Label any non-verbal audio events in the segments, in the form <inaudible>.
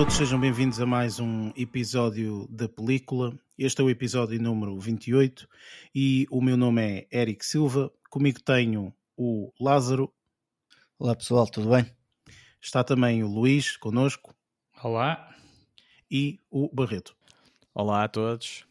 todos, sejam bem-vindos a mais um episódio da película. Este é o episódio número 28 e o meu nome é Eric Silva. Comigo tenho o Lázaro. Olá pessoal, tudo bem? Está também o Luís conosco. Olá. E o Barreto. Olá a todos.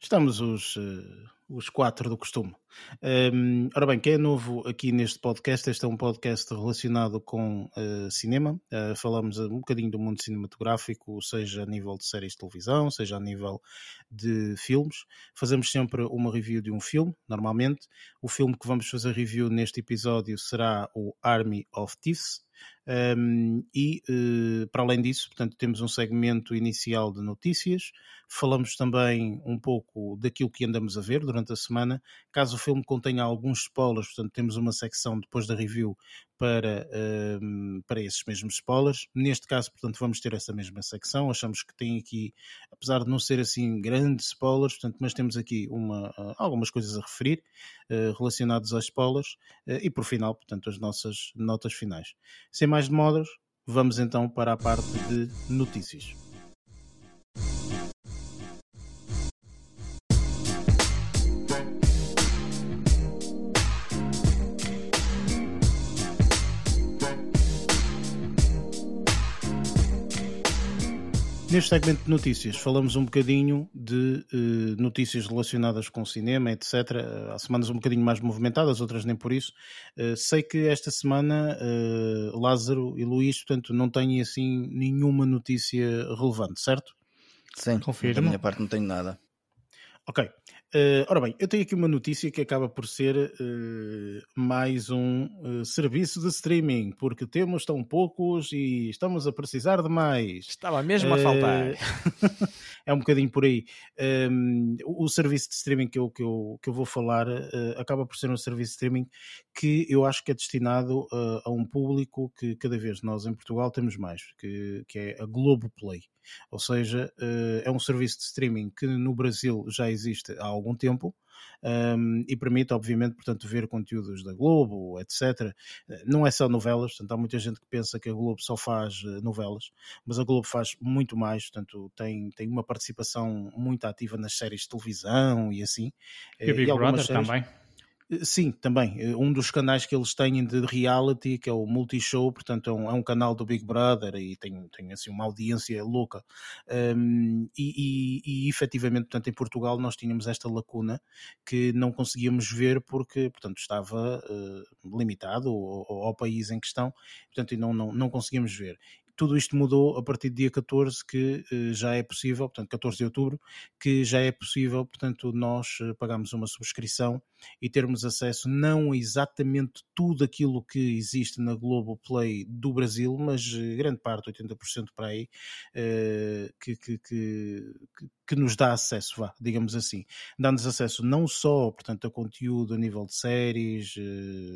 Estamos os, uh, os quatro do costume. Um, ora bem, quem é novo aqui neste podcast, este é um podcast relacionado com uh, cinema. Uh, falamos um bocadinho do mundo cinematográfico, seja a nível de séries de televisão, seja a nível de filmes. Fazemos sempre uma review de um filme, normalmente. O filme que vamos fazer review neste episódio será o Army of Thieves. Um, e uh, para além disso, portanto, temos um segmento inicial de notícias, falamos também um pouco daquilo que andamos a ver durante a semana. Caso o filme contenha alguns spoilers, portanto, temos uma secção depois da review para, um, para esses mesmos spoilers. Neste caso, portanto, vamos ter essa mesma secção. Achamos que tem aqui, apesar de não ser assim grandes spoilers, portanto, mas temos aqui uma, uh, algumas coisas a referir uh, relacionadas aos spoilers uh, e por final, portanto, as nossas notas finais. Sem mais demoras, vamos então para a parte de notícias. Neste segmento de notícias, falamos um bocadinho de uh, notícias relacionadas com cinema, etc. Uh, há semanas um bocadinho mais movimentadas, outras nem por isso. Uh, sei que esta semana Lázaro e Luís, portanto, não têm assim nenhuma notícia relevante, certo? Sim, Confirmo. da minha parte não tenho nada. Ok. Uh, ora bem, eu tenho aqui uma notícia que acaba por ser uh, mais um uh, serviço de streaming, porque temos tão poucos e estamos a precisar de mais. Estava mesmo a faltar. <laughs> é um bocadinho por aí. Um, o serviço de streaming que eu, que eu, que eu vou falar acaba por ser um serviço de streaming que eu acho que é destinado a um público que cada vez nós em Portugal temos mais, que, que é a Globoplay. Ou seja, é um serviço de streaming que no Brasil já existe há algum tempo um, e permite, obviamente, portanto, ver conteúdos da Globo, etc. Não é só novelas, portanto, há muita gente que pensa que a Globo só faz eh, novelas, mas a Globo faz muito mais, portanto, tem, tem uma participação muito ativa nas séries de televisão e assim. E o Big Brother séries... também. Sim, também. Eh, um dos canais que eles têm de reality, que é o Multishow, portanto é um, é um canal do Big Brother e tem, tem assim uma audiência louca. Um, e, e, e efetivamente, portanto, em Portugal nós tínhamos esta lacuna que não conseguíamos ver porque, portanto, estava uh, limitado ao, ao, país em questão, portanto, e não, não, não conseguíamos ver tudo isto mudou a partir do dia 14, que uh, já é possível, portanto, 14 de outubro, que já é possível, portanto, nós uh, pagamos uma subscrição e termos acesso não exatamente tudo aquilo que existe na Globoplay do Brasil, mas uh, grande parte, 80% para aí, que, que, que, que, nos dá acesso, vá, digamos assim. Dá-nos acesso não só, portanto, a conteúdo a nível de séries,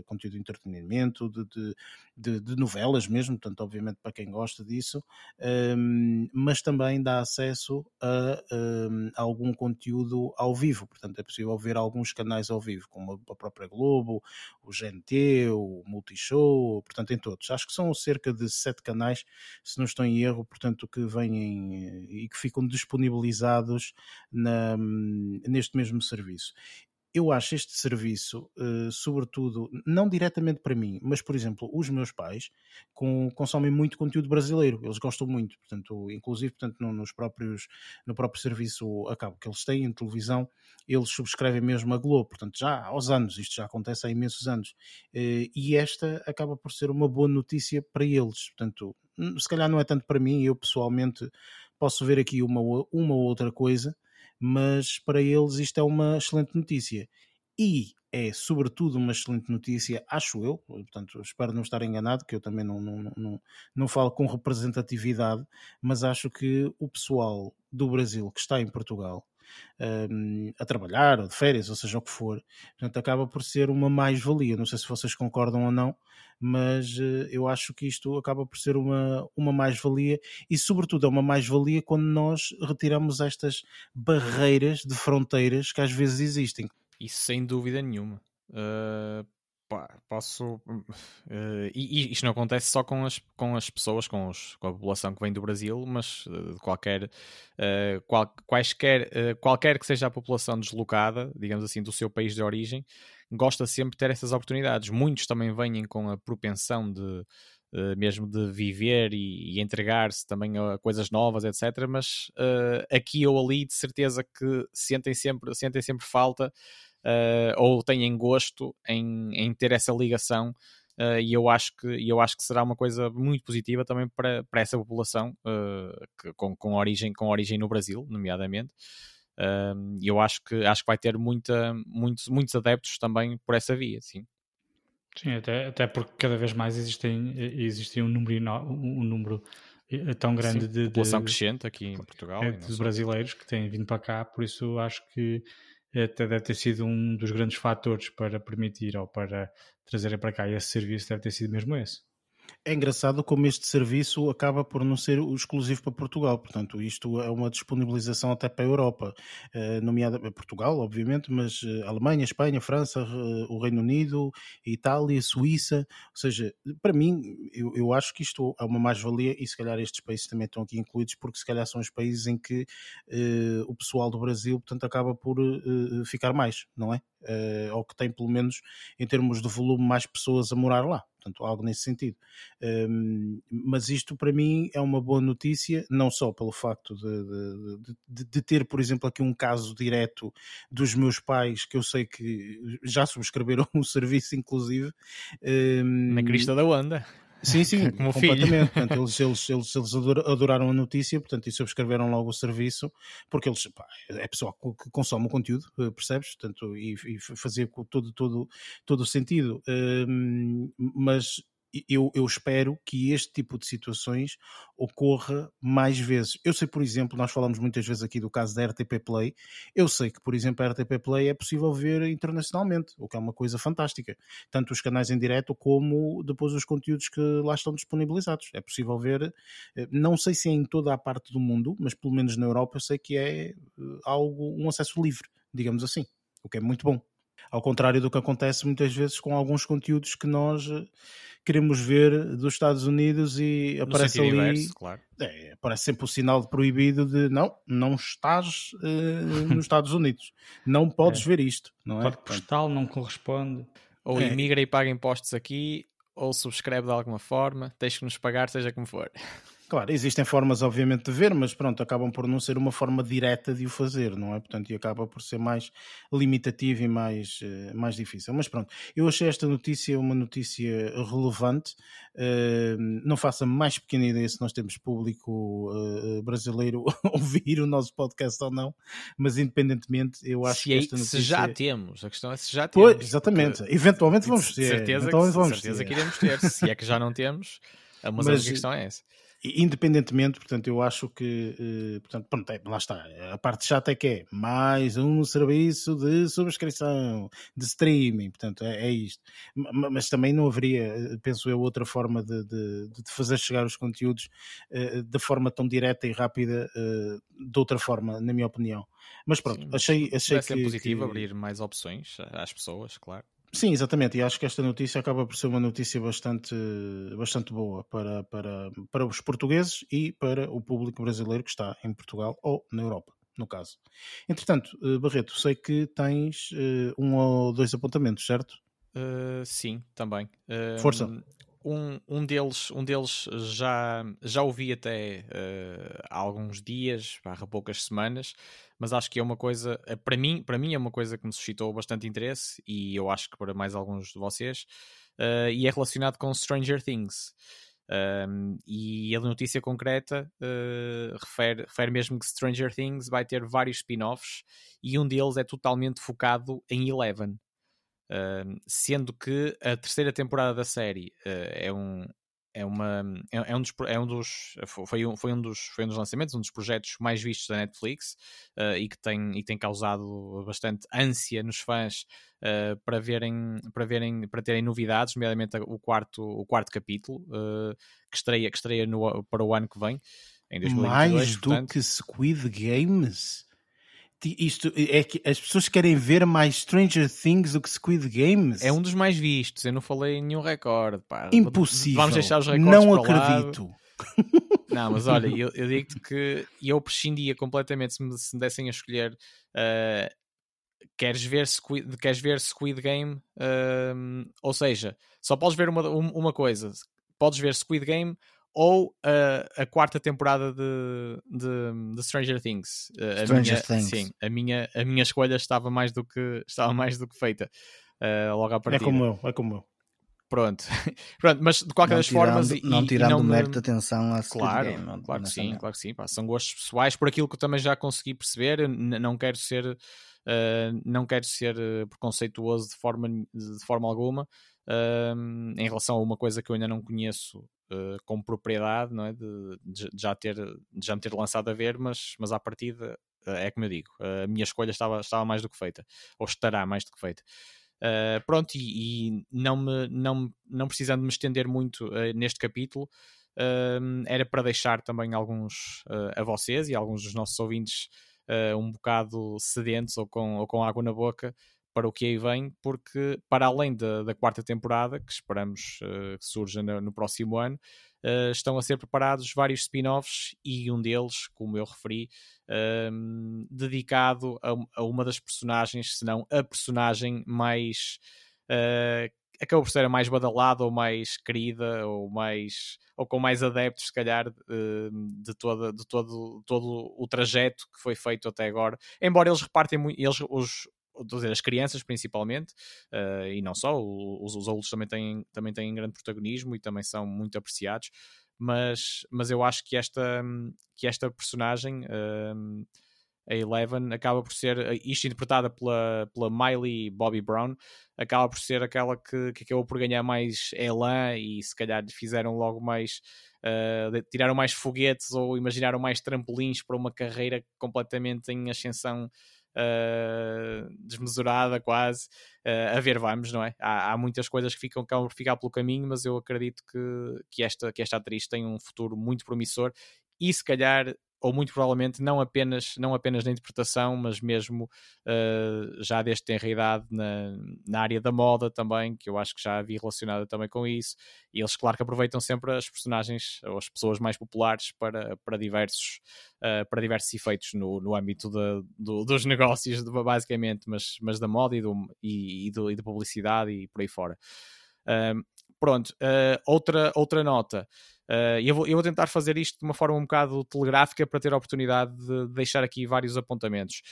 conteúdo de entretenimento, de, de, de, de novelas mesmo, portanto, obviamente, para quem gosta disso, um, mas também dá acesso a um, algum conteúdo ao vivo, portanto é possível ver alguns canais ao vivo, como a própria Globo, o GNT, o Multishow, portanto em todos. Acho que são cerca de sete canais, se não estou em erro, portanto que vêm eh, e que ficam disponibilizados na, neste mesmo serviço. Eu acho este serviço, uh, sobretudo, não diretamente para mim, mas, por exemplo, os meus pais com, consomem muito conteúdo brasileiro, eles gostam muito, portanto, inclusive, portanto, no, nos próprios, no próprio serviço a cabo que eles têm em televisão, eles subscrevem mesmo a Globo, portanto, já aos anos, isto já acontece há imensos anos, uh, e esta acaba por ser uma boa notícia para eles, portanto, hum, se calhar não é tanto para mim, eu pessoalmente posso ver aqui uma, uma outra coisa, mas para eles isto é uma excelente notícia. E é, sobretudo, uma excelente notícia, acho eu, portanto, espero não estar enganado, que eu também não, não, não, não falo com representatividade, mas acho que o pessoal do Brasil que está em Portugal um, a trabalhar, ou de férias, ou seja o que for. Portanto, acaba por ser uma mais-valia. Não sei se vocês concordam ou não, mas uh, eu acho que isto acaba por ser uma, uma mais-valia e, sobretudo, é uma mais-valia quando nós retiramos estas barreiras de fronteiras que às vezes existem. Isso sem dúvida nenhuma. Uh, posso. Uh, e, e, isto não acontece só com as, com as pessoas, com, os, com a população que vem do Brasil, mas uh, de qualquer. Uh, qual, quaisquer, qualquer que seja a população deslocada, digamos assim, do seu país de origem, gosta sempre de ter essas oportunidades. Muitos também vêm com a propensão de. mesmo de viver e, e entregar-se também a coisas novas, etc. Mas aqui ou ali, de certeza que sentem sempre, sentem sempre falta uh, ou têm gosto em, em ter essa ligação Uh, e eu acho que eu acho que será uma coisa muito positiva também para, para essa população uh, que, com, com origem com origem no Brasil nomeadamente. E uh, eu acho que acho que vai ter muita muitos muitos adeptos também por essa via sim. Sim até, até porque cada vez mais existem existem um número um número tão grande sim, de população de, crescente aqui em Portugal é, de brasileiros que têm vindo para cá por isso acho que até deve ter sido um dos grandes fatores para permitir ou para trazerem para cá esse serviço, deve ter sido mesmo esse. É engraçado como este serviço acaba por não ser exclusivo para Portugal, portanto, isto é uma disponibilização até para a Europa, eh, nomeada Portugal, obviamente, mas eh, Alemanha, Espanha, França, eh, o Reino Unido, Itália, Suíça, ou seja, para mim, eu, eu acho que isto é uma mais-valia e se calhar estes países também estão aqui incluídos, porque se calhar são os países em que o pessoal do Brasil, portanto, acaba por ficar mais, não é? Ou que tem pelo menos em termos de volume mais pessoas a morar lá portanto, algo nesse sentido. Um, mas isto para mim é uma boa notícia, não só pelo facto de, de, de, de, ter, por exemplo, aqui um caso direto dos meus pais, que eu sei que já subscreveram <laughs> um serviço, inclusive. Um, Na crista da onda. Sim, sim, <laughs> Como completamente. <laughs> Portanto, eles, eles, eles, eles, adoraram a notícia, portanto, e subscreveram logo o serviço, porque eles, pá, é pessoal que consome o conteúdo, eh, percebes? Portanto, e, e fazia todo, todo, todo o sentido. Um, mas eu, eu, espero que este tipo de situações ocorra mais vezes. Eu sei, por exemplo, nós falamos muitas vezes aqui do caso da RTP Play. Eu sei que, por exemplo, a RTP Play é possível ver internacionalmente, o que é uma coisa fantástica. Tanto os canais em direto como depois os conteúdos que lá estão disponibilizados. É possível ver, eh, não sei se é em toda a parte do mundo, mas pelo menos na Europa eu sei que é eh, algo, um acesso livre, digamos assim, o que é muito bom. Ao contrário do que acontece muitas vezes com alguns conteúdos que nós eh, queremos ver dos Estados Unidos e no aparece ali. Inverso, claro. é, aparece sempre o sinal de proibido de não, não estás uh, nos Estados Unidos. Não <laughs> podes é. ver isto. Não é? Código postal não corresponde. Ou é. imigra e paga impostos aqui, ou subscreve de alguma forma, tens que nos pagar, seja como for. Claro, existem formas, obviamente, de ver, mas pronto, acabam por não ser uma forma direta de o fazer, não é? Portanto, e acaba por ser mais limitativo e mais, uh, mais difícil. Mas pronto, eu achei esta notícia uma notícia relevante. Uh, não faça mais pequena ideia se nós temos público uh, brasileiro <laughs> ouvir o nosso podcast ou não, mas independentemente, eu acho se que é esta notícia. Se já temos, a questão é se já temos. Pois, exatamente, porque... eventualmente vamos ter. Certeza, eventualmente que, vamos certeza ter. que iremos ter, se é que já não temos. <laughs> Mas, mas a questão é essa independentemente, portanto, eu acho que, eh, portanto, pronto, é, lá está, a parte chata é que é mais um serviço de subscrição, de streaming, portanto, é, é isto. Mas também não haveria, eh, penso eu, outra forma de, de, de fazer chegar os conteúdos uh, de forma tão direta e rápida, uh, de outra forma, na minha opinião. Mas pronto, Sim, achei, achei que... É positivo que... abrir mais opções às pessoas, claro. Sim, exatamente, e acho que esta notícia acaba por ser uma notícia bastante, bastante boa para, para, para os portugueses e para o público brasileiro que está em Portugal ou na Europa, no caso. Entretanto, eh, Barreto, sei que tens uh, um ou dois apontamentos, certo? Uh, sim, também. Uh, Força. Um, um, deles, um deles já, já ouvi até há alguns dias, há poucas semanas, mas acho que é uma coisa, eh, para mim, para mim é uma coisa que me suscitou bastante interesse e eu acho que para mais alguns de vocês, uh, e é relacionado com Stranger Things. Um, e a notícia concreta uh, refere, refere mesmo que Stranger Things vai ter vários spin-offs e um deles é totalmente focado em Eleven. Uh, sendo que a terceira temporada da série uh, é, um, é uma é, é, um dos, é um dos foi um, foi um dos foi um dos lançamentos um dos projetos mais vistos da Netflix uh, e que tem e tem causado bastante ânsia nos fãs uh, para verem para verem para terem novidades nomeadamente o quarto o quarto capítulo que estreia que estreia no, para o ano que vem em 2022, mais do portanto, que Squid Games isto é que as pessoas querem ver mais Stranger Things do que Squid Games. É um dos mais vistos. Eu não falei em nenhum recorde. Pá. Impossível. Vamos deixar os recordes Não acredito. <laughs> <laughs> Não, mas olha, eu, eu digo-te que eu prescindia completamente se me, se me dessem a escolher. Uh, queres ver Squid, queres ver Squid Game? Uh, ou seja, só podes ver uma, uma coisa. Podes ver Squid Game ou a, a quarta temporada de, de, de Stranger Things. Uh, Stranger minha, Things. Sim, a minha, a minha escolha estava mais do que, estava mais do que feita. Uh, logo à partida. É como eu, é como eu. Pronto. <laughs> Pronto, mas de qualquer não das tirando, formas. Não tirando e não mérito de atenção à claro, Game. Claro que sim, claro que sim. Pá, são gostos pessoais, por aquilo que eu também já consegui perceber. não quero ser, uh, não quero ser preconceituoso de forma, de forma alguma. Uh, em relação a uma coisa que eu ainda não conheço uh, com propriedade, não é? De, de, já ter, de já me ter lançado a ver, mas, mas à partida é como eu digo, a minha escolha estava, estava mais do que feita, ou estará mais do que feita. Uh, pronto, e, e, não, me, não, não precisando me estender muito neste capítulo, uh, era para deixar também alguns a vocês e alguns dos nossos ouvintes um bocado sedentos ou com, ou com água na boca para o que aí vem, porque para além da, da quarta temporada, que esperamos que surja no, no próximo ano, Uh, estão a ser preparados vários spin-offs e um deles, como eu referi, uh, dedicado a, a, uma das personagens, se não a personagem mais. Uh, acabou por ser a mais badalada ou mais querida ou mais ou com mais adeptos se calhar de, toda, de todo, todo o trajeto que foi feito até agora embora eles repartem muito eles, os, dizer, as crianças principalmente, uh, e não só, os, os adultos também têm, também têm grande protagonismo e também são muito apreciados, mas, mas eu acho que esta, que esta personagem, uh, a Eleven, acaba por ser, isto interpretada pela, pela Miley Bobby Brown, acaba por ser aquela que, que acabou por ganhar mais elan e se calhar fizeram logo mais. Uh, tiraram mais foguetes ou imaginaram mais trampolins para uma carreira completamente em ascensão uh, desmesurada quase. Uh, a ver, vamos, não é? Há, há muitas coisas que ficam por ficar pelo caminho, mas eu acredito que, que, esta, que esta atriz tem um futuro muito promissor e se calhar ou muito provavelmente não apenas, não apenas na interpretação, mas mesmo uh, já desde tenra idade na, na área da moda também, que eu acho que já havia relacionada também com isso. E eles, claro, que aproveitam sempre as personagens ou as pessoas mais populares para, para, diversos, uh, para diversos efeitos no, no âmbito de, do, dos <laughs> negócios, basicamente, mas, mas da moda e, do, e, e, do, e da publicidade e por aí fora. Uh, pronto, outra, outra nota. Uh, eu, vou, eu vou tentar fazer isto de uma forma um bocado telegráfica para ter a oportunidade de deixar aqui vários apontamentos.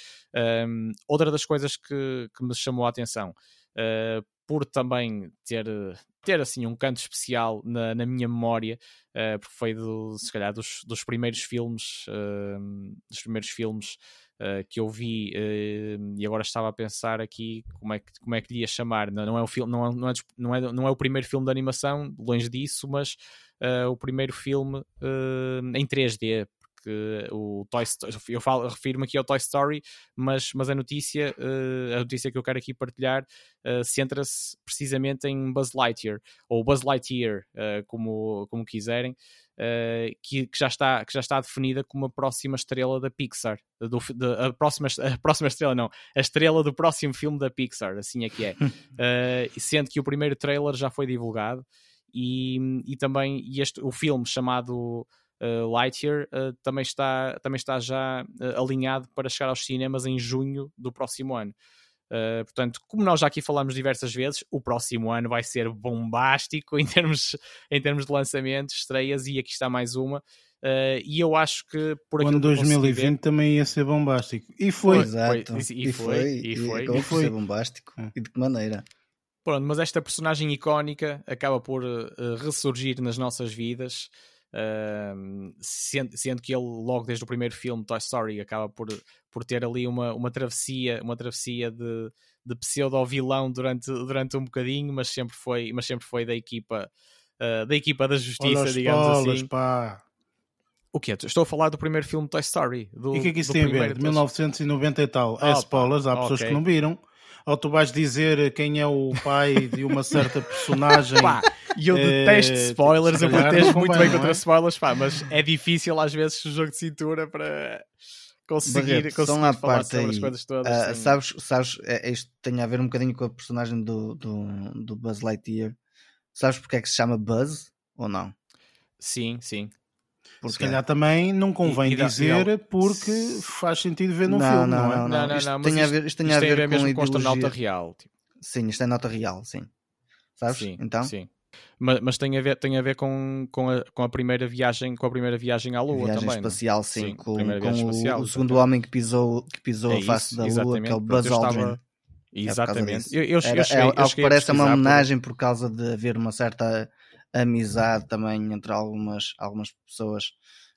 Um, outra das coisas que, que, me chamou a atenção, uh, por também ter, ter assim um canto especial na, na minha memória, uh, porque foi do, se calhar dos, dos primeiros filmes, dos primeiros filmes Uh, que eu vi uh, e agora estava a pensar aqui como é que, como é que lhe ia chamar. Não, não, é o filme, não, é, não, é, não, é, não é o primeiro filme de animação, longe disso, mas o primeiro filme uh, em 3D, porque o Toy Story, eu falo, refiro-me aqui ao Toy Story, mas, mas a notícia, uh, a notícia que eu quero aqui partilhar centra-se precisamente em Buzz Lightyear, ou Buzz Lightyear, como, como quiserem. Uh, que, que, já está, que já está definida como a próxima estrela da Pixar. Do, de, a, próxima, a próxima estrela, não, a estrela do próximo filme da Pixar, assim é que é. Uh, <laughs> sendo que o primeiro trailer já foi divulgado e, e também este, o filme chamado uh, Lightyear uh, também, está, também está já uh, alinhado para chegar aos cinemas em junho do próximo ano. portanto, como nós já aqui falamos diversas vezes, o próximo ano vai ser bombástico <laughs> em termos, em termos de lançamentos, estreias, e aqui está mais uma. e eu acho que por O ano 2020 ver, também ia ser bombástico. E foi. Exato. Foi, e, e, foi, e, foi, e, foi, e foi. bombástico. E de que maneira? Pronto, mas esta personagem icónica acaba por uh, ressurgir nas nossas vidas, uh, sendo, sendo, que ele, logo desde o primeiro filme, Toy Story, acaba por, por ter ali uma, uma travessia, uma travessia de, de pseudo-vilão durante, durante um bocadinho, mas sempre foi, mas sempre foi da equipa, uh, da equipa da justiça, Olha digamos spoilers, assim. Pá. O que é? Estou a falar do primeiro filme Toy Story. Do, e o que é que isso tem a ver? De 1990 e tal. é spoilers, há pessoas okay. que não viram ou tu vais dizer quem é o pai de uma certa personagem. Pá, e eu detesto é, spoilers, eu protejo muito bem, contra é? spoilers, pá, mas é difícil às vezes o jogo de cintura para. conseguir, Barreto, conseguir falar parte sobre aí. as coisas todas. Uh, sabes, sabes é, isto tem a ver um bocadinho com a personagem do, do, do Buzz Lightyear. Sabes porque é que se chama Buzz ou não? Sim, sim. Porque... Se calhar também não convém e, e dizer e, porque faz sentido ver no não, filme, não, não, é? Não, não, não. Isto não, tem a ver, isto tem a ver, ver com, com real. Tipo. Sim, isto é nota real, sim. Sabes? Sim, então? Sim. Mas, mas, tem a ver, tem a ver com, com, a, com a primeira viagem com a primeira viagem à Lua viagem também. É? espacial, sim, sim com, com espacial, o, o, segundo homem que pisou, que pisou é a face da Lua, que é o Buzz Aldrin. É exatamente. É eu, eu, eu, cheguei, eu cheguei parece uma homenagem por... por causa de haver uma certa amizade também entre algumas, algumas pessoas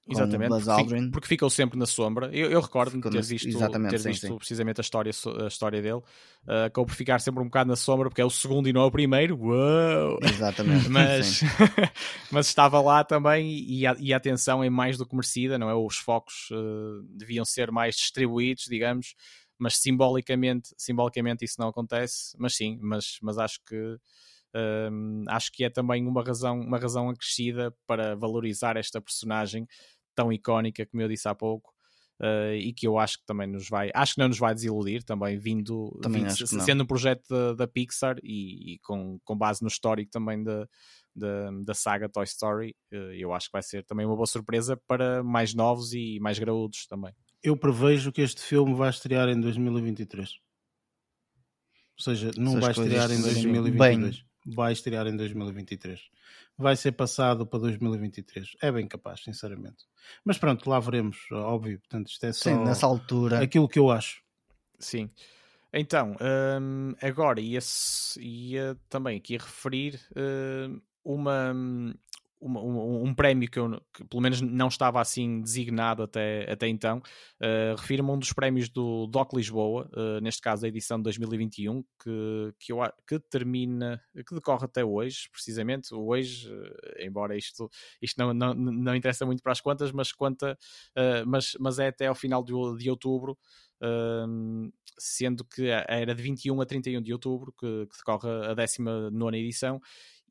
Exatamente, porque, porque, ficou sempre na sombra. Eu, eu recordo-me de ter visto, ter sim, visto sim. precisamente a história, a história dele. Uh, acabou por ficar sempre um bocado na sombra porque é o segundo e não é o primeiro. Uou! Exatamente. <laughs> mas, <laughs> mas estava lá também e a, e a atenção é mais do que merecida, não é? Os focos uh, deviam ser mais distribuídos, digamos, mas simbolicamente, simbolicamente isso não acontece. Mas sim, mas, mas acho que. Um, acho que é também uma razão, uma razão acrescida para valorizar esta personagem tão icónica, como eu disse há pouco, uh, e que eu acho que também nos vai, acho que não nos vai desiludir também, vindo, também vindo sendo um projeto da, da Pixar e, e, com, com base no histórico também da, da, da saga Toy Story, uh, eu acho que vai ser também uma boa surpresa para mais novos e mais graúdos também. Eu prevejo que este filme vai estrear em 2023. Ou seja, não vai estrear em 2022. Bem. Vai estrear em 2023 vai ser passado para 2023. É bem capaz, sinceramente. Mas pronto, lá veremos, óbvio. Portanto, isto é só Sim, nessa altura. aquilo que eu acho. Sim. Então, hum, agora ia, ia também aqui referir hum, uma, uma, um, um, prémio que, eu, que pelo menos não estava assim designado até, até então. Uh, Refiro-me a um dos prémios do DOC Lisboa, uh, neste caso a edição de 2021, que, que, eu, que termina, que decorre até hoje, precisamente. Hoje, uh, embora isto, isto não, não, não interessa muito para as contas, mas, conta, mas, mas é até ao final de, de outubro. sendo que era de 21 a 31 de outubro que, que decorre a 19 edição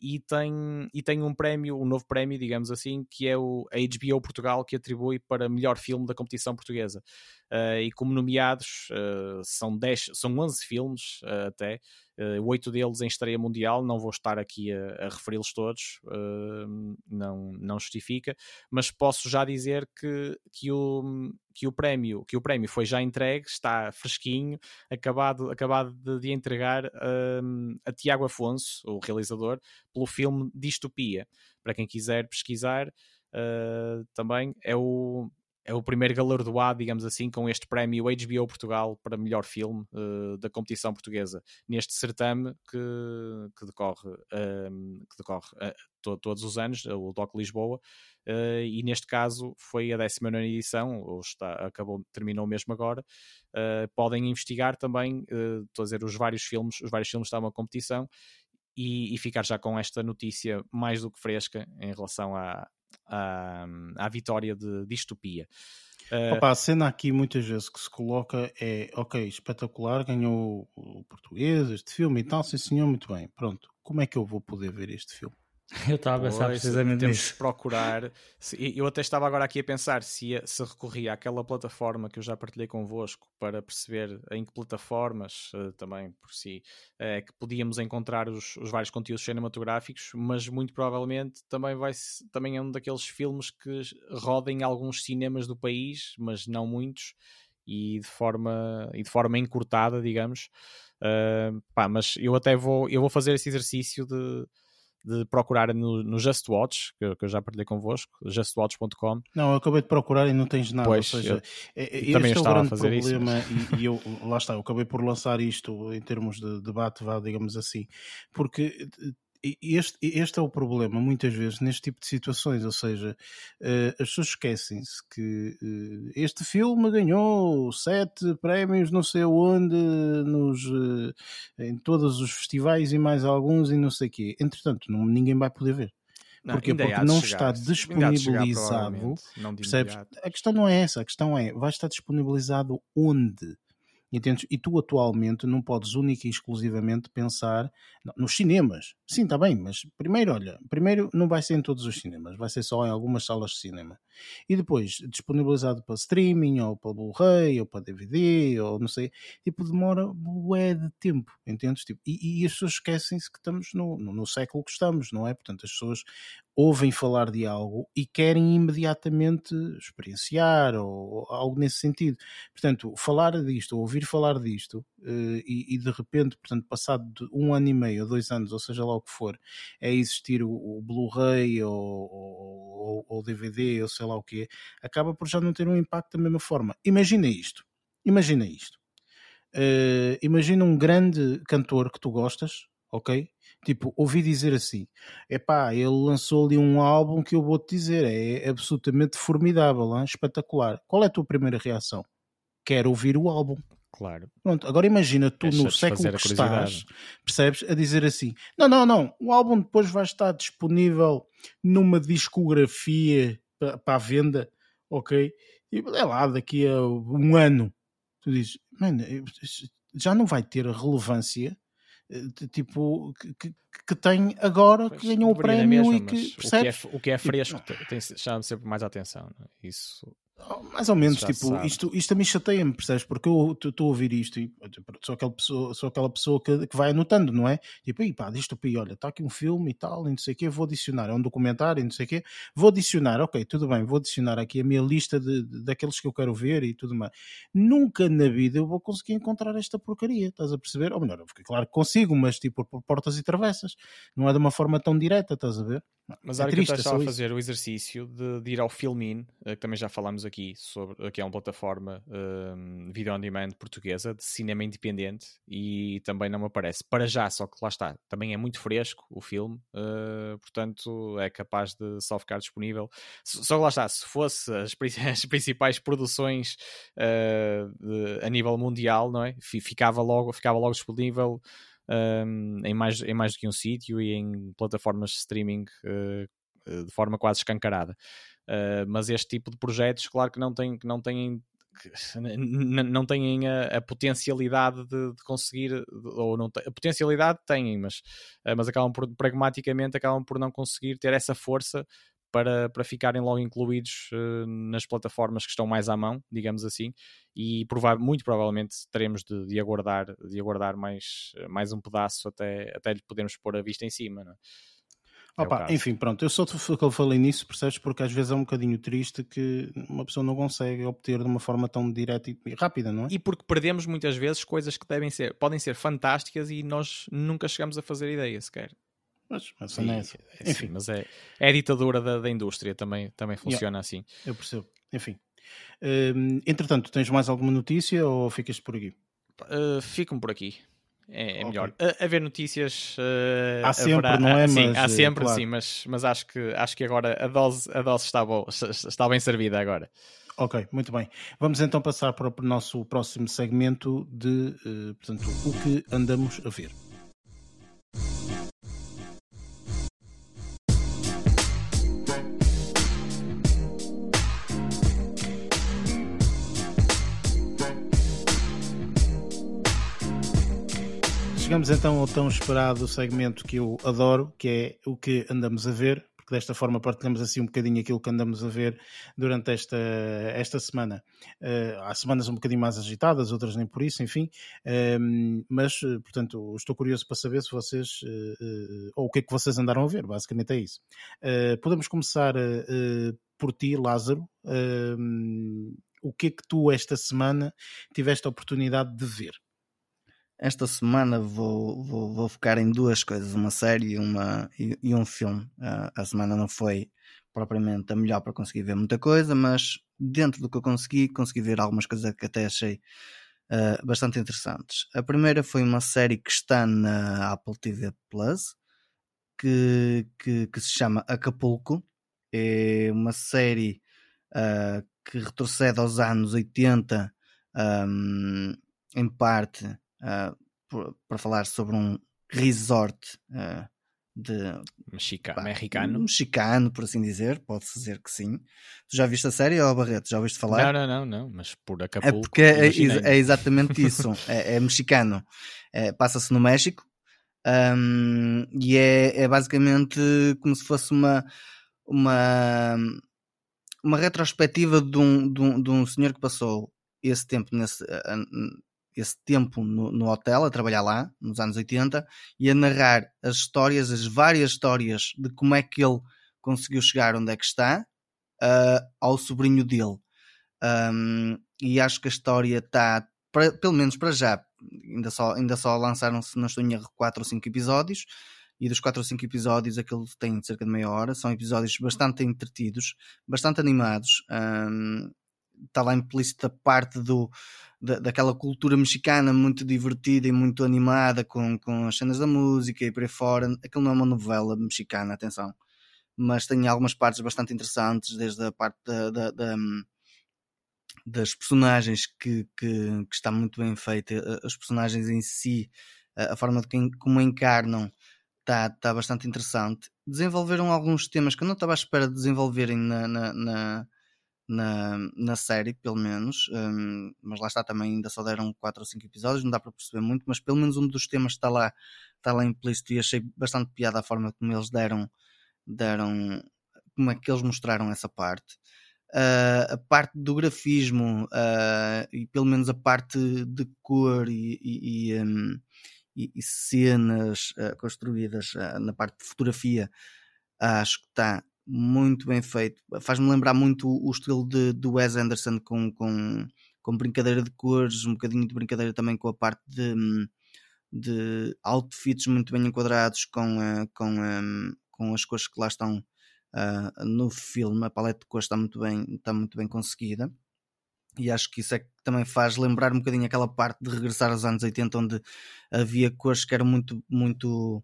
e tem, e tem um prémio, um novo prémio, digamos assim, que é o, a HBO Portugal, que atribui para melhor filme da competição portuguesa. Uh, e como nomeados uh, são, 10, são 11 filmes uh, até, oito deles em estreia mundial, não vou estar aqui a, a referi-los todos, não, não justifica, mas posso já dizer que, que, o, que, o prémio, que o prémio foi já entregue, está fresquinho, acabado, acabado de, de entregar a Tiago Afonso, o realizador, pelo filme Distopia. Para quem quiser pesquisar, também é o é o primeiro galardoado, digamos assim, com este prémio HBO Portugal para melhor filme uh, da competição portuguesa, neste certame que, que decorre, ehm, que decorre uh, to, todos os anos, o DOC Lisboa, uh, e neste caso foi a 19 edição, ou está, acabou, terminou mesmo agora. podem investigar também, estou a dizer, os vários filmes, os vários filmes estavam à competição. E, e ficar já com esta notícia mais do que fresca em relação à, à, à vitória de distopia. Uh, Opa, a cena aqui muitas vezes que se coloca é ok, espetacular, ganhou o português, este filme e tal, sim senhor, muito bem. Pronto, como é que eu vou poder ver este filme? <laughs> Eu estava a pensar precisamente temos nisso. procurar. Eu até estava agora aqui a pensar se, se recorria àquela plataforma que eu já partilhei convosco para perceber em que plataformas uh, também por si é que podíamos encontrar os, os, vários conteúdos cinematográficos, mas muito provavelmente também, vai, também é um daqueles filmes que rodem em alguns cinemas do país, mas não muitos, e de forma, e de forma encurtada, digamos. Uh, pá, mas eu até vou, eu vou fazer esse exercício de de procurar no, no Just Watch, que, que, eu já partilhei convosco, justwatch.com. Não, eu acabei de procurar e não tens nada. Pois, ou seja, eu, também é o grande problema isso, e, e, eu, lá está, eu acabei por lançar isto em termos de debate, vá, digamos assim, porque este, este é o problema, muitas vezes, neste tipo de situações. Ou seja, uh, as pessoas esquecem-se que uh, este filme ganhou sete prémios, não sei onde, nos, uh, em todos os festivais e mais alguns, e não sei o quê. Entretanto, não, ninguém vai poder ver. Não, Porquê? Porque não está disponibilizado. Chegar, percebes? A questão não é essa, a questão é, vai estar disponibilizado onde? Entendes? E tu atualmente não podes única e exclusivamente pensar nos cinemas. Sim, está bem, mas primeiro, olha, primeiro não vai ser em todos os cinemas, vai ser só em algumas salas de cinema. E depois, disponibilizado para streaming, ou para Blu-ray, ou para DVD, ou não sei, tipo, demora bué de tempo, entendes? Tipo, e, e as pessoas esquecem-se que estamos no, no, no século que estamos, não é? Portanto, as pessoas ouvem falar de algo e querem imediatamente experienciar ou, ou algo nesse sentido. Portanto, falar disto, ouvir falar disto uh, e, e, de repente, portanto, passado um ano e meio dois anos, ou seja lá o que for, é existir o, o Blu-ray ou, o DVD ou sei lá o que, acaba por já não ter um impacto da mesma forma. Imagina isto. Imagina isto. Uh, imagina um grande cantor que tu gostas, ok? Tipo, ouvi dizer assim: epá, ele lançou ali um álbum que eu vou-te dizer, é absolutamente formidável, hein? espetacular. Qual é a tua primeira reação? Quero ouvir o álbum. Claro. Pronto, agora imagina tu no século que estás, percebes? A dizer assim: não, não, não, o álbum depois vai estar disponível numa discografia para a venda, ok? E é lá, daqui a um ano, tu dizes, mano, já não vai ter relevância eh, tipo que, que tem agora pois, que ganhou o prémio mesma, e que percebes? O que é, o que é fresco tipo, tem, chama sempre mais a atenção. É? Isso mais ou menos, tipo, isto, isto também chateia-me, percebes? Porque eu estou a ouvir isto e sou aquela pessoa, sou aquela pessoa que, que vai anotando, não é? Tipo, aí pá, disto aí, olha, está aqui um filme e tal, e não sei o quê, vou adicionar, é um documentário e não sei o quê, vou adicionar, ok, tudo bem, vou adicionar aqui a minha lista de, de, daqueles que eu quero ver e tudo mais. Nunca na vida eu vou conseguir encontrar esta porcaria, estás a perceber? Ou melhor, claro que consigo, mas tipo por portas e travessas, não é de uma forma tão direta, estás a ver? Mas é a hora triste, que eu estava a fazer o exercício de, de, ir ao Filmin, eh, que também já falámos aqui, sobre, que é uma plataforma um, video on demand portuguesa de cinema independente e também não me aparece. Para já, só que lá está, também é muito fresco o filme, uh, portanto é capaz de só ficar disponível. Só que lá está, se fosse as, <laughs> as principais produções uh, de, a nível mundial, não é? Ficava logo, ficava logo disponível um, em, mais, em mais do que um sítio e em plataformas de streaming uh, de forma quase escancarada. Uh, mas este tipo de projetos, claro que não, tem, que não têm <laughs> não têm a, a potencialidade de, de, conseguir, ou não a potencialidade têm, mas, mas acabam por pragmaticamente acabam por não conseguir ter essa força para, para ficarem logo incluídos uh, nas plataformas que estão mais à mão, digamos assim, e prova muito provavelmente teremos de, de, aguardar, de aguardar mais, mais um pedaço até, até lhe podermos pôr a vista em cima. Não é? É Opa, enfim, pronto, eu só que eu falei nisso, percebes? Porque às vezes é um bocadinho triste que uma pessoa não consegue obter de uma forma tão direta e rápida, não é? E porque perdemos muitas vezes coisas que devem ser, podem ser fantásticas e nós nunca chegamos a fazer ideia sequer. Mas, mas Sim, é, é Enfim. mas é, é a ditadura da, da indústria, também, também funciona yeah, assim. Eu percebo. Enfim. Uh, entretanto, tens mais alguma notícia ou ficas por aqui? Uh, Fico-me por aqui. É, é melhor. A, haver notícias. Uh, há sempre, haverá, não é? <laughs> Sim, mas, há sempre, claro. sim, mas, mas acho, que, acho que agora a dose, a dose está, boa, está bem servida agora. Ok, muito bem. Vamos então passar para o nosso próximo segmento de uh, portanto, o que andamos a ver. Chegamos então ao tão esperado segmento que eu adoro, que é o que andamos a ver, porque desta forma partilhamos assim um bocadinho aquilo que andamos a ver durante esta, esta semana. Uh, há semanas um bocadinho mais agitadas, outras nem por isso, enfim, uh, mas, portanto, estou curioso para saber se vocês, uh, ou o que é que vocês andaram a ver, basicamente é isso. podemos começar por ti, Lázaro. o que é que tu esta semana tiveste a oportunidade de ver? Esta semana vou, vou, vou focar em duas coisas, uma série uma, e, e um filme. Uh, a semana não foi propriamente a melhor para conseguir ver muita coisa, mas dentro do que eu consegui, consegui ver algumas coisas que até achei uh, bastante interessantes. A primeira foi uma série que está na Apple TV Plus, que, que, que se chama Acapulco. É uma série uh, que retrocede aos anos 80, um, em parte uh, para falar sobre um resort uh, de Mexica, pá, mexicano. mexicano, por assim dizer, pode-se dizer que sim. Tu já viste a série, ou Barreto? Já ouviste falar? Não, não, não, não, mas por É Acapulco. porque é, é exatamente isso. <laughs> é, é mexicano. É, Passa-se no México. hum, e é, é basicamente como se fosse uma uma uma retrospectiva de um, de um, de um senhor que passou esse tempo nesse ah, esse tempo no, no hotel a trabalhar lá nos anos 80 e a narrar as histórias, as várias histórias de como é que ele conseguiu chegar onde é que está ah, ao sobrinho dele. Um, e acho que a história está, pelo menos para já, ainda só, ainda só lançaram, se não estou em erro, 4 ou 5 episódios. E dos 4 ou 5 episódios, aquilo tem cerca de meia hora. São episódios bastante entretidos, bastante animados. Um, está lá implícita parte do, da, daquela cultura mexicana muito divertida e muito animada com, com as cenas da música e por aí fora. Aquilo não é uma novela mexicana, atenção. Mas tem algumas partes bastante interessantes, desde a parte da, da- da, hum, das personagens que, que, que está muito bem feita, as personagens em si, a, a forma de quem, como encarnam, está tá bastante interessante. Desenvolveram alguns temas que eu não estava à espera de desenvolverem na, na, na, na, na série, pelo menos, hum, mas lá está também, ainda só deram 4 ou 5 episódios, não dá para perceber muito, mas pelo menos um dos temas está lá, está lá implícito e achei bastante piada a forma como eles deram, deram como é que eles mostraram essa parte. Ah, a parte do grafismo ah, e pelo menos a parte de cor e, e- e, hum, e- cenas ah, construídas na parte de fotografia acho que está muito bem feito. Faz-me lembrar muito o estilo de, do Wes Anderson com, com, com brincadeira de cores, um bocadinho de brincadeira também com a parte de, de outfits muito bem enquadrados com, com, com as cores que lá estão ah, no filme. A paleta de cores está muito bem, está muito bem conseguida. E acho que isso é que também faz lembrar um bocadinho aquela parte de regressar aos anos 80, onde havia cores que eram muito, muito,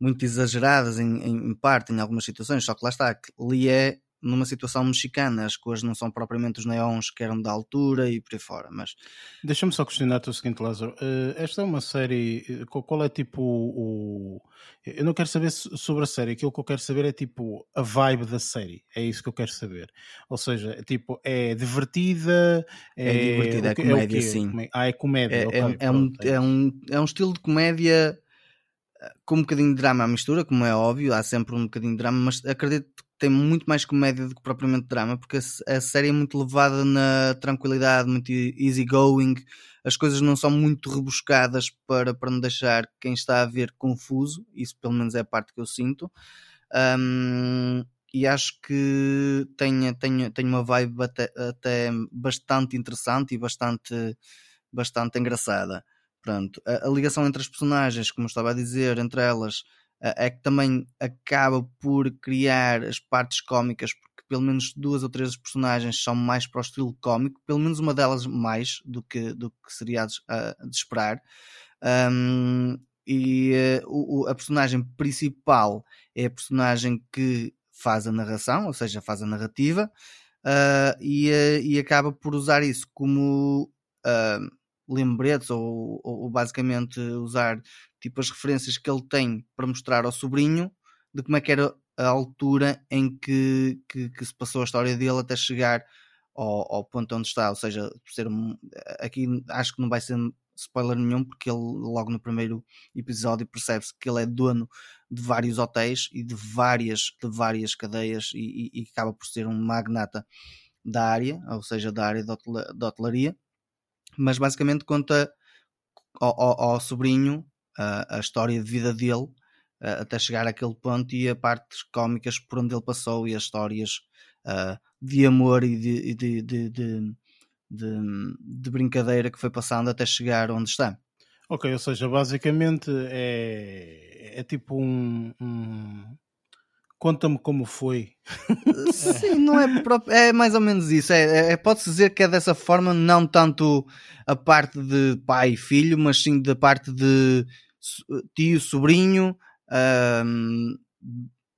muito exageradas em, em, parte, em algumas situações. Só que lá está, que ali é numa situação mexicana, as cores não são propriamente os neons que eram da altura e por aí fora, mas Deixa-me só questionar-te o seguinte, Lázaro. Eh, esta é uma série. eh, qual- é tipo o. Eu não quero saber so- sobre a série. Aquilo que eu quero saber é tipo a vibe da série. É isso que eu quero saber. Ou seja, é tipo, é divertida. É divertida, o é quê- comédia, quê? sim. É- Ah, é comédia. é, é, é um, é é, um, é um estilo de comédia com um bocadinho de drama à mistura, como é óbvio, há sempre um bocadinho de drama, mas acredito que tem muito mais comédia do que propriamente drama, porque a, série é muito levada na tranquilidade, muito easygoing, as coisas não são muito rebuscadas para, para não deixar quem está a ver confuso, isso pelo menos é a parte que eu sinto. Ahm, e acho que tem, tem uma vibe até, até bastante interessante e bastante, bastante engraçada. Pronto, a, a ligação entre as personagens, como eu estava a dizer, entre elas, eh, é que também acaba por criar as partes cómicas, porque pelo menos duas ou três personagens são mais para o estilo cómico, pelo menos uma delas mais do que, do que seria de, de esperar. Ahm, e eh, o- a personagem principal é a personagem que faz a narração, ou seja, faz a narrativa, ah, e, eh, e acaba por usar isso como lembretes ou, ou- basicamente usar tipo as referências que ele tem para mostrar ao sobrinho de como é que era a altura em que, que, que se passou a história dele até chegar ao, ao ponto onde está, ou seja, ser aqui acho que não vai ser spoiler nenhum porque ele logo no primeiro episódio percebe-se que ele é dono de vários hotéis e de várias, de várias cadeias e, e- e acaba por ser um magnata da área, ou seja, da área da hotelaria, mas basicamente conta ao, ao- ao sobrinho a, a história de vida dele até chegar àquele ponto e a partes cómicas por onde ele passou e as histórias ah, de amor e de, de, de, de, de- de brincadeira que foi passando até chegar onde está. Ok, ou seja, basicamente é, é tipo um- Conta-me como foi. Sim, não é próprio, é mais ou menos isso. É, é- pode-se dizer que é dessa forma, não tanto a parte de pai e filho, mas sim da parte de tio, sobrinho,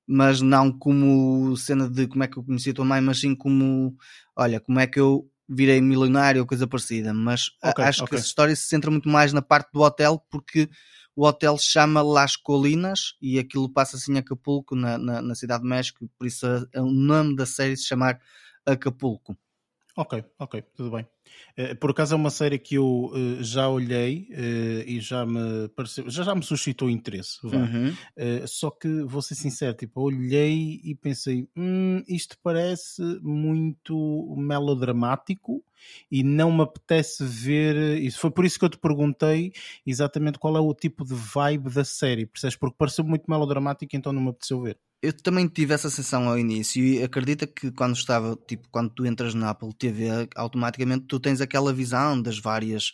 mas não como cena de como é que eu conheci a tua mãe, mas sim como olha, como é que eu virei milionário ou coisa parecida. Mas a- Ok, acho que ok. essa história se centra muito mais na parte do hotel, porque o hotel se chama Las Colinas e aquilo passa assim em Acapulco, na, na, na cidade de México, por isso é o nome da série se chamar Acapulco. Ok, ok, tudo bem. Eh, por acaso é uma série que eu uh, já olhei uh, e já me pareceu, já, já me suscitou interesse. Uhum. Uh, só que vou ser sincero, tipo, olhei e pensei, hum, isto parece muito melodramático e não me apetece ver. Isso foi por isso que eu te perguntei exatamente qual é o tipo de vibe da série, percebes? Porque pareceu muito melodramático, então não me apeteceu ver eu também tive essa sensação ao início e acredita que quando estava, tipo, quando tu entras na Apple TV, automaticamente tu tens aquela visão das várias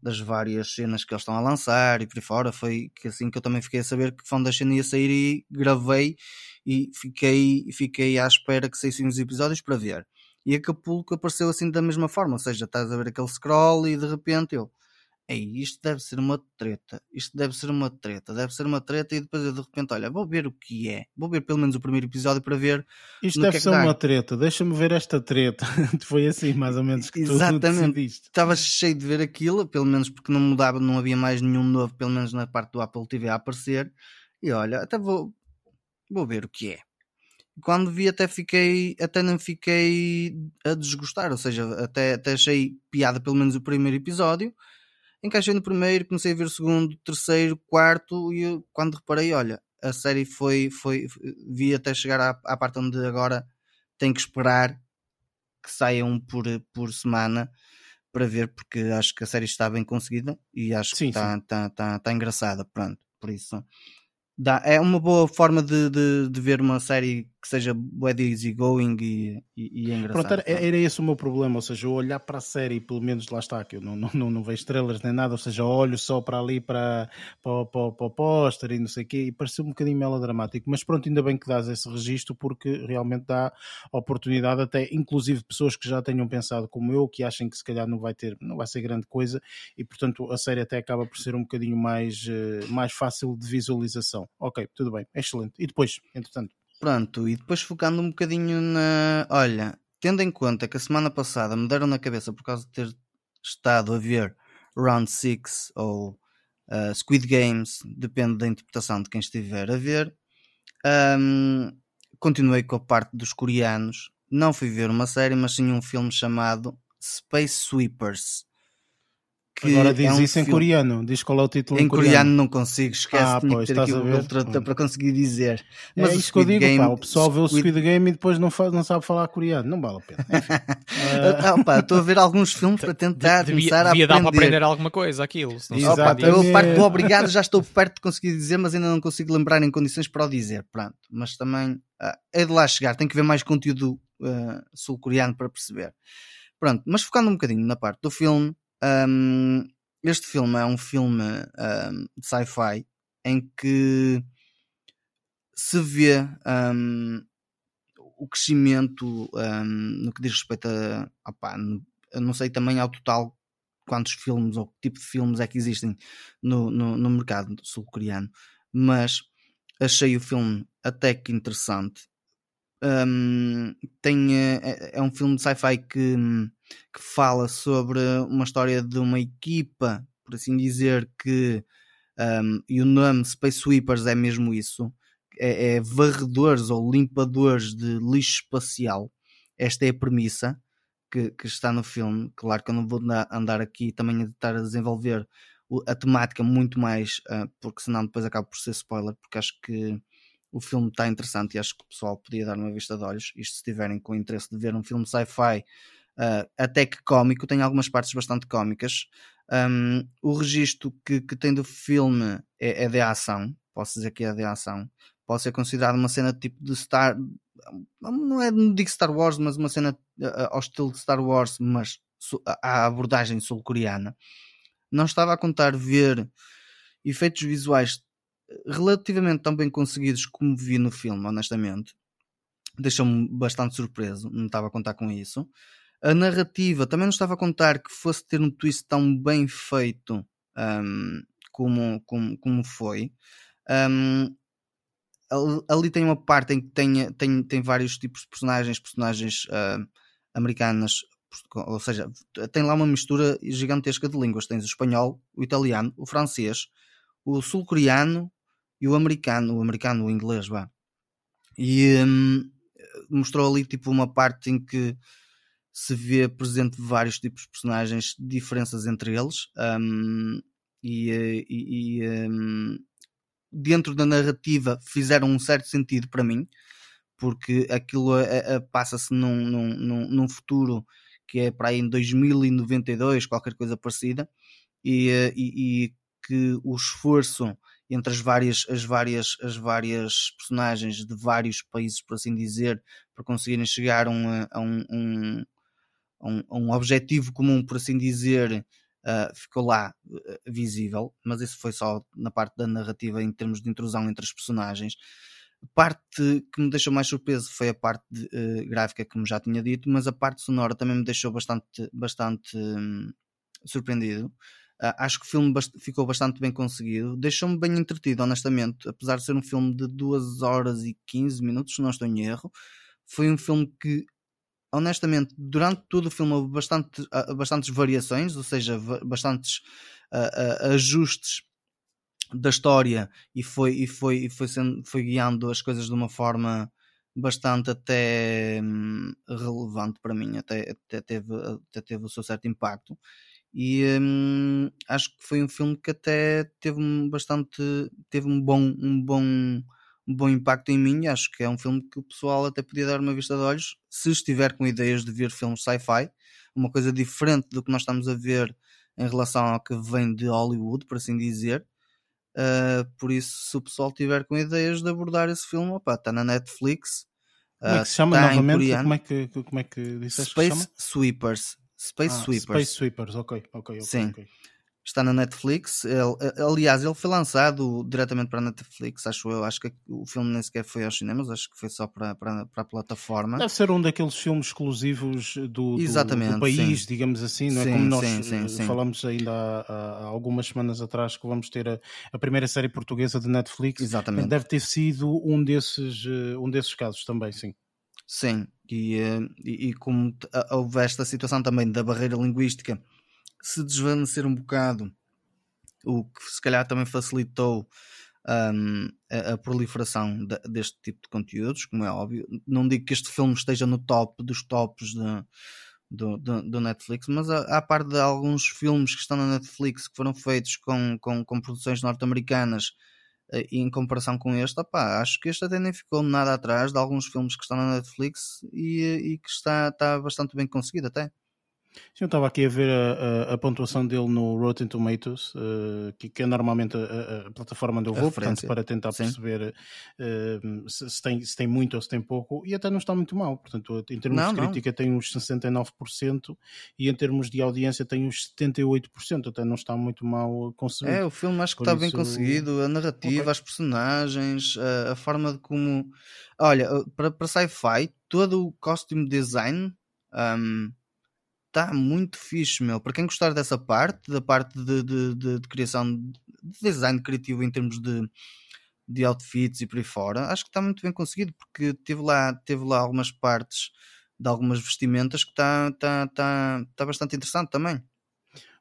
das várias cenas que eles estão a lançar e por aí fora, foi que assim que eu também fiquei a saber que Foundation ia sair e gravei e fiquei, fiquei à espera que saíssem os episódios para ver. E Acapulco apareceu assim da mesma forma, ou seja, estás a ver aquele scroll e de repente eu Ei, isto deve ser uma treta, isto deve ser uma treta, deve ser uma treta, e depois eu de repente, olha, vou ver o que é, vou ver pelo menos o primeiro episódio para ver. Isto deve que é ser uma treta, deixa-me ver esta treta. <laughs> Foi assim, mais ou menos, que Exatamente. Estava cheio de ver aquilo, pelo menos porque não mudava, não havia mais nenhum novo, pelo menos na parte do Apple TV a aparecer. E olha, até vou, vou ver o que é. Quando vi até fiquei, até não fiquei a desgostar, ou seja, até, até achei piada pelo menos o primeiro episódio encaixei no primeiro, comecei a ver o segundo, terceiro, quarto, e quando reparei, olha, a série foi, foi, vi até chegar à, à parte onde agora tenho que esperar que saia um por, por semana para ver, porque acho que a série está bem conseguida e acho sim, que está, está, está, está engraçada, pronto, por isso. Dá, é uma boa forma de, de, de, ver uma série que seja easy going e, e, e é engraçada. Pronto, era, era, esse o meu problema, ou seja, eu olhar para a série, pelo menos lá está, que eu não, não, não, não vejo estrelas nem nada, ou seja, olho só para ali, para, para, para, para o póster e não sei o quê, e pareceu um bocadinho melodramático, mas pronto, ainda bem que dás esse registro, porque realmente dá oportunidade até, inclusive, pessoas que já tenham pensado como eu, que achem que se calhar não vai ter, não vai ser grande coisa, e portanto a série até acaba por ser um bocadinho mais, eh, mais fácil de visualização. Ok, tudo bem, excelente. E depois, entretanto? Pronto, e depois focando um bocadinho na. Olha, tendo em conta que a semana passada me deram na cabeça por causa de ter estado a ver Round 6 ou uh, Squid Games, depende da interpretação de quem estiver a ver. Um, continuei com a parte dos coreanos. Não fui ver uma série, mas sim um filme chamado Space Sweepers. Agora diz é um isso filme... em coreano, diz qual é o título em, em coreano. coreano. não consigo, esquece, ah, tinha pois, que ter aqui o Tradutor para conseguir dizer. É Mas é isso que eu digo, Game, pá, o pessoal vê o Squid Game e depois não, faz, não sabe falar coreano, não vale a pena. uh... <laughs> ah, estou a ver alguns filmes para tentar devia, começar a devia aprender. dar para aprender alguma coisa, aquilo. Opa, eu parte do obrigado já estou perto de conseguir dizer, mas ainda não consigo lembrar em condições para o dizer, pronto. Mas também uh, é de lá chegar, tem que ver mais conteúdo uh, sul-coreano para perceber. Pronto, mas focando um bocadinho na parte do filme, um, este filme é um filme um, de sci-fi em que se vê um, o crescimento no que diz respeito a. Opa, eu não sei também ao total quantos filmes ou que tipo de filmes é que existem no, no, no mercado sul-coreano, mas achei o filme até que interessante. Tem, é, é um filme de sci-fi que que fala sobre uma história de uma equipa, por assim dizer, que um, e o nome Space Sweepers é mesmo isso, é, é, varredores ou limpadores de lixo espacial. Esta é a premissa que, que está no filme. Claro que eu não vou andar aqui também a estar a desenvolver a temática muito mais, porque senão depois acaba por ser spoiler, porque acho que o filme está interessante e acho que o pessoal podia dar uma vista de olhos. Isto se tiverem com interesse de ver um filme sci-fi uh, até que cómico, tem algumas partes bastante cómicas. Um, o registro que, que tem do filme é, é de ação, posso dizer que é de ação. Pode ser considerado uma cena tipo de Star. Não é, não digo Star Wars, mas uma cena uh, ao estilo de Star Wars, mas à abordagem sul-coreana. Não estava a contar ver efeitos visuais relativamente tão bem conseguidos como vi no filme, honestamente. Deixou-me bastante surpreso, não estava a contar com isso. A narrativa também não estava a contar que fosse ter um twist tão bem feito um, como, como, como foi. Um, ali tem uma parte em que tem, tem, tem vários tipos de personagens, personagens uh, americanas, ou seja, tem lá uma mistura gigantesca de línguas. Tens o espanhol, o italiano, o francês, o sul-coreano e o americano, o americano, o inglês, vá. E um, mostrou ali tipo uma parte em que se vê presente vários tipos de personagens, diferenças entre eles, um, e, e, e um, dentro da narrativa fizeram um certo sentido para mim, porque aquilo passa-se num, num, num, futuro que é para aí em 2092, qualquer coisa parecida, e, eh, e, e que o esforço entre as várias, as várias, as várias personagens de vários países, por assim dizer, para conseguirem chegar a um, a um, um, um objetivo comum, por assim dizer, uh, ficou lá uh, visível, mas isso foi só na parte da narrativa em termos de intrusão entre os personagens. A parte que me deixou mais surpreso foi a parte de, uh, gráfica, como já tinha dito, mas a parte sonora também me deixou bastante, bastante um, surpreendido. Acho que o filme bast ficou bastante bem conseguido. Deixou-me bem entretido, honestamente. Apesar de ser um filme de 2 horas e 15 minutos, se não estou em erro. Foi um filme que, honestamente, durante todo o filme houve bastante, uh, bastantes variações, ou seja, bastantes uh, ajustes da história e foi, e foi, e foi, sendo, foi guiando as coisas de uma forma bastante até hum, relevante para mim, até, até, teve, até teve o seu certo impacto. E hum, acho que foi um filme que até teve um bastante teve um bom, um bom, um bom impacto em mim. Acho que é um filme que o pessoal até podia dar uma vista de olhos se estiver com ideias de ver filmes sci-fi, uma coisa diferente do que nós estamos a ver em relação ao que vem de Hollywood, por assim dizer. Uh, por isso, se o pessoal tiver com ideias de abordar esse filme, está na Netflix. Como é que se chama uh, novamente? Como é que, como é que disseste Space que? Sweepers. Space ah, Sweepers. Space Sweepers, ok, ok, Sim. Okay está na Netflix. Ele, aliás, ele foi lançado diretamente para a Netflix, acho eu. Acho que o filme nem sequer foi aos cinemas, acho que foi só para, para, para a plataforma. Deve ser um daqueles filmes exclusivos do, do, do país, sim. digamos assim, não é? Sim, Como nós sim, eh, falamos ainda há, há, algumas semanas atrás que vamos ter a, a, primeira série portuguesa de Netflix. Exatamente. Deve ter sido um desses, eh, um desses casos também, sim. Sim, e, eh, e, e como houve esta situação também da barreira linguística se desvanecer um bocado, o que se calhar também facilitou um, a, a, proliferação de, deste tipo de conteúdos, como é óbvio. Não digo que este filme esteja no top dos tops de, do, do, do, Netflix, mas a parte de alguns filmes que estão na Netflix que foram feitos com, com, com produções norte-americanas eh, e em comparação com este, acho que este até nem ficou nada atrás de alguns filmes que estão na Netflix e, e que está, está bastante bem conseguido até. Sim, eu estava aqui a ver a, a, a, pontuação dele no Rotten Tomatoes, uh, que, que, é normalmente a, a, plataforma onde eu vou, portanto, para tentar Sim. perceber uh, se, se, tem, se tem muito ou se tem pouco, e até não está muito mal. Portanto, em termos não, de crítica, não. tem uns 69% e em termos de audiência, tem uns 78%. Até não está muito mal conseguido. É, o filme acho que Por está isso... bem conseguido, a narrativa, okay. as personagens, a, forma de como. Olha, para, para sci-fi, todo o costume design. Um, está muito fixe, meu. Para quem gostar dessa parte, da parte de, de, de, de criação, de design criativo em termos de, de outfits e por aí fora, acho que está muito bem conseguido, porque teve lá, teve lá algumas partes de algumas vestimentas que está tá, tá, tá bastante interessante também.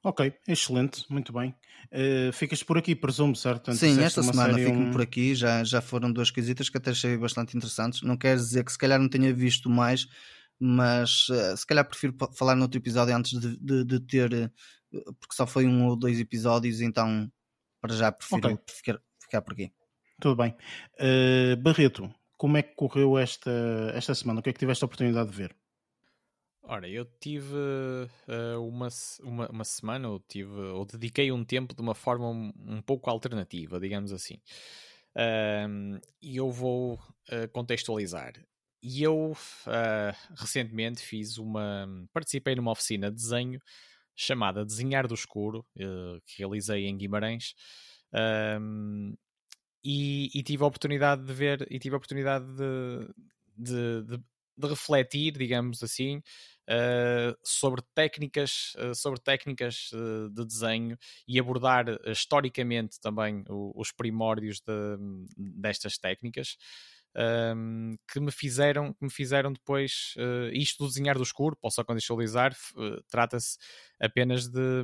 Ok, excelente, muito bem. Uh, ficas por aqui, presumo, certo? Sim, esta semana fico um... por aqui. Já, já foram duas quesitas que até achei bastante interessantes. Não quer dizer que se calhar não tenha visto mais, mas uh, se calhar prefiro falar noutro episódio antes de, de, de, ter, eh, porque só foi um ou dois episódios, então para já prefiro okay. ficar, ficar por aqui. Tudo bem. Uh, Barreto, como é que correu esta, esta semana? O que é que tiveste a oportunidade de ver? Ora, eu tive uh, uma, uma, uma, semana, ou, tive, ou dediquei um tempo de uma forma um, um pouco alternativa, digamos assim. E eu vou uh, contextualizar. E eu uh, recentemente fiz uma. participei numa oficina de desenho chamada Desenhar do Escuro, uh, que realizei em Guimarães. Um, e, e, tive a oportunidade de ver e tive a oportunidade de, de, de, de refletir, digamos assim, uh, sobre técnicas, uh, sobre técnicas uh, de desenho e abordar historicamente também o, os primórdios de, destas técnicas um, que me fizeram que me fizeram depois uh, isto do desenhar do escuro, posso contextualizar, uh, trata-se apenas de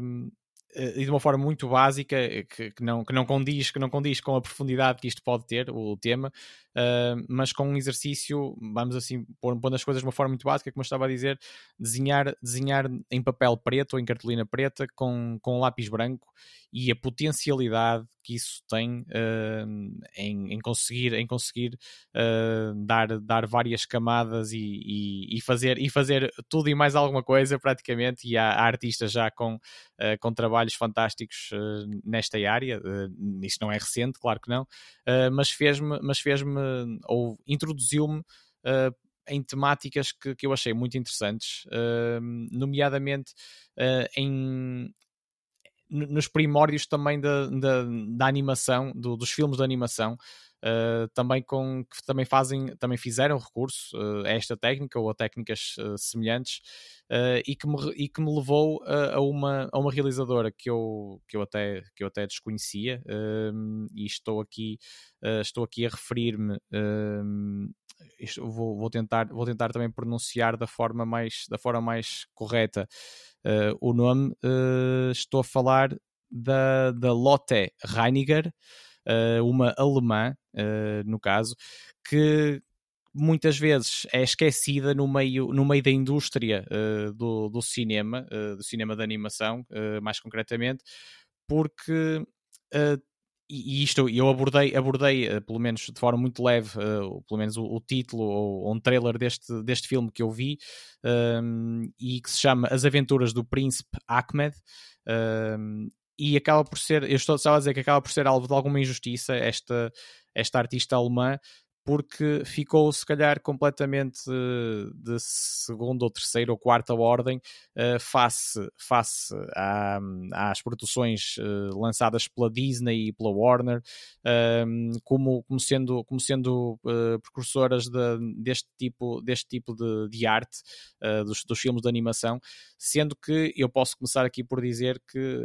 e de uma forma muito básica que, que, não, que, não condiz, que não condiz com a profundidade que isto pode ter, o tema, uh, mas com um exercício, vamos assim, pondo as coisas de uma forma muito básica, como eu estava a dizer, desenhar, desenhar em papel preto ou em cartolina preta com, com lápis branco e a potencialidade que isso tem uh, em, em, conseguir, em conseguir uh, dar, dar várias camadas e, e, e, fazer, e fazer tudo e mais alguma coisa praticamente e há, há artistas já com, uh, com trabalhos fantásticos nesta área, uh, isso não é recente, claro que não, mas fez-me mas fez-me ou introduziu-me em temáticas que, que eu achei muito interessantes, uh, nomeadamente uh, em, nos primórdios também da, da, da animação, do, dos filmes de animação, uh, também com que também fazem, também fizeram recurso uh, a esta técnica ou a técnicas uh, semelhantes e, que me, e que me levou a, uma, a uma realizadora que eu, que eu, até, que eu até desconhecia e estou aqui, estou aqui a referir-me vou, vou, tentar, vou tentar também pronunciar da forma mais, da forma mais correta uh, o nome. Uh, estou a falar da, da Lotte Reiniger, uh, uma alemã, no caso, que muitas vezes é esquecida no meio, no meio da indústria do, do cinema, do cinema de animação, mais concretamente, porque e isto eu abordei, abordei uh, pelo menos de forma muito leve, uh, pelo menos o, o, título ou, um trailer deste, deste filme que eu vi, um, e que se chama As Aventuras do Príncipe Ahmed. Um, e acaba por ser, eu estou a dizer que acaba por ser alvo de alguma injustiça esta, esta artista alemã, porque ficou se calhar completamente de segunda ou terceira ou quarta ordem uh, face, face à, às produções uh, lançadas pela Disney e pela Warner uh, como, como sendo, como sendo eh, precursoras de, deste tipo, deste tipo de, de arte dos, dos filmes de animação, sendo que eu posso começar aqui por dizer que,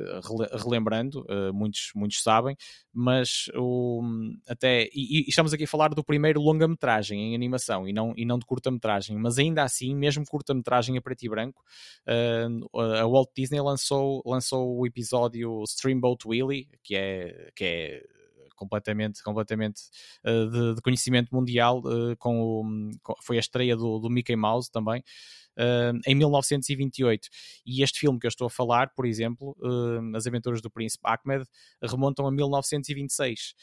relembrando, muitos, muitos sabem, mas o, até, e, e estamos aqui a falar do primeiro primeiro longa-metragem em animação e não, e não de curta-metragem, mas ainda assim, mesmo curta-metragem a preto e branco, uh, a Walt Disney lançou, lançou o episódio Streamboat Willie, que é, que é completamente, completamente uh, de, de, conhecimento mundial, uh, com, o, com, foi a estreia do, do Mickey Mouse também. Uh, em 1928. E este filme que eu estou a falar, por exemplo, As Aventuras do Príncipe Ahmed, remontam a 1926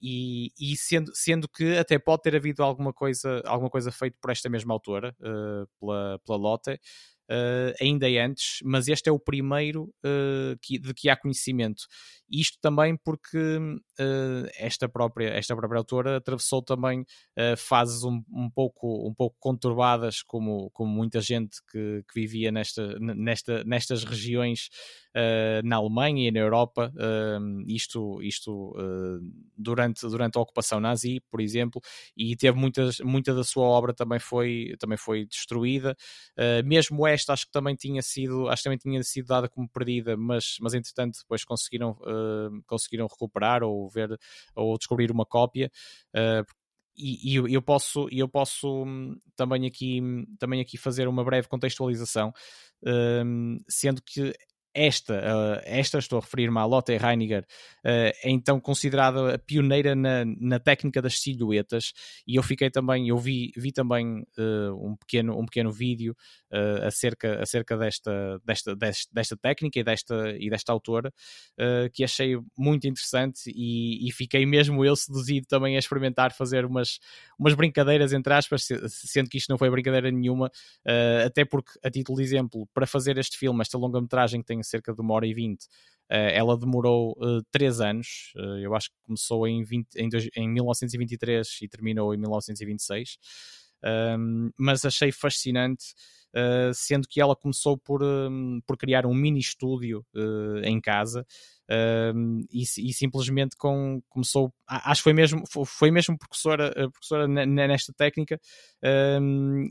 e, e, sendo, sendo que até pode ter havido alguma coisa, alguma coisa feita por esta mesma autora, uh, pela, pela Lotte, uh, ainda antes, mas este é o primeiro uh, que, de que há conhecimento. Isto também porque esta, própria, esta própria autora atravessou também fases um, um, pouco, um pouco conturbadas, como, como muita gente que, que vivia nesta, nesta, nestas regiões na Alemanha e na Europa, isto, isto durante, durante a ocupação nazi, por exemplo, e teve muitas, muita da sua obra também foi, também foi destruída, mesmo esta acho que também tinha sido, acho que também tinha sido dada como perdida, mas, mas entretanto depois conseguiram, uh, conseguiram recuperar ou ver ou descobrir uma cópia. Uh, e, e, eu posso, eu posso hum, também aqui, também aqui fazer uma breve contextualização, um, sendo que esta, uh, esta estou a referir-me à Lotte Reiniger, uh, é então considerada a pioneira na, na, técnica das silhuetas e eu fiquei também, eu vi, vi também uh, um, pequeno, um pequeno vídeo acerca, acerca desta, desta, desta, desta, técnica e desta, e desta autora que achei muito interessante e, e, fiquei mesmo eu seduzido também a experimentar fazer umas, umas brincadeiras entre aspas, sendo que isto não foi brincadeira nenhuma, até porque a título de exemplo, para fazer este filme, esta longa-metragem que tem cerca de uma hora e vinte. Uh, ela demorou uh, três anos, uh, eu acho que começou em, 20, em, em 1923 e terminou em 1926, um, mas achei fascinante, sendo que ela começou por, um, por criar um mini estúdio em casa. E, e, simplesmente com, começou, acho que foi mesmo, foi mesmo professora, professora nesta técnica,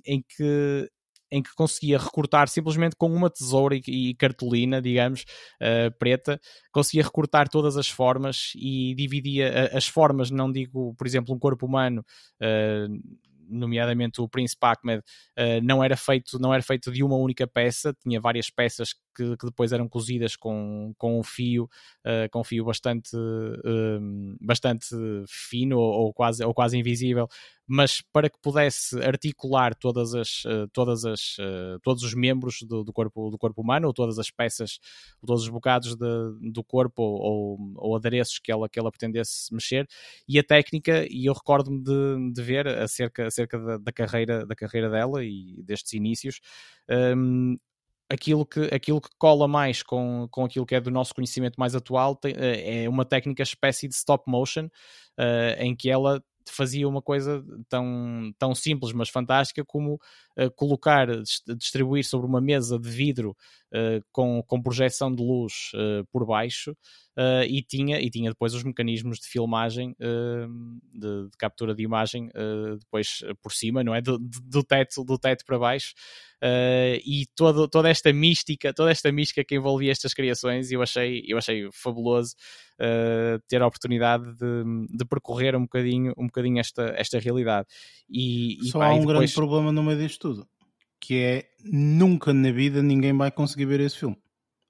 em que em que conseguia recortar simplesmente com uma tesoura e, e cartolina, digamos, uh, preta, conseguia recortar todas as formas e dividia uh, as formas, não digo, por exemplo, um corpo humano. Uh, nomeadamente o Príncipe Ahmed, uh, não, era feito, não era feito de uma única peça, tinha várias peças que, que depois eram cozidas com, com um fio, uh, com um fio bastante, bastante fino ou, ou, quase, ou quase invisível, mas para que pudesse articular todas as, todas as, todos os membros do, do, corpo, do corpo humano, ou todas as peças, todos os bocados de, do corpo ou, ou, adereços que ela, que ela pretendesse mexer, e a técnica, e eu recordo-me de, de ver acerca, acerca da, da, carreira, da carreira dela e destes inícios, um, aquilo que, aquilo que cola mais com, com aquilo que é do nosso conhecimento mais atual tem, eh, é uma técnica espécie de stop motion, uh, em que ela fazia uma coisa tão, tão simples, mas fantástica, como uh, colocar, distribuir sobre uma mesa de vidro uh, com, com projeção de luz uh, por baixo e, tinha, e tinha depois os mecanismos de filmagem, de, de, captura de imagem, depois por cima, não é? Do, do, teto, do teto para baixo. e todo, toda esta mística, toda esta mística que envolvia estas criações, eu achei, eu achei fabuloso ter a oportunidade de, de percorrer um bocadinho, um bocadinho esta, esta realidade. E, Só e, pá, há um depois... grande problema no meio disto tudo, que é nunca na vida ninguém vai conseguir ver esse filme.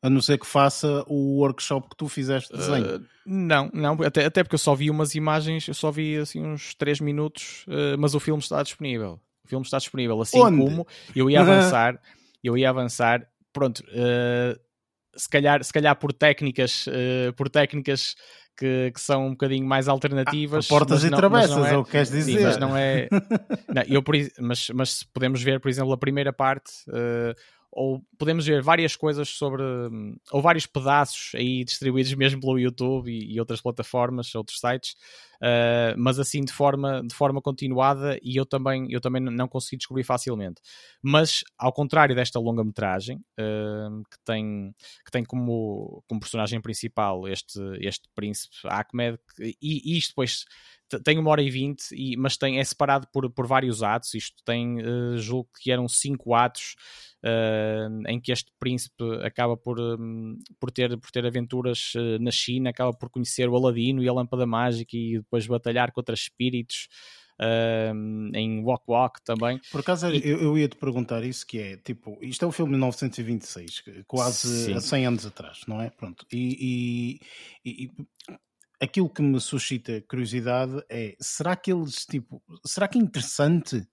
A não ser que faça o workshop que tu fizeste de desenho. Uh, não, não, até, até porque eu só vi umas imagens, eu só vi assim uns 3 minutos, uh, mas o filme está disponível. O filme está disponível, assim Onde? como eu ia avançar, eu ia avançar, pronto, uh, se calhar, se calhar por técnicas, uh, por técnicas que, que, são um bocadinho mais alternativas. Ah, portas e não, travessas, é, é o que queres dizer. Sim, mas não é. <laughs> não, eu, mas, mas podemos ver, por exemplo, a primeira parte. Uh, ou podemos ver várias coisas sobre, ou vários pedaços aí distribuídos <laughs> mesmo pelo YouTube e, e outras plataformas, outros sites, uh, mas assim de forma, de forma continuada e eu também, eu também não consegui descobrir facilmente. Mas, ao contrário desta longa-metragem, uh, que, tem, que tem como, como personagem principal este, este príncipe Ahmed, e, e isto depois tem uma hora e vinte, mas tem, é separado por, por vários atos. Isto tem, uh, julgo que eram cinco atos uh, em que este príncipe acaba por, um, por, ter, por ter aventuras uh, na China, acaba por conhecer o Aladino e a Lâmpada Mágica e depois batalhar contra espíritos. Uh, em Walk Walk também. Por acaso e... eu, eu, ia te perguntar isso que é, tipo, isto é o filme de 1926, quase Sim. 100 anos atrás, não é? Pronto. E, e, e, aquilo que me suscita curiosidade é, será que eles, tipo, será que é interessante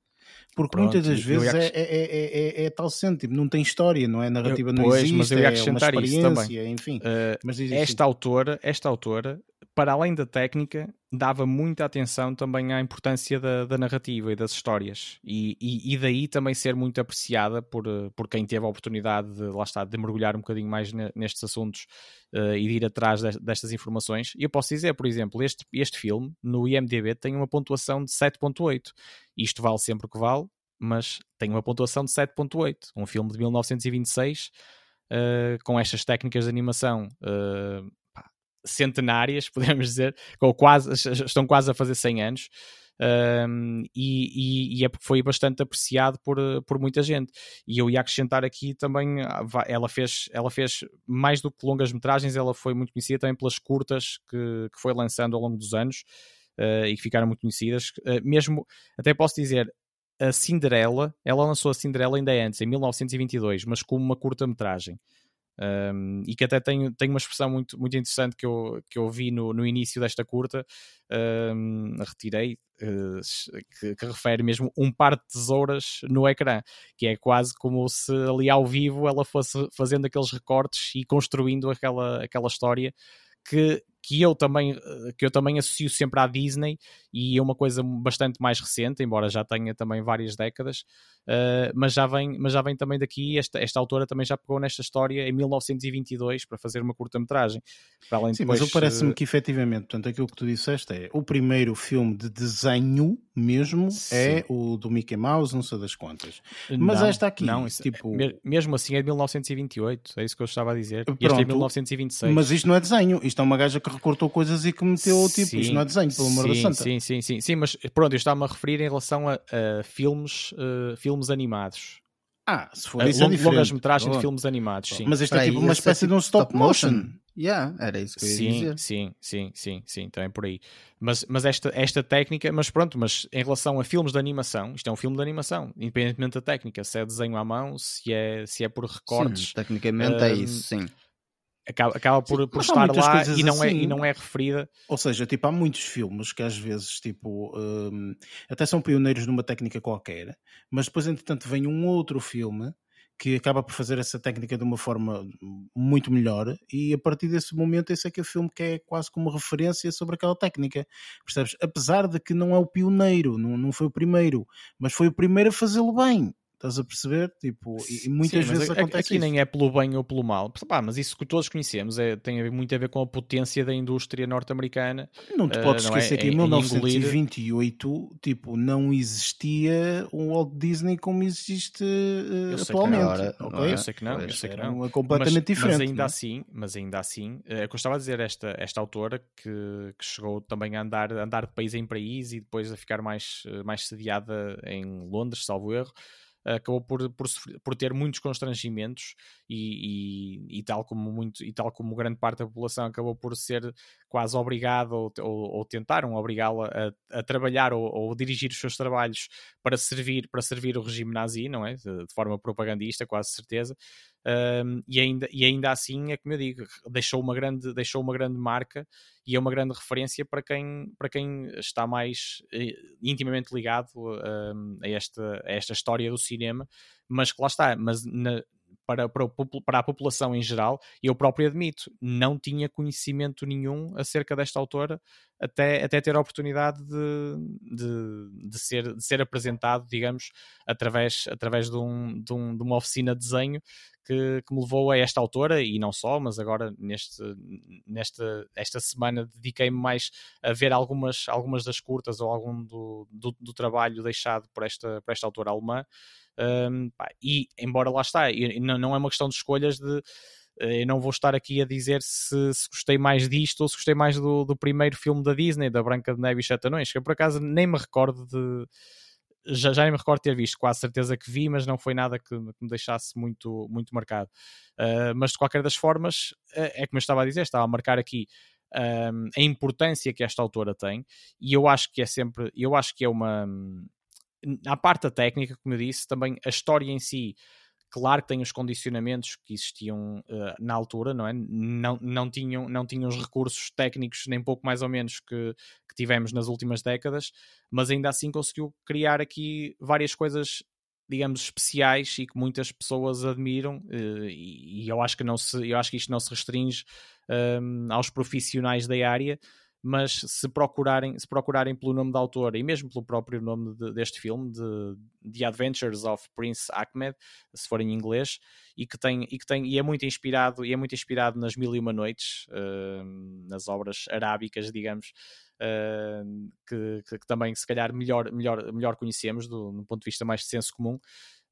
porque Pronto, muitas das vezes é, é, é, é, tal sentido, não tem história, não é? narrativa eu, não pois, existe, mas eu ia acrescentar é uma experiência, isso também. enfim. Uh, mas esta autora, esta autora, para além da técnica, dava muita atenção também à importância da, da narrativa e das histórias. E, e, e, daí também ser muito apreciada por, por quem teve a oportunidade de, lá está, de mergulhar um bocadinho mais nestes assuntos uh, e de ir atrás destas informações. E eu posso dizer, por exemplo, este, este filme no IMDB tem uma pontuação de 7.8 isto vale sempre o que vale, mas tem uma pontuação de 7.8. Um filme de 1926 uh, eh, com estas técnicas de animação uh, centenárias, <laughs> podemos dizer, com quase, estão quase a fazer 100 anos. Um, e, e, e, é foi bastante apreciado por, por muita gente. E eu ia acrescentar aqui também, ah, ela fez, ela fez mais do que longas metragens, ela foi muito conhecida também pelas curtas que, que foi lançando ao longo dos anos uh, e que ficaram muito conhecidas. Uh, mesmo, até posso dizer, a Cinderela, ela lançou a Cinderela ainda antes, em 1922, mas como uma curta-metragem. Um, e que até tem, tem uma expressão muito, muito interessante que eu, que eu vi no, no início desta curta, um, retirei, uh, que, que, refere mesmo um par de tesouras no ecrã, que é quase como se ali ao vivo ela fosse fazendo aqueles recortes e construindo aquela, aquela história que, que eu também eh, que eu também associo sempre à Disney e é uma coisa bastante mais recente, embora já tenha também várias décadas, uh, mas, já vem, mas já vem também daqui, esta, esta autora também já pegou nesta história em 1922 para fazer uma curta-metragem. Sim, depois, mas parece-me uh... que efetivamente, portanto, aquilo que tu disseste é o primeiro filme de desenho mesmo Sim. é o do Mickey Mouse, não sei das quantas. Mas não, esta aqui, não, isso, tipo... mesmo assim é de 1928, é isso que eu estava a dizer. Pronto, este é de 1926. Mas isto não é desenho, isto é uma gaja que recortou coisas e que meteu tipo, sim, isto não é desenho, pelo amor da santa. Sim, sim, sim, sim, mas pronto, eu estava-me a referir em relação a, a filmes, uh, filmes animados. Ah, se for uh, isso é longas metragens de filmes animados, sim. Mas isto é tipo uma espécie de um stop motion. Yeah, era isso que eu ia sim, dizer. Sim, sim, sim, sim, também por aí. Mas, mas esta, esta técnica, mas pronto, mas em relação a filmes de animação, isto é um filme de animação, independentemente da técnica, se é desenho à mão, se é, se é por recortes. Sim, tecnicamente é isso, sim. Acaba, acaba por, por estar lá e não, é, assim. e não é referida. Ou seja, tipo, há muitos filmes que às vezes, tipo, hum, até são pioneiros numa técnica qualquer, mas depois, entretanto, vem um outro filme que acaba por fazer essa técnica de uma forma muito melhor e a partir desse momento esse é que é o filme que é quase como referência sobre aquela técnica, percebes? Apesar de que não é o pioneiro, não, não foi o primeiro, mas foi o primeiro a fazê-lo bem. Estás a perceber? Tipo, e, e muitas Sim, vezes acontece aqui isso. nem é pelo bem ou pelo mal. Pá, mas isso que todos conhecemos é, tem a ver- muito a ver com a potência da indústria norte-americana. Não te eh, podes é? esquecer que em Em- em engolir- 1928, tipo, não existia o Walt Disney como existe eh, Eu sei que atualmente. agora, ok? não é? Eu sei que não, eu sei que não. uma completamente mas, diferente. Mas ainda não é? assim, mas ainda assim, é que eu estava a dizer, esta, esta autora que, que chegou também a andar, a andar de país em país e depois a ficar mais, eh, mais sediada em Londres, salvo erro, acabou por, por, por ter muitos constrangimentos e, e, e tal como muito e tal como grande parte da população acabou por ser quase obrigada ou, ou, ou tentaram obrigá-la a, a trabalhar ou, ou dirigir os seus trabalhos para servir para servir o regime nazi não é? De, de forma propagandista quase certeza Um, e, ainda, e ainda assim é como eu digo deixou uma grande deixou uma grande marca e é uma grande referência para quem para quem está mais eh, intimamente ligado um, a esta a esta história do cinema. Mas que lá está mas na, para, para, para a população em geral, eu próprio admito, não tinha conhecimento nenhum acerca desta autora até, até ter a oportunidade de, de, de ser, de ser apresentado, digamos, através, através de, um, de, um, de uma oficina de desenho que, que me levou a esta autora e não só, mas agora neste, nesta esta semana dediquei-me mais a ver algumas, algumas das curtas ou algum do, do, do trabalho deixado por esta, por esta autora alemã. Um, pá, e embora lá está, e não, não é uma questão de escolhas de eu não vou estar aqui a dizer se, se gostei mais disto ou se gostei mais do, do primeiro filme da Disney, da Branca de Neve e Sete Anões, que eu por acaso nem me recordo de já, já nem me recordo ter visto, quase certeza que vi, mas não foi nada que, que me deixasse muito, muito marcado. Uh, mas de qualquer das formas, uh, é como eu estava a dizer, estava a marcar aqui um, a importância que esta autora tem, e eu acho que é sempre, eu acho que é uma à parte da técnica, como eu disse, também a história em si, claro que tem os condicionamentos que existiam uh, na altura, não é? Não, não, tinham, não tinham os recursos técnicos, nem pouco mais ou menos, que, que tivemos nas últimas décadas, mas ainda assim conseguiu criar aqui várias coisas digamos especiais e que muitas pessoas admiram uh, e, eu acho que não se eu acho que isto não se restringe um, aos profissionais da área mas se procurarem, se procurarem pelo nome da autora e mesmo pelo próprio nome de, deste filme, de The Adventures of Prince Ahmed, se for em inglês, e que tem, e que tem e é muito inspirado e é muito inspirado nas Mil e Uma Noites, uh, nas obras arábicas, digamos, uh, que, que, que, também se calhar melhor, melhor, melhor conhecemos do, do ponto de vista mais de senso comum.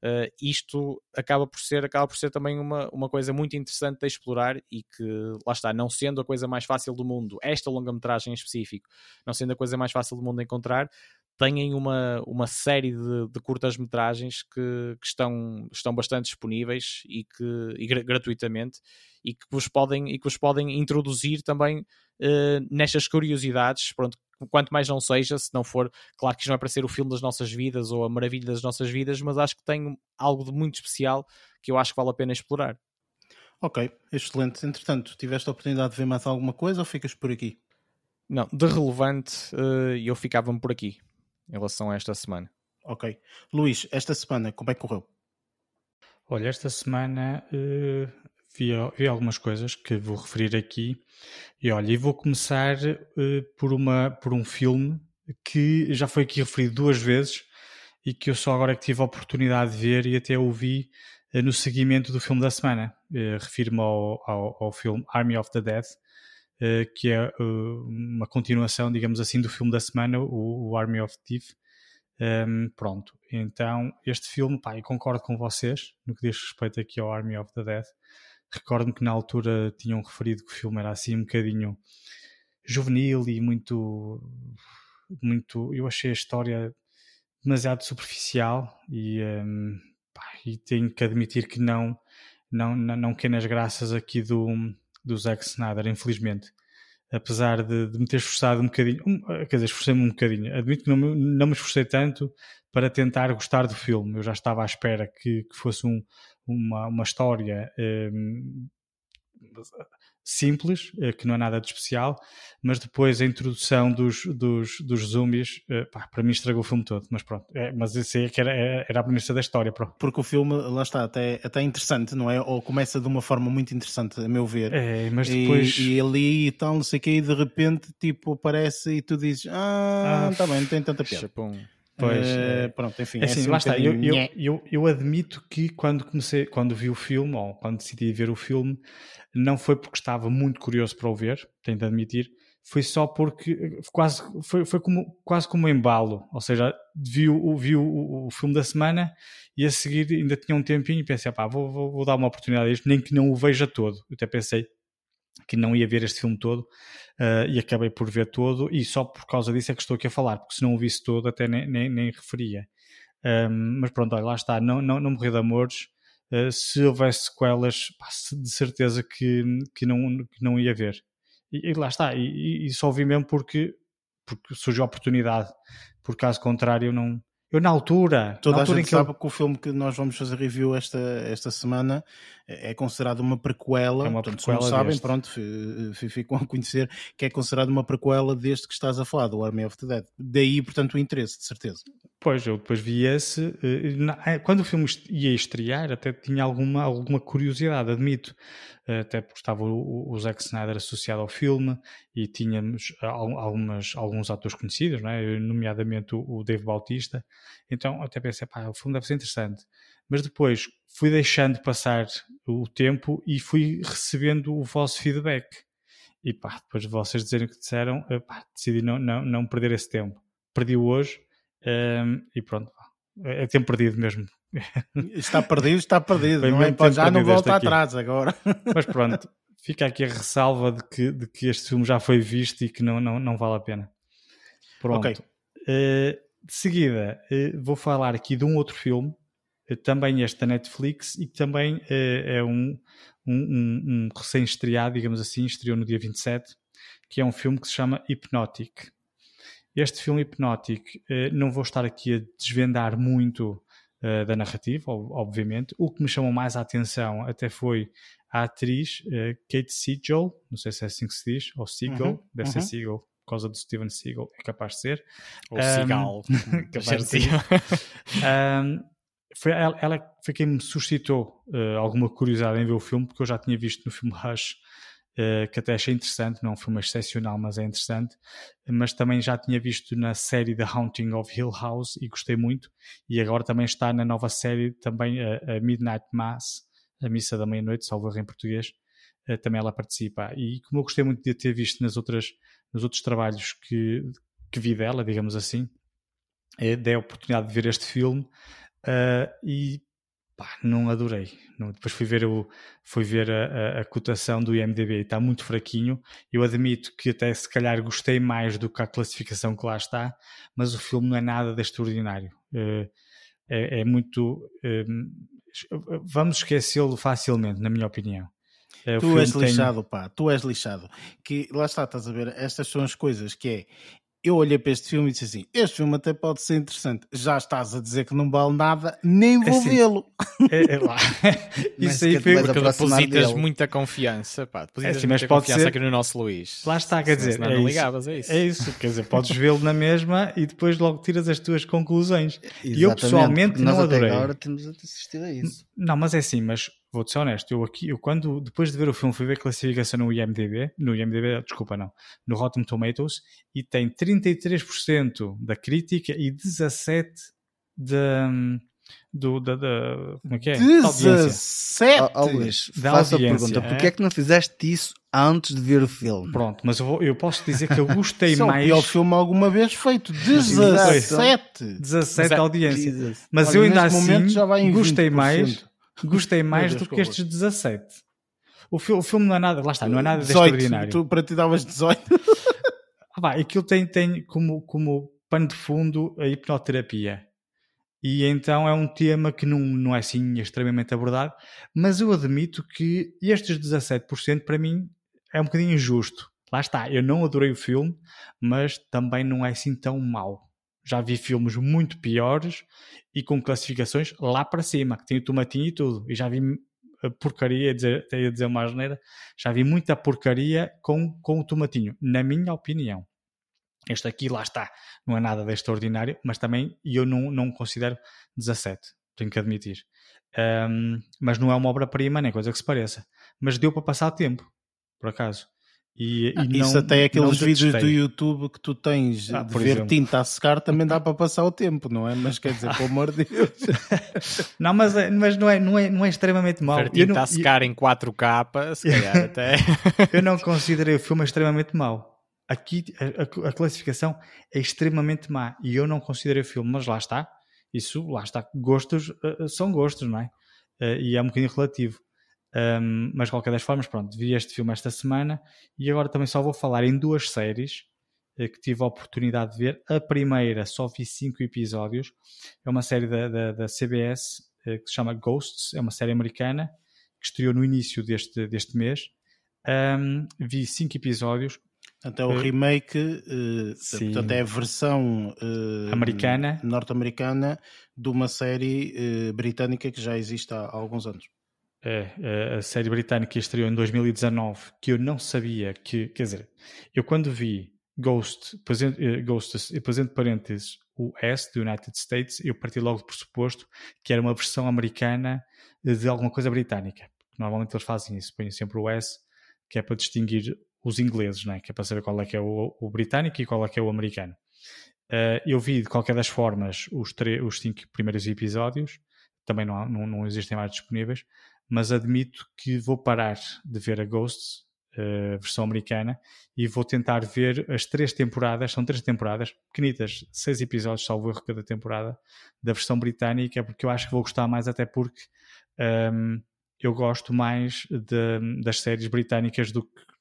Uh, isto acaba por ser acaba por ser também uma, uma coisa muito interessante de explorar e que lá está, não sendo a coisa mais fácil do mundo, esta longa-metragem em específico, não sendo a coisa mais fácil do mundo encontrar, têm uma, uma série de, de curtas-metragens que, que, estão, estão bastante disponíveis e que e gratuitamente e que vos podem e que vos podem introduzir também uh, nestas curiosidades, pronto, quanto mais não seja, se não for, claro que isto não é para ser o filme das nossas vidas ou a maravilha das nossas vidas, mas acho que tem algo de muito especial que eu acho que vale a pena explorar. Ok, excelente. Entretanto, tiveste a oportunidade de ver mais alguma coisa ou ficas por aqui? Não, de relevante, uh, eu ficava-me por aqui em relação a esta semana. Ok. Luís, esta semana, como é que correu? Olha, esta semana uh, vi, vi, algumas coisas que vou referir aqui. E olha, e vou começar uh, por, uma, por um filme que já foi aqui referido duas vezes e que eu só agora que tive a oportunidade de ver e até o vi uh, no seguimento do filme da semana. Refiro-me ao, ao, ao, filme Army of the Dead, que é uma continuação, digamos assim, do filme da semana, o, o Army of Thief. Um, pronto, então este filme, pá, eu concordo com vocês no que diz respeito aqui ao Army of the Dead. Recordo-me que na altura tinham referido que o filme era assim um bocadinho juvenil e muito, muito. Eu achei a história demasiado superficial e, um, pá, e tenho que admitir que não, não, não, não quer nas graças aqui do, do Zack Snyder, infelizmente. Apesar de, de me ter esforçado um bocadinho, um, quer dizer, esforcei-me um bocadinho. Admito que não, me- não me esforcei tanto para tentar gostar do filme. Eu já estava à espera que, que fosse um, uma, uma história hum, simples, eh, que não é nada de especial, mas depois a introdução dos, dos, dos zombies, eh, pá, para mim estragou o filme todo. Mas pronto, é, mas isso aí é que era, era a premissa da história. Pronto. Porque o filme, lá está, até, até interessante, não é? Ou começa de uma forma muito interessante, a meu ver. É, mas E- depois. E, ali e tal, não sei o que, e de repente, tipo, aparece e tu dizes, ah, Ah, tá bem, não tem tanta piada. Chapum. Pois, é. pronto, enfim. É assim, assim um lá está. Eu, eu, eu, eu admito que quando comecei, quando vi o filme, ou quando decidi ver o filme, não foi porque estava muito curioso para o ver, tenho de admitir, foi só porque eh, quase, foi, foi como, quase como um embalo. Ou seja, vi, o, vi o, o filme da semana e a seguir ainda tinha um tempinho e pensei, pá, vou, vou, vou dar uma oportunidade a isto, nem que não o veja todo. Eu até pensei que não ia ver este filme todo eh, e acabei por ver todo e só por causa disso é que estou aqui a falar, porque se não o visse todo até nem, nem, nem referia. Um, mas pronto, olha, lá está, não, não, não morri de amores. Uh, se houvesse sequelas, pá, se- de certeza que, que, não, que não ia ver. E, e lá está, e, e- só vi mesmo porque, porque surgiu a oportunidade. Por caso contrário, eu não. Eu na altura, Toda na a altura gente em que eu- sabe que o filme que nós vamos fazer review esta, esta semana é considerado uma prequela. É uma Portanto, se prequela não sabem, pronto, fi- fi- ficam a conhecer que é considerado uma prequela deste que estás a falar, do Army of the Dead. Daí, portanto, o interesse, de certeza. Pois, eu depois vi esse. eh, eh, Quando o filme ia estrear, até tinha alguma, alguma curiosidade, admito. Eh, Até porque estava o, o Zack Snyder associado ao filme e tínhamos al- algumas, alguns atores conhecidos, não é? nomeadamente o, o Dave Bautista. Então até pensei, pá, o filme deve ser interessante. Mas depois fui deixando passar o tempo e fui recebendo o vosso feedback. E pá, depois de vocês dizerem o que disseram, eh, pá, decidi não, não, não perder esse tempo. Perdi-o hoje ehm, e pronto, pá, é tempo perdido mesmo. <laughs> Está perdido, está perdido. Não é? já não perdido este volta atrás agora. Mas pronto, fica aqui a ressalva de que, de que este filme já foi visto e que não, não, não vale a pena. Pronto. Ok. Eh, de seguida, eh, vou falar aqui de um outro filme, eh, também este da Netflix, e que também é um, um, um- um recém-estreado, digamos assim, estreou no dia 27, que é um filme que se chama Hypnotic. Este filme Hypnotic, eh, não vou estar aqui a desvendar muito eh, da narrativa, ob- obviamente. O que me chamou mais a atenção até foi a atriz eh, Kate Siegel, não sei se é assim que se diz, ou Siegel, Uhum, deve ser uhum. Siegel, por causa do Steven Seagal, é capaz de ser. Ou Um, Cigal. <laughs> capaz de ser. Um, <laughs> foi, ela, ela foi quem me suscitou uh, alguma curiosidade em ver o filme, porque eu já tinha visto no filme Rush, que até achei interessante, não é um filme excepcional, mas é interessante, mas também já tinha visto na série The Haunting of Hill House e gostei muito, e agora também está na nova série, também a, a Midnight Mass, a Missa da Meia-Noite, salvo em português, uh, também ela participa. E como eu gostei muito de ter visto nas outras, nos outros trabalhos que, que vi dela, digamos assim, eh, dei a oportunidade de ver este filme uh, e pá, não adorei. Não, depois fui ver, o, fui ver a, a, a cotação do IMDB e está muito fraquinho. Eu admito que até se calhar gostei mais do que a classificação que lá está, mas o filme não é nada de extraordinário. Uh, é, é, muito. Um, vamos esquecê-lo facilmente, na minha opinião. Uh, tu és lixado, tem... pá, tu és lixado. Que lá está, estás a ver? Estas são as coisas que é eu olhei para este filme e disse assim: Este filme até pode ser interessante. Já estás a dizer que não vale nada, nem vou assim, vê-lo. <laughs> É, é lá. Isso aí foi porque depositas muita confiança. Pá, depositas é assim, muita mas pode confiança ser... aqui no nosso Luís. Lá está, quer dizer, Senão é não isso. ligavas, é isso. É isso, quer dizer, podes <laughs> vê-lo na mesma e depois logo tiras as tuas conclusões. Exatamente, e eu pessoalmente nós não até adorei. agora temos assistido a isso. Não, mas é assim, mas vou-te ser honesto, eu aqui, eu quando, depois de ver o filme, fui ver a classificação no IMDB, no IMDB, desculpa, não, no Rotten Tomatoes, e tem 33% da crítica e 17% da, do, da, da, como é que é? 17! Oh, oh, Luís, Da faço a pergunta, é? porquê é que não fizeste isso antes de ver o filme? Pronto, mas eu, vou, eu posso dizer que eu gostei mais... é o pior filme alguma vez feito. 17! 17 Mas é- audiência. Mas Olha, eu ainda assim gostei 20%. mais, gostei mais Deus, do que estes 17. O, fi o filme não é nada, lá está, não é nada de 18, extraordinário. Tu, para ti davas 18. <laughs> Ah, pá, aquilo tem, tem como, como pano de fundo a hipnoterapia. E então é um tema que não, não é assim extremamente abordado, mas eu admito que estes 17% para mim é um bocadinho injusto. Lá está, eu não adorei o filme, mas também não é assim tão mau. Já vi filmes muito piores e com classificações lá para cima, que tem o tomatinho e tudo. E já vi porcaria, dizer, ia dizer uma asneira, já vi muita porcaria com, com o tomatinho, na minha opinião. Este aqui, lá está, não é nada de extraordinário, mas também eu não, não considero 17, tenho que admitir. Um, mas não é uma obra-prima, nem coisa que se pareça. Mas deu para passar tempo, por acaso. E, ah, e isso não, até aqueles vídeos do YouTube que tu tens ah, de ver exemplo. tinta a secar também dá para passar o tempo, não é? Mas quer dizer, pelo amor de Deus. <laughs> não, mas, mas não, é, não, é, não é extremamente mau. Ver tinta não, a secar eu... em 4K, se <laughs> calhar até. eu não considerei o filme extremamente mau. Aqui a, a, classificação é extremamente má e eu não considerei o filme, mas lá está. Isso, lá está. Gostos uh, são gostos, não é? Uh, e é um bocadinho relativo. Um, mas de qualquer das formas, pronto, vi este filme esta semana e agora também só vou falar em duas séries uh, que tive a oportunidade de ver. A primeira só vi cinco episódios, é uma série da, da, da CBS uh, que se chama Ghosts, é uma série americana que estreou no início deste, deste mês. Um, vi cinco episódios. Portanto, é o remake, uh, portanto, é a versão uh, americana, norte-americana de uma série uh, britânica que já existe há, há alguns anos é, a série britânica estreou em 2019, que eu não sabia que, quer dizer, eu quando vi Ghost, presente, Ghosts, e depois entre parênteses o S, do United States, eu parti logo do pressuposto que era uma versão americana de alguma coisa britânica. Normalmente eles fazem isso, põem sempre o S, que é para distinguir os ingleses, né? que é para saber qual é que é o, o britânico e qual é que é o americano. Uh, eu vi, de qualquer das formas, os, os cinco primeiros episódios, também não, não, não existem mais disponíveis, mas admito que vou parar de ver a Ghosts, a versão americana, e vou tentar ver as três temporadas, são três temporadas, pequenitas, seis episódios, salvo erro cada temporada, da versão britânica, porque eu acho que vou gostar mais, até porque um, eu gosto mais de, das séries britânicas do que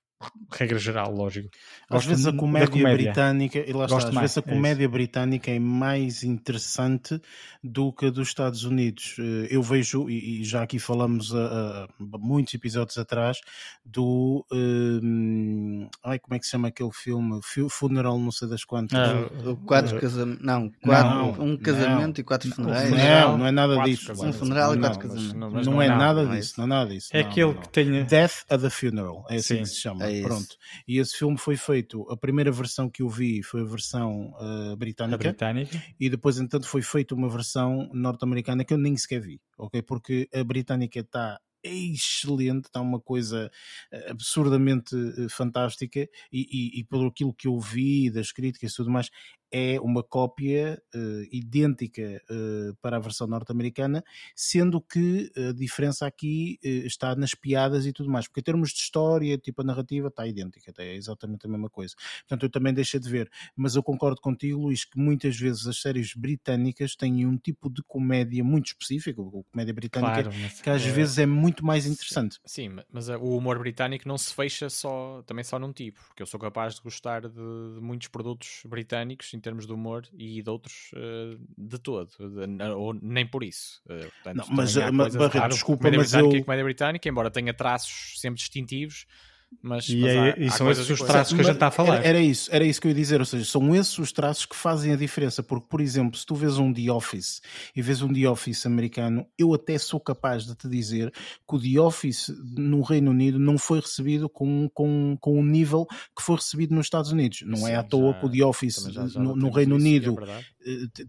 regra geral, lógico. Às vezes a comédia, comédia, britânica, e lá está, às vezes a é comédia é britânica é mais interessante do que a dos Estados Unidos. Eh, eu vejo, e já aqui falamos há, muitos episódios atrás, do. Um, ai, como é que se chama aquele filme? Funeral, não sei das quantas. Ah, quatro casamentos. Não, quatro, não, um casamento não, e quatro funerais. Não, não é nada disso. Um funeral e quatro casamentos. Não, não, é nada disso, não é nada disso. É aquele que tem. Death at the Funeral, é assim Sim. que se chama. É Pronto. E esse filme foi feito, a primeira versão que eu vi foi a versão uh, britânica, britânica, e depois, entanto, foi feita uma versão norte-americana que eu nem sequer vi, ok? Porque a britânica está excelente, está uma coisa eh, absurdamente eh, fantástica e, e, e por aquilo que eu vi das críticas e tudo mais, é uma cópia uh, idêntica uh, para a versão norte-americana, sendo que a diferença aqui uh, está nas piadas e tudo mais, porque em termos de história, tipo a narrativa, está idêntica, é exatamente a mesma coisa. Portanto, eu também deixei de ver, mas eu concordo contigo, Luís, que muitas vezes as séries britânicas têm um tipo de comédia muito específico, a comédia britânica, claro, que às é... vezes é muito mais interessante. Sim, sim, mas o humor britânico não se fecha só, também só num tipo, porque eu sou capaz de gostar de, de muitos produtos britânicos, termos de humor e de outros uh, de todo, de, ou nem por isso. Uh, portanto, não, mas, mas Barreto, desculpa, mas eu... e comédia britânica, embora tenha traços sempre distintivos, mas, e, mas é, há, e são esses os traços que a gente está a falar. Era, era, isso, era isso que eu ia dizer, ou seja, são esses os traços que fazem a diferença, porque, por exemplo, se tu vês um The Office e vês um The Office americano, eu até sou capaz de te dizer que o The Office no Reino Unido não foi recebido com, com, com o nível que foi recebido nos Estados Unidos. Não Sim, é à toa já, que o The Office já, já no, no Reino Unido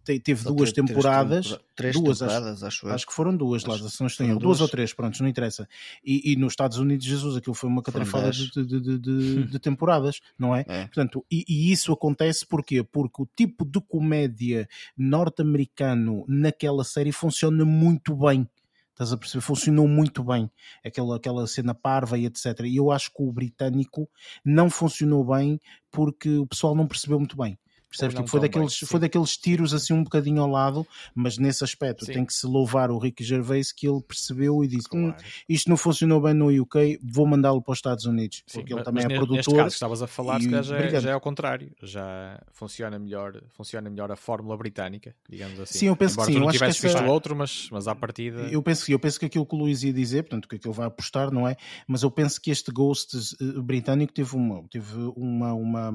é teve Só duas teve temporadas, três duas, temporadas, acho, acho, acho que foram duas acho, lá, se não estou duas. duas ou três, pronto, não interessa. E, e, nos Estados Unidos, Jesus, aquilo foi uma catrafada de, de, de, de, de, temporadas, não é? é. Portanto, e, e, isso acontece porquê? Porque o tipo de comédia norte-americano naquela série funciona muito bem. Estás a perceber? Funcionou muito bem aquela, aquela cena parva e etc. E eu acho que o britânico não funcionou bem porque o pessoal não percebeu muito bem Percebes? Tipo, foi, daqueles, bem, foi daqueles tiros assim um bocadinho ao lado, mas nesse aspecto sim. tem que se louvar o Ricky Gervais que ele percebeu e disse: hum, claro. hum, isto não funcionou bem no UK, vou mandá-lo para os Estados Unidos. Sim, porque ele também é produtor. Neste caso, estavas a falar, e, já, é, já é ao contrário, já funciona melhor, funciona melhor a fórmula britânica, digamos assim. Sim, eu penso Embora que sim. Tu não eu tivesse visto essa... outro, mas, mas à partida. Eu penso, eu penso que aquilo que o Luís ia dizer, portanto, que ele vai apostar, não é? Mas eu penso que este Ghost uh, britânico teve uma, teve uma, uma,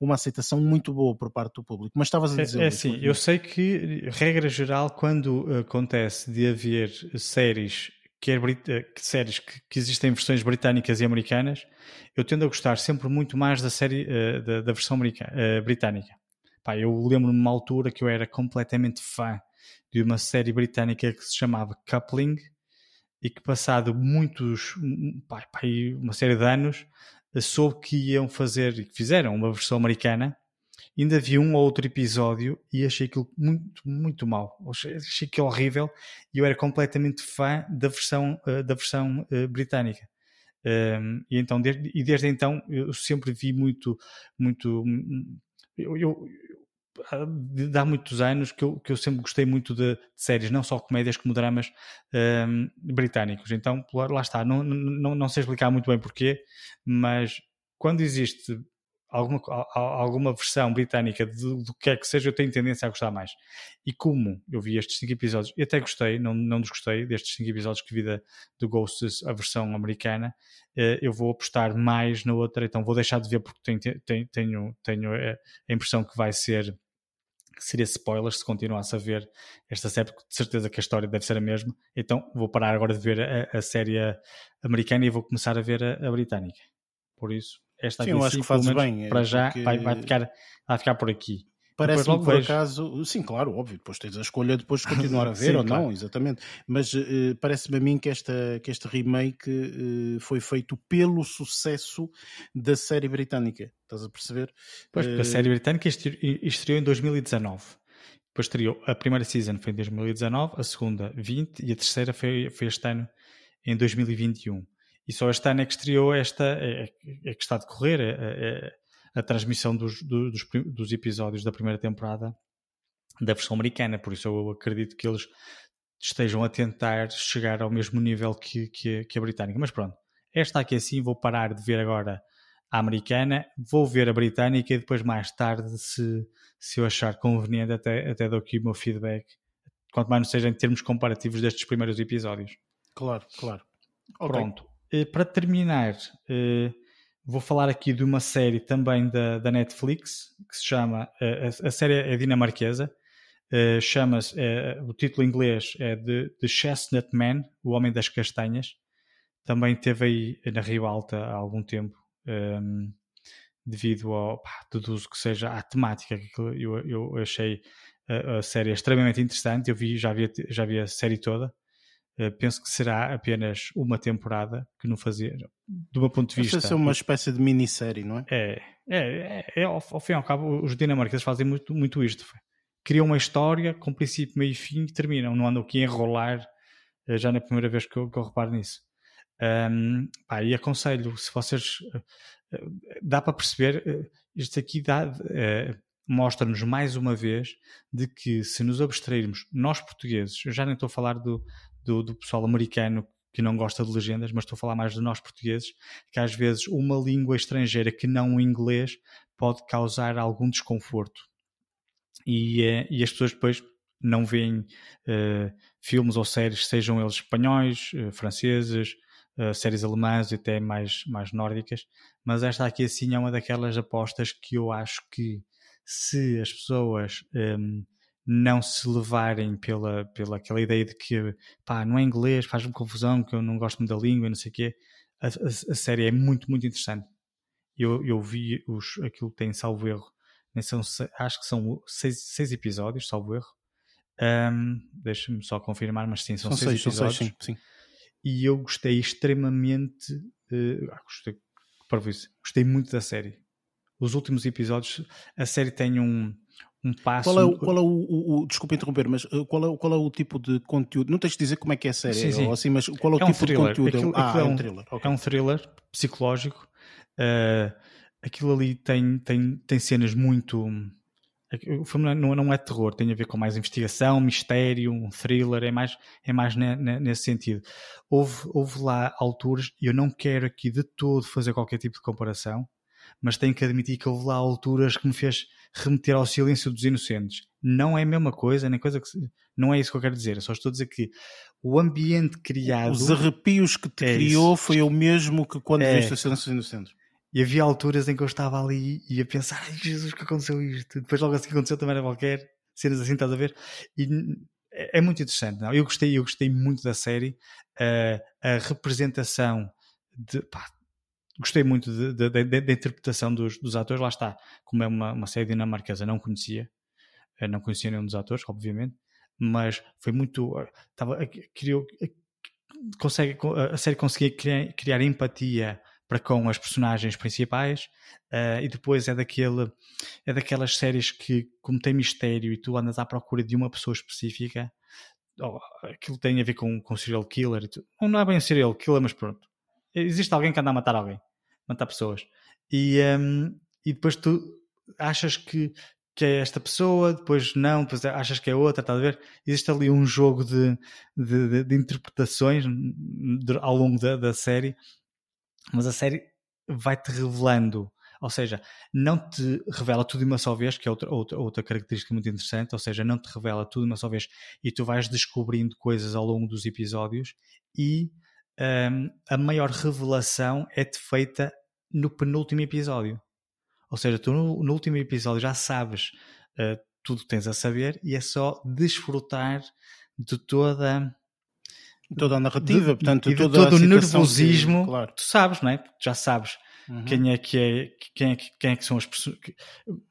uma aceitação muito boa por parte do público. Mas estavas a dizer. É, é assim, eu sei que, regra geral, quando acontece de haver séries quer eh, séries que, que, existem em versões britânicas e americanas, eu tendo a gostar sempre muito mais da série uh, da, da, versão uh, britânica. Pá, eu lembro-me uma altura que eu era completamente fã de uma série britânica que se chamava Coupling e que passado muitos, pá, pá, uma série de anos, soube que iam fazer, e que fizeram uma versão americana ainda vi um ou outro episódio e achei aquilo muito, muito mal. Achei, aquilo horrível e eu era completamente fã da versão, uh, da versão uh, britânica. Um, e então desde, e desde então eu sempre vi muito muito eu, eu, há muitos anos que eu, que eu sempre gostei muito de, de séries, não só comédias como dramas um, britânicos. Então, lá está, não, não, não sei explicar muito bem porquê, mas quando existe alguma, alguma versão britânica do, do que é que seja, eu tenho tendência a gostar mais. E como eu vi estes 5 episódios, e até gostei, não, não desgostei destes 5 episódios que vi da, do Ghosts, a versão americana, eh, eu vou apostar mais na outra, então vou deixar de ver porque tenho, tenho, tenho, tenho eh, a impressão que vai ser que seria spoilers se continuasse a ver esta série, porque de certeza que a história deve ser a mesma. Então vou parar agora de ver a, a série americana e vou começar a ver a, a britânica. Por isso, esta Sim, eu acho que fazes bem. É, para já vai, vai, ficar, vai ficar por aqui. Parece-me por vejo... acaso, sim, claro, óbvio, depois tens a escolha depois de <laughs> continuar a ver sim, ou claro. não, exatamente. Mas uh, parece-me a mim que, esta, que este remake uh, foi feito pelo sucesso da série britânica. Estás a perceber? Pois, uh... a série britânica estreou em 2019. Depois estreou a primeira season foi em 2019, a segunda 20 e a terceira foi, foi este ano em 2021. E só este ano é que estreou esta, é, é que está a decorrer é, é, a transmissão dos, dos, dos, episódios da primeira temporada da versão americana, por isso eu acredito que eles estejam a tentar chegar ao mesmo nível que, que, que a britânica. Mas pronto, esta aqui assim, vou parar de ver agora a americana, vou ver a britânica e depois mais tarde, se, se eu achar conveniente, até, até dou aqui o meu feedback, quanto mais não seja em termos comparativos destes primeiros episódios. Claro, claro. Pronto. Okay. Eh, para terminar, eh, vou falar aqui de uma série também da, da Netflix que se chama eh, a, a série é dinamarquesa. chama-se o título em inglês é The, The Chestnut Man, o Homem das Castanhas. Também teve aí na Rio Alta há algum tempo. Um, ehm, devido ao pá, deduzo que seja à temática que eu, eu achei a, a, série extremamente interessante. Eu vi, já vi, já vi a série toda penso que será apenas uma temporada que não fazia, do meu ponto de vista. Isso é uma espécie de minissérie, não é? É, é, é, é ao, ao, fim e ao cabo, os dinamarqueses fazem muito, muito isto. Criam uma história com princípio, meio e fim e terminam, não andam aqui a enrolar uh, já na primeira vez que eu, que eu reparo nisso. Um, pá, e aconselho, se vocês. Uh, dá para perceber, isto aqui dá mostra-nos mais uma vez de que se nos abstrairmos, nós portugueses, eu já nem estou a falar do, do, do pessoal americano que não gosta de legendas, mas estou a falar mais de nós portugueses, que às vezes uma língua estrangeira que não o inglês pode causar algum desconforto. E, uh, e as pessoas depois não veem uh, filmes ou séries, sejam eles espanhóis, uh, franceses, séries alemãs e até mais, mais nórdicas, mas esta aqui assim é uma daquelas apostas que eu acho que se as pessoas um, não se levarem pela, pela aquela ideia de que pá, não é inglês, faz-me confusão, que eu não gosto muito da língua, não sei o quê. A, a, a, série é muito, muito interessante. Eu, eu vi os, aquilo que tem salvo erro, são, acho que são seis, seis episódios, salvo erro. Um, Deixa-me só confirmar, mas sim, são, são seis, seis, episódios. São seis, sim, sim. E eu gostei extremamente. Uh, gostei, gostei muito da série. Os últimos episódios, a série tem um, um passo. Qual é, o, qual é o, o, desculpa interromper, mas uh, qual é, qual é o tipo de conteúdo? Não tens de dizer como é que é a série, sim, sim. assim, mas qual é o é tipo um de conteúdo? Aquilo, ah, aquilo é, um, é um thriller. Okay. É um thriller psicológico. Uh, aquilo ali tem, tem, tem cenas muito O filme não, não é terror, tem a ver com mais investigação, mistério, um thriller, é mais, é mais ne, ne, nesse sentido. Houve, houve lá alturas, e eu não quero aqui de todo fazer qualquer tipo de comparação, mas tenho que admitir que houve lá alturas que me fez remeter ao silêncio dos inocentes. Não é a mesma coisa, nem coisa que. Não é isso que eu quero dizer, só estou a dizer que o ambiente criado. Os arrepios que te é criou isso. foi o mesmo que quando é. viste o silêncio dos inocentes. E havia alturas em que eu estava ali e a pensar, ai Jesus, que aconteceu isto? Depois logo assim que aconteceu também era qualquer, cenas assim, estás a ver? E é, é muito interessante, não? Eu gostei, eu gostei muito da série, uh, a representação de, pá, gostei muito da interpretação dos, dos, atores, lá está, como é uma, uma série dinamarquesa, não conhecia, eh, não conhecia nenhum dos atores, obviamente, mas foi muito, estava, eh, criou, eh, consegue, a série conseguia criar, criar empatia para com as personagens principais uh, e depois é daquele é daquelas séries que como tem mistério e tu andas à procura de uma pessoa específica oh, aquilo tem a ver com, com serial killer não é bem serial killer mas pronto. Existe alguém que anda a matar alguém, matar pessoas. E, um, e depois tu achas que, que é esta pessoa, depois não, depois achas que é outra, estás a ver? Existe ali um jogo de, de, de, de interpretações de, ao longo da, da série, mas a série vai-te revelando, ou seja, não te revela tudo de uma só vez, que é outra, outra, outra característica muito interessante, ou seja, não te revela tudo de uma só vez e tu vais descobrindo coisas ao longo dos episódios e um, a maior revelação é feita no penúltimo episódio. Ou seja, tu no, no último episódio já sabes uh, tudo que tens a saber e é só desfrutar de toda toda a narrativa, de, portanto, de todo o nervosismo, claro. tu sabes, não é? Tu já sabes uhum. quem é que é, quem é, quem é que são os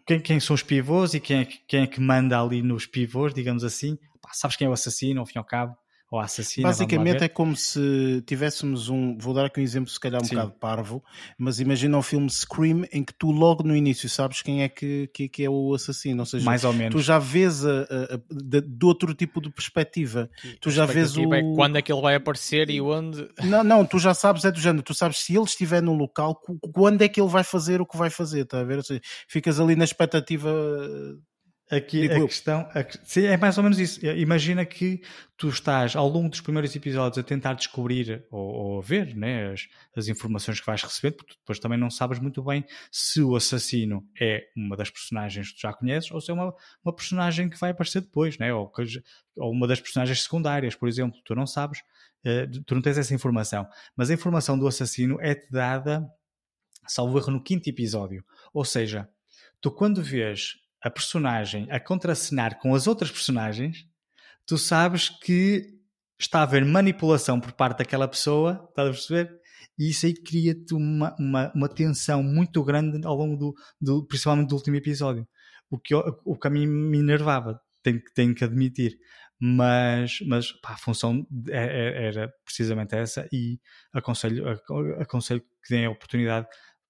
quem, quem são os pivôs e quem é, quem é que manda ali nos pivôs, digamos assim. Pá, sabes quem é o assassino, ao fim e ao cabo ou assassina. Basicamente é como se tivéssemos um. Vou dar aqui um exemplo, se calhar um Sim. bocado parvo, mas imagina o filme Scream em que tu logo no início sabes quem é que, que, que é o assassino. Ou seja, mais ou menos. Tu já vês a, a, a de, de, outro tipo de perspectiva. tu já vês o. É quando é que ele vai aparecer e onde. Não, não, tu já sabes, é do género. Tu sabes se ele estiver no local, quando é que ele vai fazer o que vai fazer, está a ver? Ou seja, ficas ali na expectativa Aqui a questão a, sim, é mais ou menos isso. Imagina que tu estás ao longo dos primeiros episódios a tentar descobrir ou, ou ver né, as, as, informações que vais recebendo, porque depois também não sabes muito bem se o assassino é uma das personagens que tu já conheces ou se é uma, uma personagem que vai aparecer depois, né, ou, que, ou uma das personagens secundárias, por exemplo. Tu não sabes, uh, tu não tens essa informação. Mas a informação do assassino é-te dada, salvo erro, no quinto episódio. Ou seja, tu quando vês a personagem a contracenar com as outras personagens, tu sabes que está a haver manipulação por parte daquela pessoa, estás a perceber? E isso aí cria-te uma, uma, uma, tensão muito grande ao longo do, do, principalmente do último episódio. O que, o que a mim me enervava, tenho, tenho que admitir. Mas, mas pá, a função é, é, era precisamente essa e aconselho, aconselho que deem a oportunidade.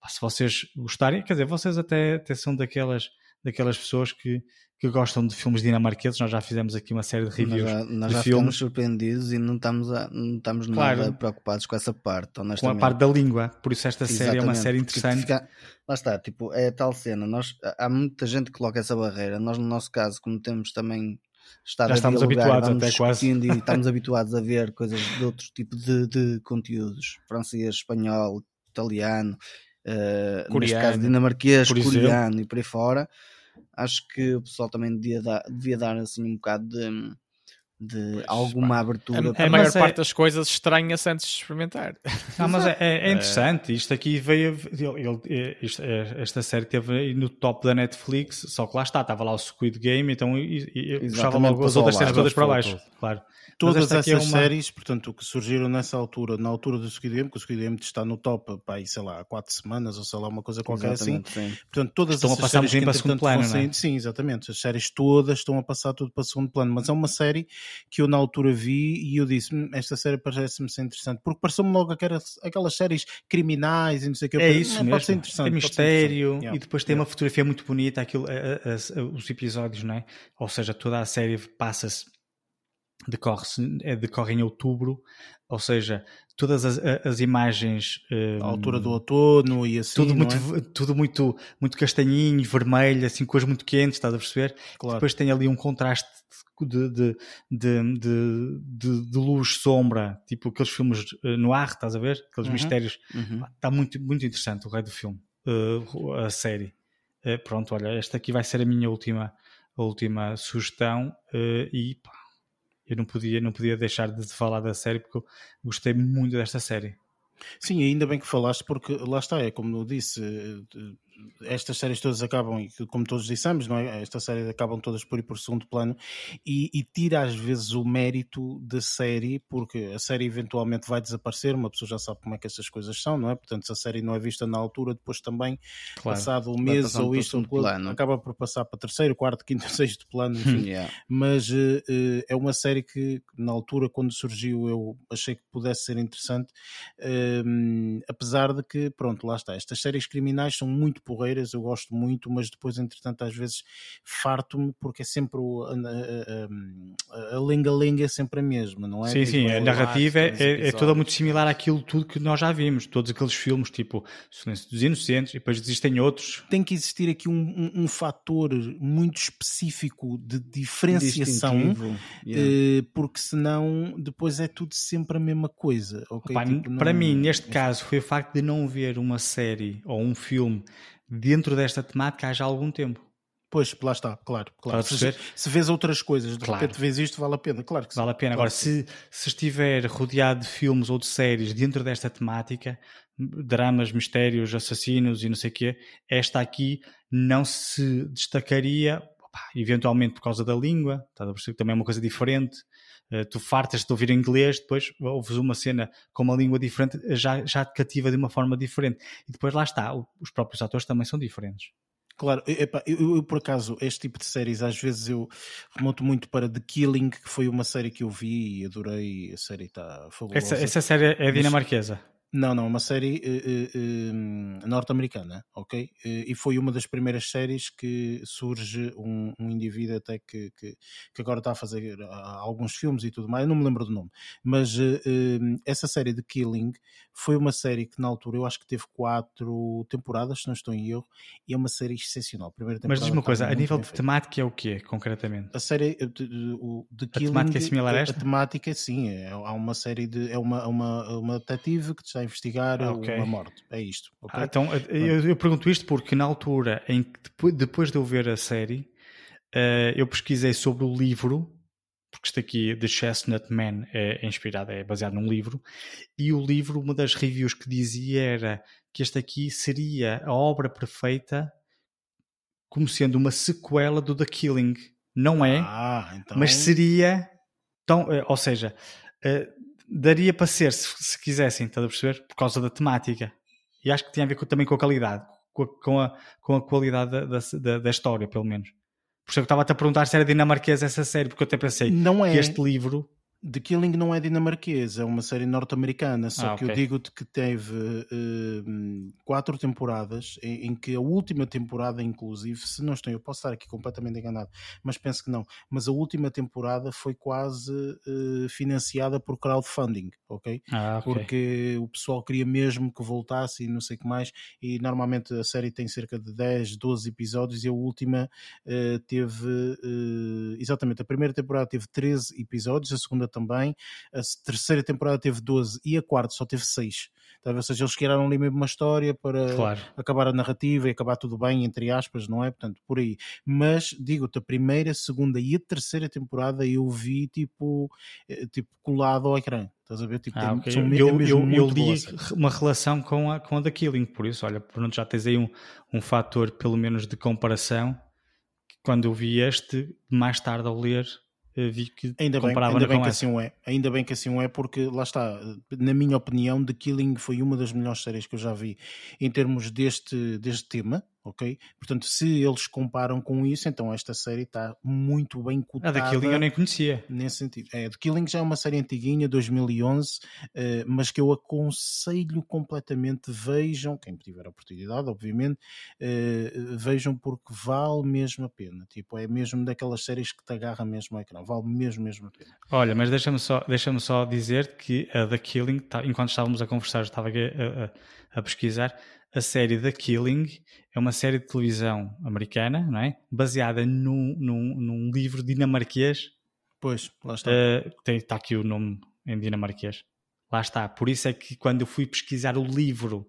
Se vocês gostarem, quer dizer, vocês até, até são daquelas daquelas pessoas que, que gostam de filmes dinamarqueses. Nós já fizemos aqui uma série de reviews. Nós já, nós de já filmes. surpreendidos e não estamos, a, não estamos claro. nada preocupados com essa parte. Com a parte da língua. Por isso esta Exatamente, série é uma série interessante. Fica... Lá está, tipo, é tal cena. Nós, há muita gente que coloca essa barreira. Nós, no nosso caso, como temos também estado já estamos habituados até quase. E <laughs> estamos habituados a ver coisas de outro tipo de, de conteúdos. Francês, espanhol, italiano, uh, coreano, neste caso dinamarquês, coreano e por aí fora acho que o pessoal também devia dar, devia dar assim um bocado de, de pois, alguma pá. abertura. A, a maior é... parte das coisas estranha-se antes de experimentar. <laughs> Não, mas é, é, é interessante. Isto aqui veio. Ele, ele, isto, é, esta série teve no top da Netflix, só que lá está, estava lá o Squid Game, então e, e, puxava logo as outras séries todas para baixo. Claro. Todas essas é uma... séries, portanto, que surgiram nessa altura, na altura do Squid Game, que o Squid Game está no top, pá, aí, sei lá, há quatro semanas ou sei lá, uma coisa qualquer assim. exatamente, assim. Sim. Portanto, todas estão essas a passar séries que, para segundo plano, não é? Sim, exatamente. As séries todas estão a passar tudo para segundo plano, mas é uma série que eu na altura vi e eu disse, hum, esta série parece-me ser interessante, porque pareceu-me logo aquelas, aquelas séries criminais e não sei o que. É isso mesmo. Pode ser interessante. Tem mistério e depois tem yeah. uma fotografia muito bonita, aquilo, a, a, a, os episódios, não é? Ou seja, toda a série passa-se decorre, é, decorre em outubro, ou seja, todas as, as imagens. Um, a altura do outono e assim. Tudo, muito, é? tudo muito, muito castanhinho, vermelho, assim, coisas muito quentes, estás a perceber? Claro. Depois tem ali um contraste de, de, de, de, de luz-sombra, tipo aqueles filmes no ar, estás a ver? Aqueles uhum. mistérios. Uhum. Está muito, muito interessante o rei do filme, uh, a série. Uh, pronto, olha, esta aqui vai ser a minha última, a última sugestão uh, e pá, eu não podia, não podia deixar de falar da série porque gostei muito desta série. Sim, ainda bem que falaste, porque lá está, é como eu disse, estas séries todas acabam, como todos dissemos, não é? Estas séries acabam todas por ir por segundo plano e, e, tira às vezes o mérito da série, porque a série eventualmente vai desaparecer, uma pessoa já sabe como é que essas coisas são, não é? Portanto, se a série não é vista na altura, depois também, claro. passado um mês ou isto ou aquilo, acaba por passar para terceiro, quarto, quinto, <laughs> sexto plano, enfim. <laughs> yeah. Mas uh, uh, é uma série que na altura, quando surgiu, eu achei que pudesse ser interessante, uh, apesar de que, pronto, lá está, estas séries criminais são muito porreiras, eu gosto muito, mas depois, entretanto, às vezes farto-me porque é sempre o, a lenga-lenga é sempre a mesma, não é? Sim, sim, tipo, a narrativa é, é, é, toda muito similar àquilo tudo que nós já vimos, todos aqueles filmes, tipo Silêncio dos Inocentes, e depois existem outros. Tem que existir aqui um, um, um fator muito específico de diferenciação, yeah. Eh, porque senão depois é tudo sempre a mesma coisa. Okay? Opa, tipo, para mim, neste caso, foi o facto de não ver uma série ou um filme dentro desta temática há já algum tempo. Pois, lá está, claro. claro. Se, se vês outras coisas, de claro. repente vês isto, vale a pena, claro que Vale a pena. Claro Agora, se, se estiver rodeado de filmes ou de séries dentro desta temática, dramas, mistérios, assassinos e não sei o quê, esta aqui não se destacaria, opa, eventualmente por causa da língua, está a perceber que também é uma coisa diferente, tu fartas de ouvir inglês, depois ouves uma cena com uma língua diferente, já, já te cativa de uma forma diferente. E depois lá está, os próprios atores também são diferentes. Claro, epa, eu, eu, por acaso, este tipo de séries, às vezes eu remonto muito para The Killing, que foi uma série que eu vi e adorei. A série está fabulosa. Essa, essa série é dinamarquesa? Não, não, uma série uh, uh, uh, norte-americana, ok? e foi uma das primeiras séries que surge um, um indivíduo até que, que, que, agora está a fazer alguns filmes e tudo mais, eu não me lembro do nome, mas essa série de Killing foi uma série que na altura eu acho que teve quatro temporadas, se não estou em erro, e é uma série excepcional. Primeira mas diz uma coisa, a nível de feita. temática é o quê, concretamente? A série de, de, de Killing... A temática é similar a esta? A, a temática, sim, é, há uma série de... é uma, uma, uma detetive que está a investigar ah, okay. uma morte. É isto. Okay? Ah, então, eu, eu, pergunto isto porque na altura em que depois, de eu ver a série, uh, eu pesquisei sobre o livro, porque isto aqui, The Chestnut Man, é, é inspirado, é baseado num livro, e o livro, uma das reviews que dizia era que este aqui seria a obra perfeita como sendo uma sequela do The Killing. Não é, ah, então... mas seria. Tão, eh, ou seja, uh, daria para ser, se, se, quisessem, estás a perceber? Por causa da temática. E acho que tinha a ver com, também com a qualidade, com a, com a, com a qualidade da, da, da, história, pelo menos. Por isso eu estava-te a perguntar se era dinamarquesa essa série, porque eu até pensei não é. que este livro The Killing não é dinamarquesa, é uma série norte-americana, só ah, que okay. eu digo-te que teve uh, quatro temporadas, em, em, que a última temporada, inclusive, se não estou, eu posso estar aqui completamente enganado, mas penso que não, mas a última temporada foi quase uh, financiada por crowdfunding, ok? Ah, okay? Porque o pessoal queria mesmo que voltasse e não sei o que mais, e normalmente a série tem cerca de 10, 12 episódios e a última uh, teve, exatamente, a primeira temporada teve 13 episódios, a segunda também. A terceira temporada teve 12 e a quarta só teve 6. Tá Ou seja, eles criaram ali mesmo uma história para claro. acabar a narrativa e acabar tudo bem, entre aspas, não é? Portanto, por aí. Mas, digo-te, a primeira, a segunda e a terceira temporada eu vi tipo, eh, tipo colado ao ecrã. Estás a ver? Tipo, ah, okay. eu, eu, eu, eu li uma relação com a, com a da Killing, por isso, olha, pronto, já tens aí um, um fator, pelo menos, de comparação. Quando eu vi este, mais tarde ao ler, vi que ainda bem, ainda bem que essa. assim é. Ainda bem que assim é, porque lá está, na minha opinião, The Killing foi uma das melhores séries que eu já vi em termos deste, deste tema, ok? Portanto, se eles comparam com isso, então esta série está muito bem cotada. A da Killing eu nem conhecia. Nesse sentido. É, The Killing já é uma série antiguinha, 2011, uh, mas que eu aconselho completamente, vejam, quem tiver a oportunidade, obviamente, uh, vejam porque vale mesmo a pena. Tipo, é mesmo daquelas séries que te agarra mesmo ao ecrã, vale mesmo, mesmo a pena. Olha, mas deixa-me só, deixa só dizer que a The Killing, tá, enquanto estávamos a conversar, estava aqui a, a, a pesquisar, a série The Killing é uma série de televisão americana, não é? Baseada num, num, num livro dinamarquês. Pois, lá está. Uh, tem, está aqui o nome em dinamarquês. Lá está. Por isso é que quando eu fui pesquisar o livro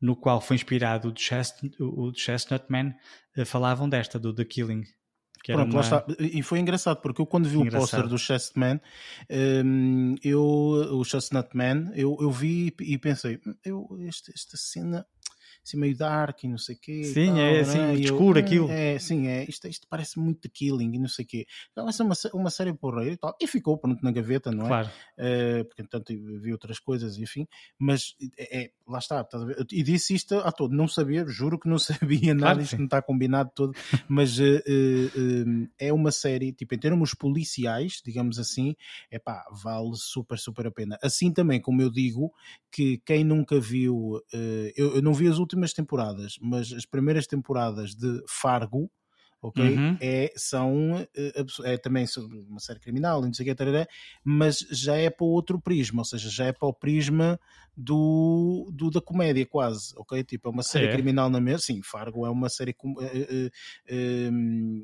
no qual foi inspirado o, Chestnut, o Chestnut Man, uh, falavam desta, do The Killing. Pronto, uma... E foi engraçado, porque eu quando vi engraçado. o póster do Chestnut Man, um, eu, o Chestnut Man, eu, eu vi e pensei, hum, eu, esta, esta cena assim meio dark e não sei o quê. Sim, tal, é assim, muito escuro eu, aquilo. É, sim, é, isto, isto parece muito Killing e não sei o quê. Então vai ser uma, uma série porreira e tal. E ficou, pronto, na gaveta, não é? Claro. Uh, porque, entanto, vi outras coisas, enfim. Mas, é, é lá está, E disse isto a todo, não sabia, juro que não <laughs> sabia nada, claro isto não está combinado todo, mas uh, uh, é uma série, tipo, em termos policiais, digamos assim, é pá, vale super, super a pena. Assim também, como eu digo, que quem nunca viu, eu, eu não vi as últimas últimas temporadas, mas as primeiras temporadas de Fargo, ok? Uhum. É, são eh, é, também uma série criminal, não sei o que, mas já é para outro prisma, ou seja, já é para o prisma do, do da comédia, quase, ok? Tipo, é uma série é. criminal na mesma. Sim, Fargo é uma série eh, eh,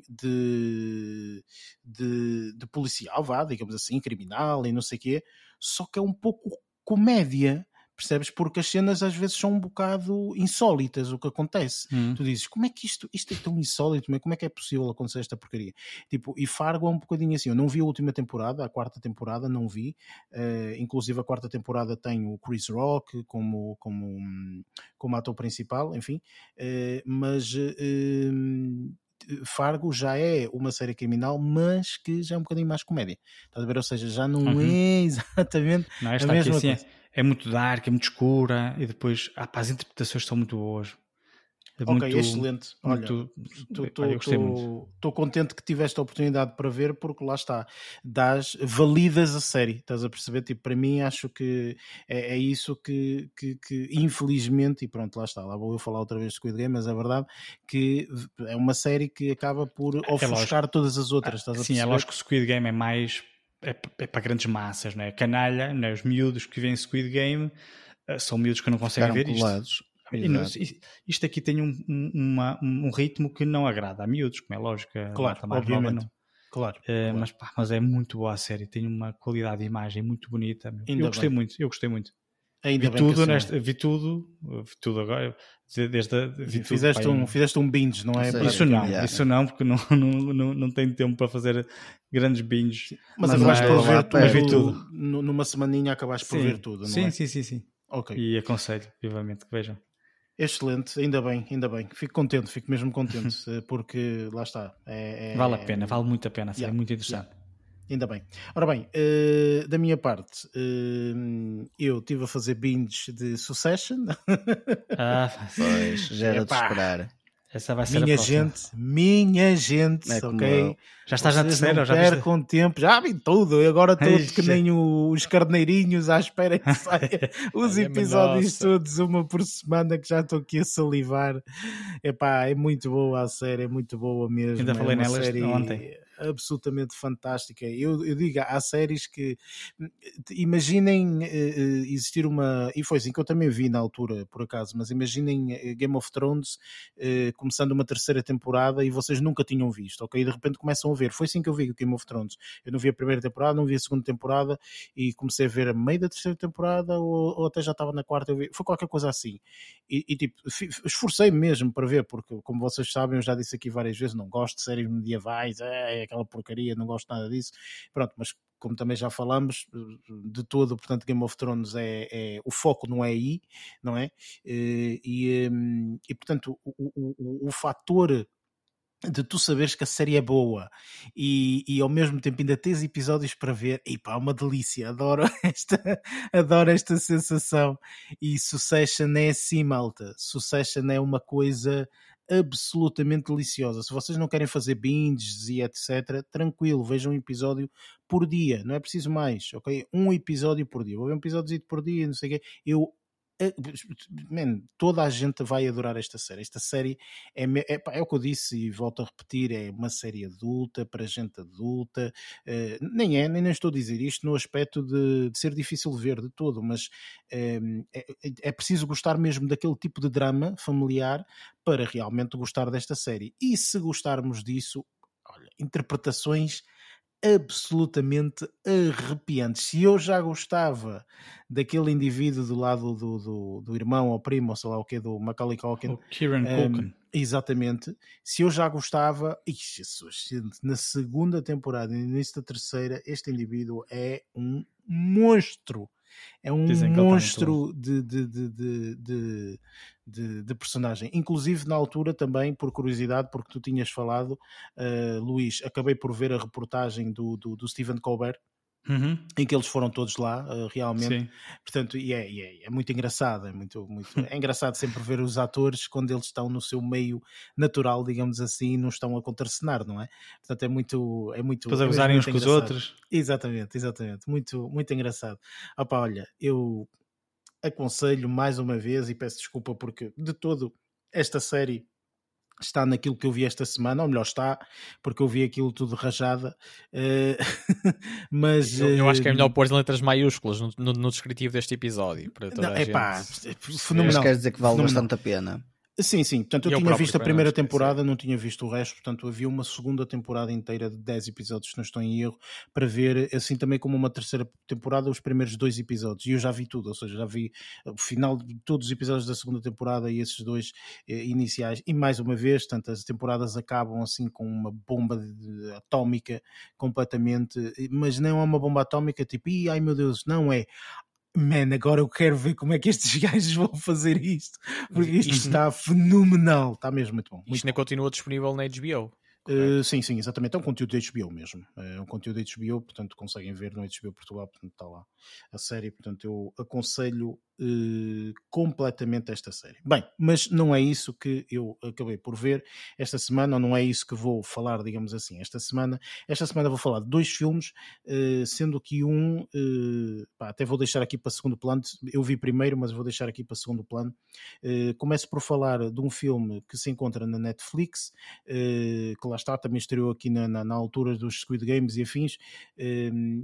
de, de, de policial, vá, digamos assim, criminal e não sei o quê, só que é um pouco comédia percebes? Porque as cenas às vezes são um bocado insólitas o que acontece. Hum. Tu dizes, como é que isto, isto é tão insólito? Como é que é possível acontecer esta porcaria? Tipo, e Fargo é um bocadinho assim. Eu não vi a última temporada, a quarta temporada, não vi. Uh, inclusive a quarta temporada tem o Chris Rock como, como, como ator principal, enfim. Uh, mas. Uh, Fargo já é uma série criminal, mas que já é um bocadinho mais comédia. Estás a ver? Ou seja, já não uhum. é <laughs> exatamente não, a mesma assim, coisa. É é muito dark, é muito escura e depois ah, pá, as interpretações são muito boas. É ok, muito, excelente. Olha, estou contente que tiveste a oportunidade para ver, porque lá está, das, validas a série, estás a perceber? Tipo, para mim, acho que é, é isso que, que, que, infelizmente, e pronto, lá está, lá vou eu falar outra vez de Squid Game, mas é verdade que é uma série que acaba por é ofuscar é todas as outras, estás a Sim, é perceber? é lógico que o Squid Game é mais é, é, para grandes massas, não é? Canalha, não é? os miúdos que vêem Squid Game uh, são miúdos que não conseguem ver colados. isto. isto aqui tem um, um, uma, um ritmo que não agrada a miúdos, como é lógico. Claro, obviamente. Nova, Claro, uh, claro. Mas, pá, mas é muito boa a série, tem uma qualidade de imagem muito bonita. eu gostei bem. muito, eu gostei muito. Ainda vi tudo, assim nesta, vi tudo, vi tudo agora. Desde, vi fizeste, tudo, um, fizeste um binge, não é? Isso não, isso não, porque não, <laughs> não, não, não tenho tempo para fazer grandes binges. Mas, mas acabaste por ver tudo, vi tudo. Numa semaninha acabaste por ver tudo, não sim, é? Sim, sim, sim. Ok. E aconselho, vivamente, que vejam. Excelente, ainda bem, ainda bem. Fico contente, fico mesmo contente, <laughs> eh, porque lá está. É, é, vale a pena, vale muito a pena, yeah. é muito interessante. Yeah. Ainda bem. Ora bem, uh, da minha parte, uh, eu estive a fazer binge de Succession. <laughs> Ah, pois, já era de esperar. Essa vai ser minha gente, minha gente, é ok? Já estás na terceira, já percam tempo, já vi tudo, agora estou que nem os carneirinhos à espera que <laughs> saia os episódios todos, uma por semana, que já estou aqui a salivar. Epá, é muito boa a série, é muito boa mesmo. Ainda é falei nelas série... ontem absolutamente fantástica. Eu, eu digo, há séries que imaginem uh, existir uma, e foi assim que eu também vi na altura, por acaso, mas imaginem eh, Game of Thrones uh, começando uma terceira temporada e vocês nunca tinham visto, ok? E de repente começam a ver. Foi assim que eu vi Game of Thrones. Eu não vi a primeira temporada, não vi a segunda temporada e comecei a ver a meio da terceira temporada ou, ou até já estava na quarta. Vi, foi qualquer coisa assim. E, e tipo, esforcei-me mesmo para ver, porque como vocês sabem, eu já disse aqui várias vezes, não gosto de séries medievais, é aquela porcaria, não gosto nada disso. Pronto, mas como também já falamos, de todo, portanto, Game of Thrones é, é o foco não é aí, não é? Eh, e, e, e portanto, o, o, o, o fator de tu saberes que a série é boa e, e ao mesmo tempo ainda tens episódios para ver, e pá, uma delícia, adoro <laughs> esta, adoro esta sensação. E Succession é assim, malta. Succession é uma coisa absolutamente deliciosa. Se vocês não querem fazer binges e etc, tranquilo, vejam um episódio por dia, não é preciso mais, ok? Um episódio por dia. Vou ver um episódio por dia, não sei o quê. Eu man, toda a gente vai adorar esta série. Esta série é, é, é, o que eu disse e volto a repetir: é uma série adulta, para gente adulta. Uh, nem é, nem, nem, estou a dizer isto no aspecto de, de ser difícil ver de todo, mas uh, é, é, preciso gostar mesmo daquele tipo de drama familiar para realmente gostar desta série. E se gostarmos disso, olha, interpretações absolutamente arrepiantes. Se eu já gostava daquele indivíduo do lado do, do, do irmão ou primo, ou sei lá o que, do Macaulay Culkin. O Kieran um, Culkin. Exatamente. Se eu já gostava, ixi, Jesus, na segunda temporada e no início da terceira, este indivíduo é um monstro. É um monstro de, de, de, de, de, personagem. Inclusive, na altura, também, por curiosidade, porque tu tinhas falado, uh, Luís, acabei por ver a reportagem do, do, do Stephen Colbert. Uhum. em que eles foram todos lá, uh, realmente. Sim. Portanto, e é, é, é, muito engraçado, é muito, muito <laughs> é engraçado sempre ver os atores quando eles estão no seu meio natural, digamos assim, não estão a contracenar, não é? Portanto, é muito, é muito. Depois a usarem uns com os outros. Exatamente, exatamente, muito, muito engraçado. Opa, olha, eu aconselho mais uma vez e peço desculpa porque de todo esta série está naquilo que eu vi esta semana, ou melhor, está, porque eu vi aquilo tudo rajada. Uh, <laughs> mas eu, eu, acho que é melhor pôr as letras maiúsculas no, no, no descritivo deste episódio para toda não, a é gente. Pá, fenomenal. quer dizer que vale fenomenal. bastante a pena. Sim, sim. Portanto, eu, eu tinha visto a primeira temporada, não tinha visto o resto. Portanto, havia uma segunda temporada inteira de 10 episódios, se não estou em erro, para ver, assim também como uma terceira temporada, os primeiros dois episódios. E eu já vi tudo, ou seja, já vi o final de todos os episódios da segunda temporada e esses dois eh, iniciais. E mais uma vez, tanto as temporadas acabam assim com uma bomba de, de, atómica completamente, mas não é uma bomba atómica tipo, ai meu Deus, não é man, agora eu quero ver como é que estes <laughs> gajos vão fazer isto, porque isto, isto está fenomenal, está mesmo muito bom. Muito isto ainda continua disponível na HBO. Uh, sim, sim, exatamente. É um conteúdo de HBO mesmo. É um conteúdo de HBO, portanto conseguem ver no HBO Portugal, portanto está lá a série. Portanto, eu aconselho uh, completamente esta série. Bem, mas não é isso que eu acabei por ver esta semana, ou não é isso que vou falar, digamos assim, esta semana. Esta semana vou falar de dois filmes, uh, sendo que um, uh, pá, até vou deixar aqui para segundo plano, eu vi primeiro, mas vou deixar aqui para segundo plano. começo por falar de um filme que se encontra na Netflix, que lá está, também estreou aqui na, na, na altura dos Squid Games e afins,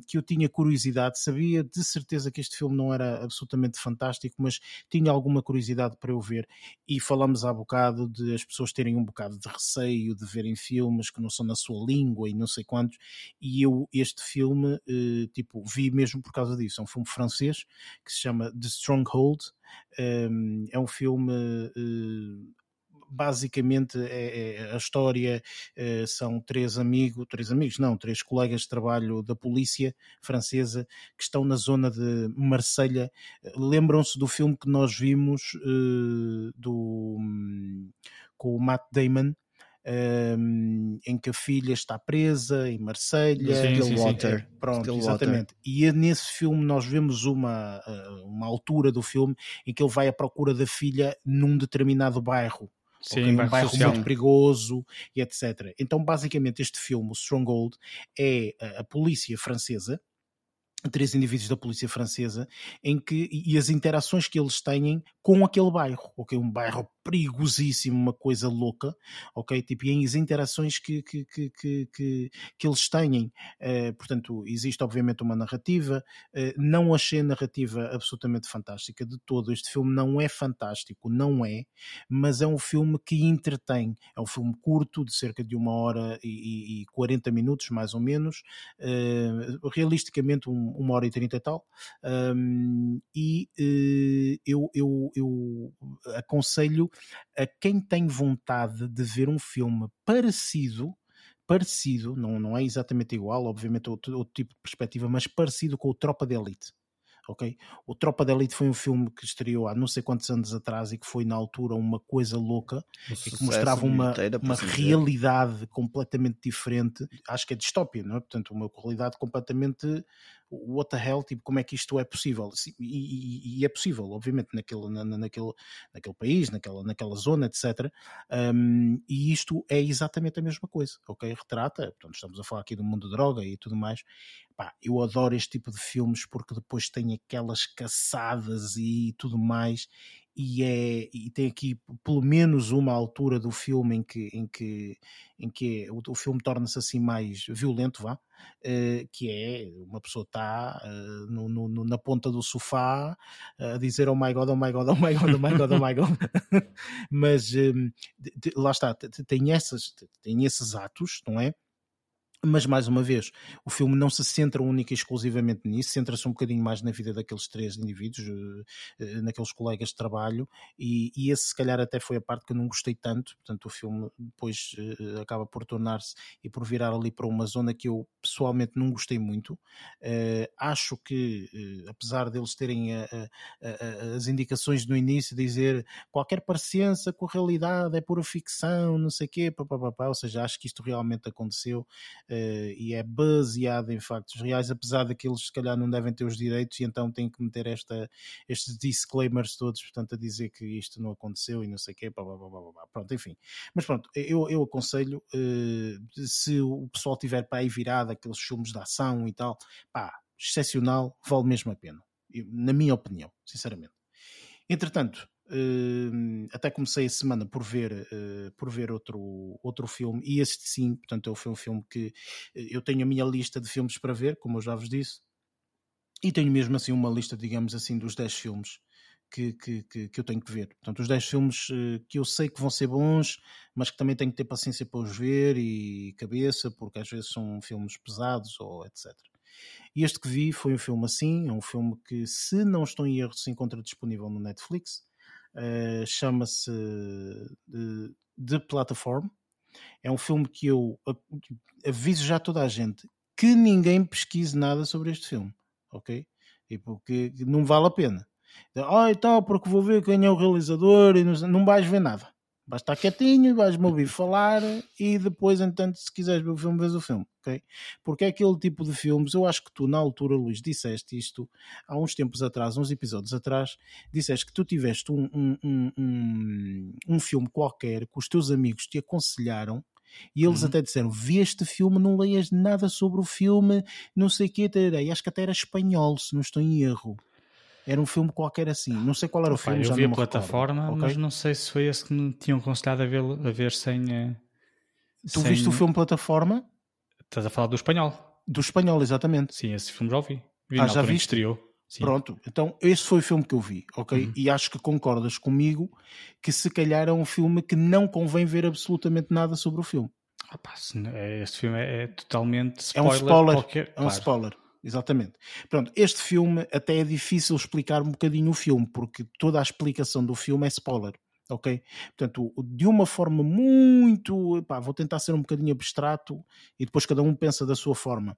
que eu tinha curiosidade, sabia de certeza que este filme não era absolutamente fantástico fantástico, mas tinha alguma curiosidade para eu ver. E falamos há bocado de as pessoas terem um bocado de receio de verem filmes que não são na sua língua e não sei quantos. E eu, este filme, eh, tipo, vi mesmo por causa disso. É um filme francês que se chama The Stronghold. Um, é um filme uh, basicamente é, é, a história é, são três amigos, três amigos, não, três colegas de trabalho da polícia francesa que estão na zona de Marselha. Lembram-se do filme que nós vimos uh, do, com o Matt Damon, um, em que a filha está presa em Marselha, Stillwater. É, pronto, Stillwater. exatamente. E é nesse filme nós vemos uma, uma altura do filme em que ele vai à procura da filha num determinado bairro. Sim, um bairro muito perigoso e etc. Então, basicamente, este filme, o Stronghold, é a, a polícia francesa três indivíduos da polícia francesa em que e as interações que eles têm com aquele bairro, ok, um bairro perigosíssimo, uma coisa louca, ok? Tipo, e as interações que, que, que, que, que, eles têm. Uh, portanto, existe obviamente uma narrativa. Uh, não achei a narrativa absolutamente fantástica de todo. Este filme não é fantástico, não é, mas é um filme que entretém. É um filme curto, de cerca de uma hora e, e 40 minutos, mais ou menos. Uh, realisticamente, um, uma hora e trinta e tal. Um, e eu, eu, eu aconselho a quem tem vontade de ver um filme parecido parecido, não, não é exatamente igual, obviamente outro, outro tipo de perspectiva, mas parecido com o Tropa de Elite. ok? O Tropa de Elite foi um filme que estreou há não sei quantos anos atrás e que foi na altura uma coisa louca e que mostrava uma, uma realidade completamente diferente, acho que é distópia, não é? Portanto, uma realidade completamente what the hell, tipo, como é que isto é possível? E, e, e é possível, obviamente, naquele, na, naquele, naquele país, naquela, naquela zona, etc. Um, e isto é exatamente a mesma coisa, ok? Retrata, portanto, estamos a falar aqui do mundo da droga e tudo mais. Pá, eu adoro este tipo de filmes porque depois tem aquelas caçadas e tudo mais e, é, e tem aqui pelo menos uma altura do filme em que, em que, em que é, o, o filme torna-se assim mais violento, vá, uh, que é uma pessoa está uh, no, no, na ponta do sofá a dizer oh my god, oh my god, oh my god, oh my god, oh my god. <laughs> Mas um, de, de, lá está, tem, essas, tem esses atos, não é? Mas mais uma vez, o filme não se centra única e exclusivamente nisso, centra-se um bocadinho mais na vida daqueles três indivíduos, eh, eh, naqueles colegas de trabalho, e, e esse se calhar até foi a parte que eu não gostei tanto, portanto o filme depois uh, acaba por tornar-se e por virar ali para uma zona que eu pessoalmente não gostei muito. Acho que, apesar deles terem as indicações no início, dizer qualquer parecença com a realidade é pura ficção, não sei o quê, papapá, ou seja, acho que isto realmente aconteceu uh, e é baseado em factos reais, apesar daqueles se calhar não devem ter os direitos e então têm que meter esta, estes disclaimers todos, portanto, a dizer que isto não aconteceu e não sei o quê, blá, blá, blá, blá, blá. pronto, enfim. Mas pronto, eu, eu aconselho, uh, se o pessoal tiver para aí virado, aqueles filmes de ação e tal, pá, excepcional, vale mesmo a pena, na minha opinião, sinceramente. Entretanto, Uh, até comecei a semana por ver, uh, por ver outro, outro filme, e este sim, portanto, foi um filme que eh, eu tenho a minha lista de filmes para ver, como eu já vos disse, e tenho mesmo assim uma lista, digamos assim, dos 10 filmes que, que, que, que eu tenho que ver. Portanto, os 10 filmes uh, que eu sei que vão ser bons, mas que também tenho que ter paciência para os ver e cabeça, porque às vezes são filmes pesados ou etc. E este que vi foi um filme assim, é um filme que, se não estou em erro, se encontra disponível no Netflix uh, chama-se The Platform. É um filme que eu aviso já toda a gente que ninguém pesquise nada sobre este filme, ok? E porque não vale a pena. Ah, e tal, porque vou ver quem é o realizador e não, não vais ver nada. Vais estar quietinho, vais-me ouvir falar e depois, entanto, se quiseres ver o filme, vês o filme, ok? Porque é aquele tipo de filmes, eu acho que tu, na altura, Luís, disseste isto há uns tempos atrás, uns episódios atrás, disseste que tu tiveste um, um, um, um filme qualquer que os teus amigos te aconselharam e eles uhum. até disseram: Vê este filme, não leias nada sobre o filme, não sei o que, e acho que até era espanhol, se não estou em erro. Era um filme qualquer assim. Não sei qual era o filme. Eu vi a plataforma, recordo, mas okay? não sei se foi esse que me tinham aconselhado a ver, a ver sem. Eh, tu sem... viste o filme plataforma? Estás a falar do espanhol. Do espanhol, exatamente. Sim, esse filme já ouvi. Vi ah, já viste? Sim. Pronto, então esse foi o filme que eu vi, ok? Uhum. E acho que concordas comigo que se calhar é um filme que não convém ver absolutamente nada sobre o filme. Ah, pá, é, este filme é, é totalmente spoiler. É um spoiler. Qualquer... É um claro. spoiler exatamente. Pronto, este filme até é difícil explicar um bocadinho o filme, porque toda a explicação do filme é spoiler. Ok? Portanto, de uma forma muito. Pá, vou tentar ser um bocadinho abstrato e depois cada um pensa da sua forma.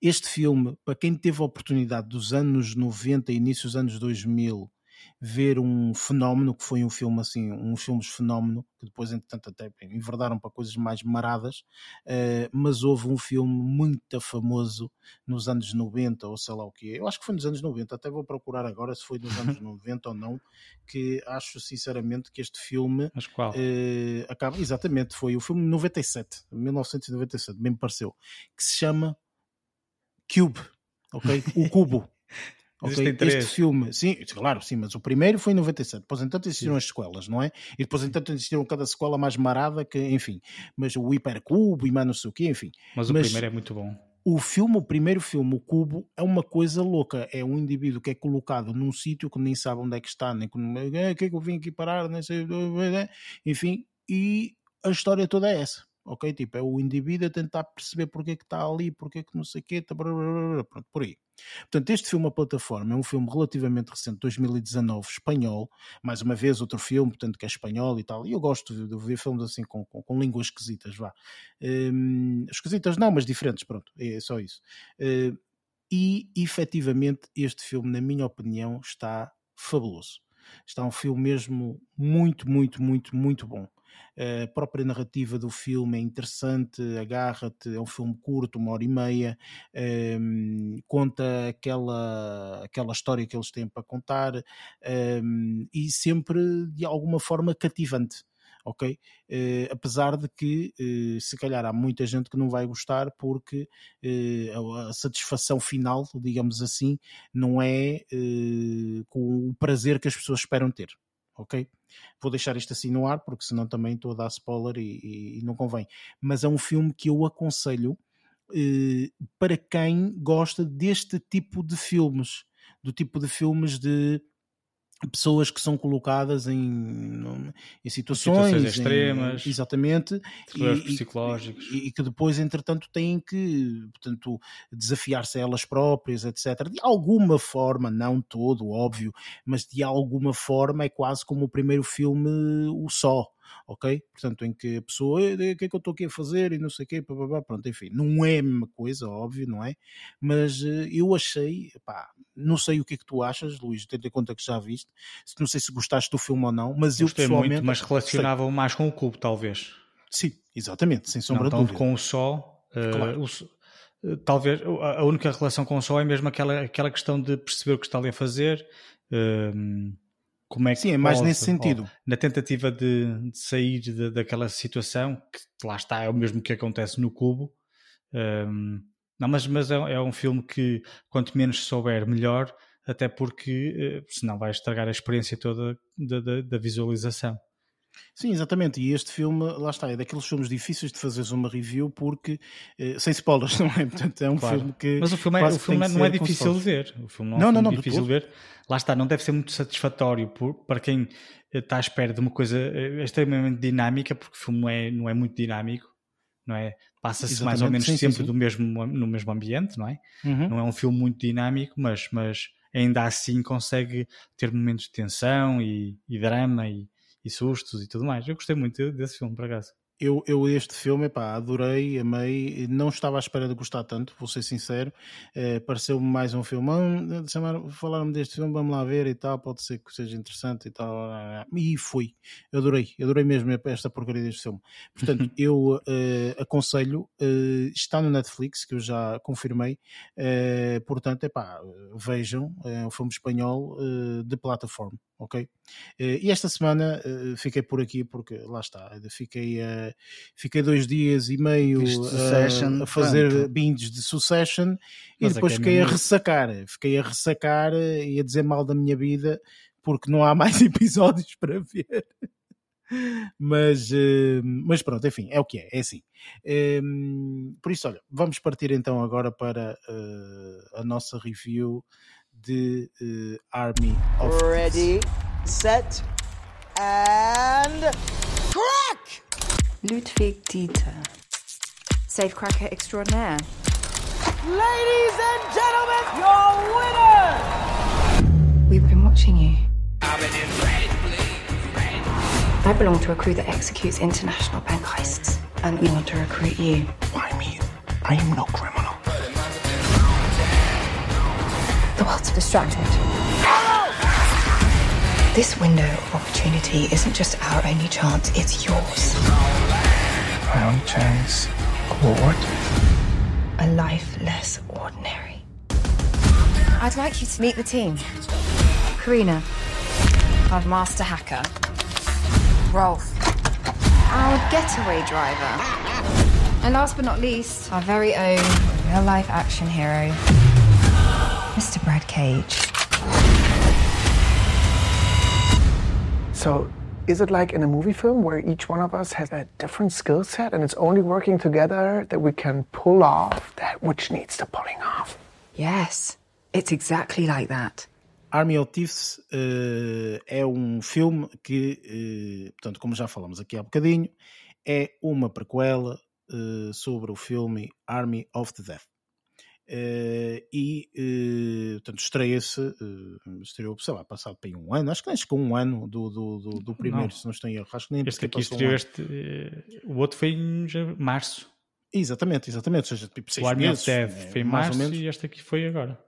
Este filme, para quem teve a oportunidade dos anos 90 e início dos anos 2000 ver um fenómeno que foi um filme assim, um filmes fenómeno, que depois entretanto até enverdaram para coisas mais maradas, uh, mas houve um filme muito famoso nos anos 90 ou sei lá o que eu acho que foi nos anos 90, até vou procurar agora se foi nos anos <laughs> 90 ou não, que acho sinceramente que este filme mas qual? Uh, acaba, exatamente, foi o filme 97, 1997, bem me pareceu, que se chama Cube, ok? O Cubo. Okay? Este filme, sim, claro, sim, mas o primeiro foi em 97, depois entanto existiram sim. as sequelas, não é? E depois entanto existiram cada sequela mais marada que, enfim, mas o Hipercubo e mais não sei o quê, enfim. Mas o mas primeiro é muito bom. O filme, o primeiro filme, o Cubo, é uma coisa louca. É um indivíduo que é colocado num sítio que nem sabe onde é que está, nem como, é, que é que eu vim aqui parar, nem sei, enfim, e a história toda é essa ok? Tipo, é o indivíduo a tentar perceber porque é que está ali, porque é que não sei o quê, tá, pronto, por aí. Portanto, este filme, A Plataforma, é um filme relativamente recente, 2019, espanhol, mais uma vez outro filme, portanto, que é espanhol e tal, e eu gosto de, ver filmes assim com, com, com línguas esquisitas, vá. Um, esquisitas não, mas diferentes, pronto, é só isso. Uh, e efetivamente este filme, na minha opinião, está fabuloso. Está um filme mesmo muito, muito, muito, muito bom. A própria narrativa do filme é interessante, agarra-te, é um filme curto, uma hora e meia, um, ehm, conta aquela, aquela história que eles têm para contar um, ehm, e sempre de alguma forma cativante ok? Uh, apesar de que uh, se calhar há muita gente que não vai gostar porque uh, a, a, satisfação final, digamos assim, não é com o prazer que as pessoas esperam ter ok? Vou deixar isto assim no ar, porque senão também estou a dar spoiler e, e, e não convém. Mas é um filme que eu aconselho eh, para quem gosta deste tipo de filmes, do tipo de filmes de pessoas que são colocadas em, em situações, situações extremas, em, exatamente, e, psicológicos e, e, que depois, entretanto, têm que, portanto, desafiar-se a elas próprias, etc. De alguma forma, não todo, óbvio, mas de alguma forma é quase como o primeiro filme, o Só ok? Portanto, em que a pessoa, o que é que eu estou aqui a fazer e não sei o quê, pronto, enfim, não é a mesma coisa, óbvio, não é? Mas uh, eu achei, pá, não sei o que é que tu achas, Luís, tendo em conta que já viste, não sei se gostaste do filme ou não, mas Gostei eu pessoalmente... muito, mas relacionava mais com o clube, talvez. Sim, exatamente, sem sombra não de dúvida. com o Sol, uh, claro. o, talvez a única relação com o Sol é mesmo aquela, aquela questão de perceber o que está ali a fazer... Uh, como é que Sim, é mais nesse sentido. na tentativa de, de sair de, daquela situação, que lá está, é o mesmo que acontece no Cubo. Um, não, mas, mas é, é, um filme que, quanto menos souber, melhor, até porque uh, senão vai estragar a experiência toda da, da, da visualização. Sim, exatamente. E este filme, lá está, é daqueles filmes difíceis de fazeres uma review porque, eh, sem spoilers, <laughs> não é? Portanto, é um claro. filme que. Mas o filme, é, o filme não é difícil de ver. O filme não, não, é não, não, difícil de ver. Lá está, não deve ser muito satisfatório por, para quem eh, está à espera de uma coisa eh, extremamente dinâmica, porque o filme não é, não é muito dinâmico, não é? Passa-se mais ou menos sim, sempre sim, sim. Do mesmo, no mesmo ambiente, não é? Uhum. Não é um filme muito dinâmico, mas, mas ainda assim consegue ter momentos de tensão e, e drama e e sustos e tudo mais. Eu gostei muito desse filme, por acaso. Eu, eu este filme, pá, adorei, amei, não estava à espera de gostar tanto, vou ser sincero, é, pareceu-me mais um filme, ah, falaram-me deste filme, vamos lá ver e tal, pode ser que seja interessante e tal, e fui, adorei, adorei mesmo esta porcaria deste filme. Portanto, <laughs> eu uh, aconselho, uh, está no Netflix, que eu já confirmei, portanto, é pá, vejam, é um filme espanhol de plataforma, ok? e esta semana fiquei por aqui porque, lá está, fiquei a fiquei dois dias e meio a, a, fazer pronto. binges de Succession Mas e depois fiquei a ressacar, fiquei a ressacar e a dizer mal da minha vida porque não há <laughs> mais episódios para ver. Mas, mas pronto, enfim, é o que é, é assim. Por isso, olha, vamos partir então agora para a nossa review de uh, Army of Ready, set, and crack! Ludwig Dieter. Safecracker extraordinaire. Ladies and gentlemen, your winner! We've been watching you. I belong to a crew that executes international bank heists, and we want to recruit you. Why me? I am no criminal. The world's distracted. This window of opportunity isn't just our only chance, it's yours. My only chance of what? A life less ordinary. I'd like you to meet the team. Karina, our master hacker. Rolf, our getaway driver. And last but not least, our very own real-life action hero, Mr. Brad Cage. So, is it like in a movie film where each one of us has a different skill set and it's only working together that we can pull off that which needs the pulling off? Yes, it's exactly like that. Army of Thieves uh, é um filme que, uh, portanto, como já falamos aqui há bocadinho, é uma prequela uh, sobre o filme Army of the Dead. Uh, e uh, portanto estreia-se uh, estreou, sei lá, passado para um ano, acho que nem chegou um ano do, do, do, do primeiro, não. se não estou em erro, acho que nem este aqui estreou um este o outro foi em março Exatamente, exatamente. Ou seja, tipo seis o meses, of Death é, foi em mais ou março menos. e este aqui foi agora.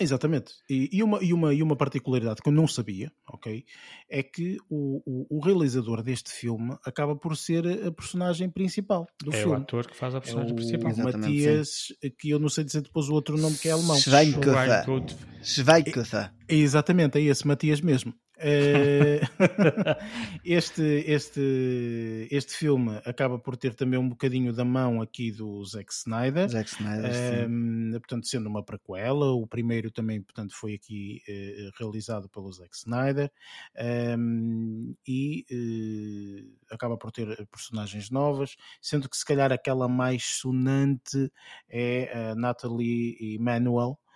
Exatamente. E, e uma, e, uma, e uma particularidade que eu não sabia, ok? É que o, o, o realizador deste filme acaba por ser a personagem principal do é o filme. ator que faz a É personagem o principal. Exatamente, Matias, que eu não sei dizer depois o outro nome que é alemão. Schweinkuther. Ryan Schweinkuther. Exatamente, é esse Matias mesmo. Eh, <laughs> este, este, este filme acaba por ter também um bocadinho da mão aqui do Zack Snyder. Zack Snyder, sim. Ehm, portanto, sendo uma prequela, o primeiro também, portanto, foi aqui eh, realizado pelo Zack Snyder Ehm, e eh, acaba por ter personagens novas, sendo que se calhar aquela mais sonante é a Natalie Emmanuel, eh,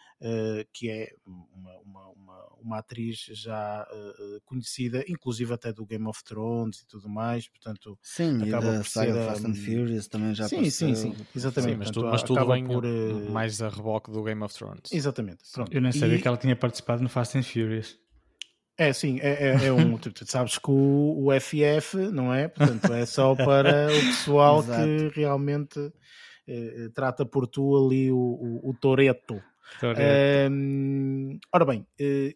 que é uma, uma, uma, uma atriz já eh, conhecida, inclusive até do Game of Thrones e tudo mais, portanto, Sim, e acaba da por saga ser, Fast um, and Furious também já sim, sim, sim, exatamente. Sim, mas, Portanto, tudo, mas tudo bem por, eh, mais a reboque do Game of Thrones. Exatamente. Pronto. Eu nem sabia E- que ela tinha participado no Fast and Furious. É, sim, é, é, é um. tu, tu sabes que o, o FF, não é? Portanto, é só para o pessoal <laughs> que realmente eh, trata por tu ali o, o, o Toreto. Ehm, ora bem, eh,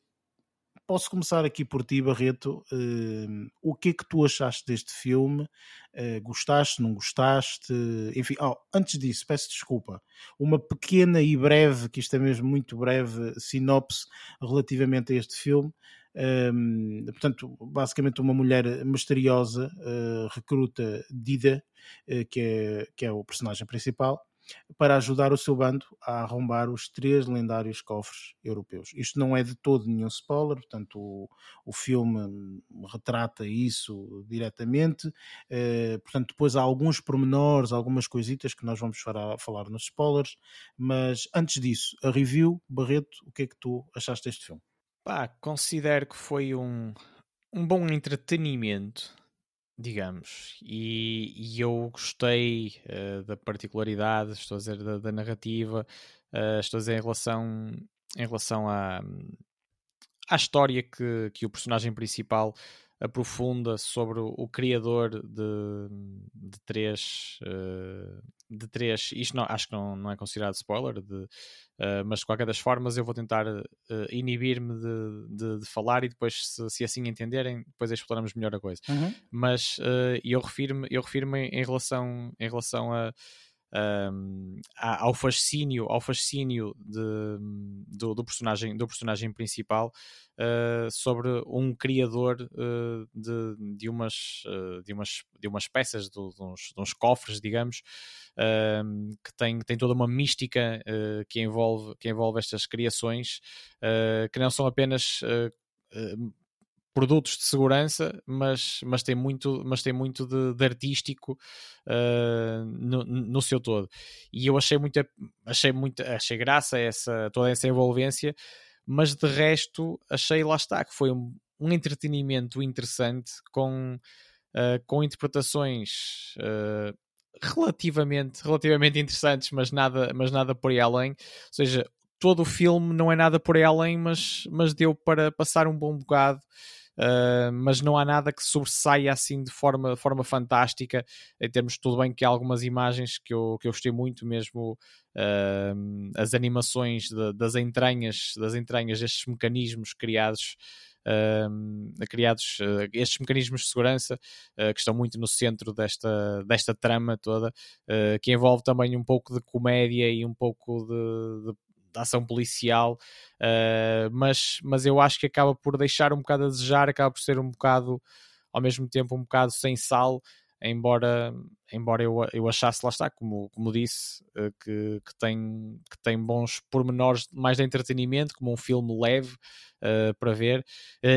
posso começar aqui por ti, Barreto. Ehm, o que é que tu achaste deste filme? Eh, gostaste, não gostaste? Enfim, oh, antes disso, peço desculpa. Uma pequena e breve, que isto é mesmo muito breve, sinopse relativamente a este filme. Ehm, portanto, basicamente uma mulher misteriosa eh, recruta Dida, eh, que, é, que é o personagem principal, para ajudar o seu bando a arrombar os três lendários cofres europeus. Isto não é de todo nenhum spoiler, portanto, o, o filme retrata isso diretamente. Eh, portanto, depois há alguns pormenores, algumas coisitas que nós vamos falar, falar nos spoilers. Mas antes disso, a review, Barreto, o que é que tu achaste deste filme? Pá, considero que foi um, um bom entretenimento, digamos, e, e eu gostei eh, da particularidade, estou a dizer, da, da narrativa, eh, estou a dizer em relação, em relação à, à história que, que o personagem principal aprofunda sobre o, criador de, de três eh, de três, isto não, acho que não, não é considerado spoiler de, Uh, mas de qualquer das formas eu vou tentar uh, inibir-me de, de, de, falar e depois se, se, assim entenderem depois exploramos melhor a coisa Uhum. mas eu refiro-me eu refiro em relação em relação a, um, ao fascínio ao fascínio de, do, do, personagem do personagem principal uh, sobre um criador uh, de, de umas de umas de umas peças de, uns, de uns, cofres digamos uh, que tem tem toda uma mística que envolve que envolve estas criações que não são apenas produtos de segurança, mas, mas tem muito, mas tem muito de, de artístico uh, no, no, seu todo. E eu achei muito, achei muito, achei graça essa, toda essa envolvência, mas de resto achei lá está que foi um, um entretenimento interessante com, uh, com interpretações uh, relativamente, relativamente interessantes, mas nada, mas nada por aí além. Ou seja, todo o filme não é nada por aí além, mas, mas deu para passar um bom bocado. Uh, mas não há nada que sobressaia assim de forma, forma fantástica em termos tudo bem que há algumas imagens que eu, que eu gostei muito mesmo uh, as animações de, das entranhas das entranhas destes mecanismos criados Uh, criados uh, estes mecanismos de segurança uh, que estão muito no centro desta, desta trama toda, que envolve também um pouco de comédia e um pouco de de ação policial, uh, mas, mas eu acho que acaba por deixar um bocado a desejar, acaba por ser um bocado, ao mesmo tempo, um bocado sem sal, embora, embora eu, eu achasse, lá está, como, como disse, uh, que, que, tem, que tem bons pormenores mais de entretenimento, como um filme leve uh, para ver,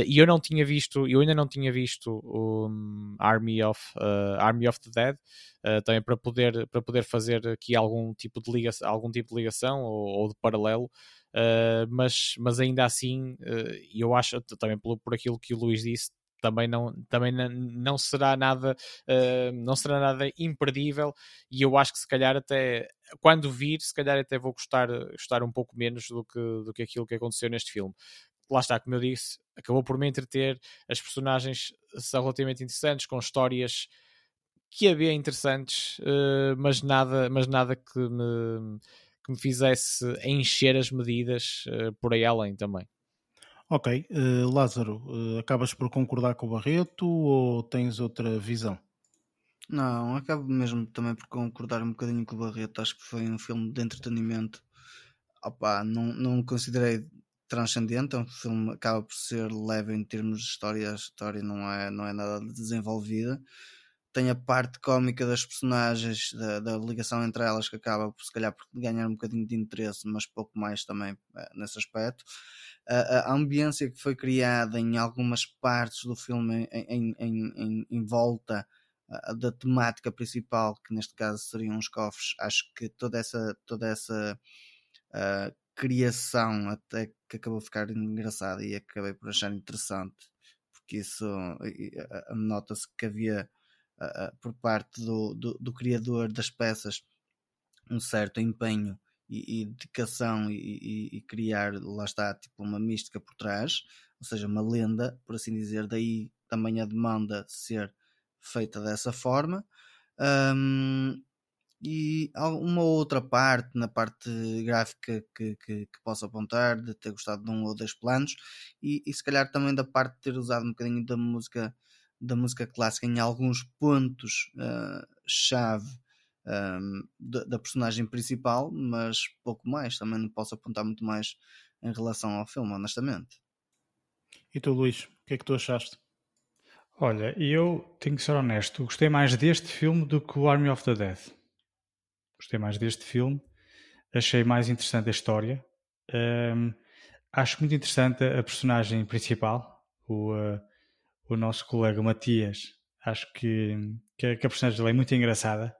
e eu não tinha visto, eu ainda não tinha visto um, Army, of, Army of the Dead, Uh, também para poder, para poder fazer aqui algum tipo de ligação, algum tipo de ligação ou, ou de paralelo, uh, mas, mas ainda assim, uh, eu acho, também por, por aquilo que o Luís disse, também não, também não, será nada não será nada imperdível e eu acho que se calhar até quando vir, se calhar até vou gostar, gostar um pouco menos do que, do que aquilo que aconteceu neste filme lá está, como eu disse, acabou por me entreter, as personagens são relativamente interessantes, com histórias que havia interessantes, uh, mas, nada, mas nada que me, que me fizesse encher as medidas uh, por aí além também. Ok, uh, Lázaro, acabas por concordar com o Barreto ou tens outra visão? Não, acabo mesmo também por concordar um bocadinho com o Barreto. Acho que foi um filme de entretenimento. Opa, não, não considerei transcendente, é um filme acaba por ser leve em termos de história, a história não é, não é nada desenvolvida. Tem a parte cómica das personagens, da, da ligação entre elas, que acaba por se calhar por ganhar um bocadinho de interesse, mas pouco mais também é, nesse aspecto. A, a, ambiência que foi criada em algumas partes do filme em, em, em, em volta da temática principal, que neste caso seriam os cofres, acho que toda essa, toda essa uh, criação até que acabou a ficar engraçada e acabei por achar interessante, porque isso nota-se que havia uh, por parte do, do, do, criador das peças um certo empenho e, e dedicação e, e, e, criar, lá está, tipo uma mística por trás, ou seja, uma lenda, por assim dizer, daí também a demanda ser feita dessa forma. Um, e uma outra parte, na parte gráfica que, que, que posso apontar, de ter gostado de um ou dois planos, e, e se calhar também da parte de ter usado um bocadinho da música da música clássica em alguns pontos uh, chave um, da, da, personagem principal, mas pouco mais, também não posso apontar muito mais em relação ao filme, honestamente. E tu, Luís, o que é que tu achaste? Olha, eu tenho que ser honesto, gostei mais deste filme do que o Army of the Dead. Gostei mais deste filme, achei mais interessante a história. Um, acho muito interessante a personagem principal, o, uh, o nosso colega Matias. Acho que, que, a, que a personagem dele é muito engraçada.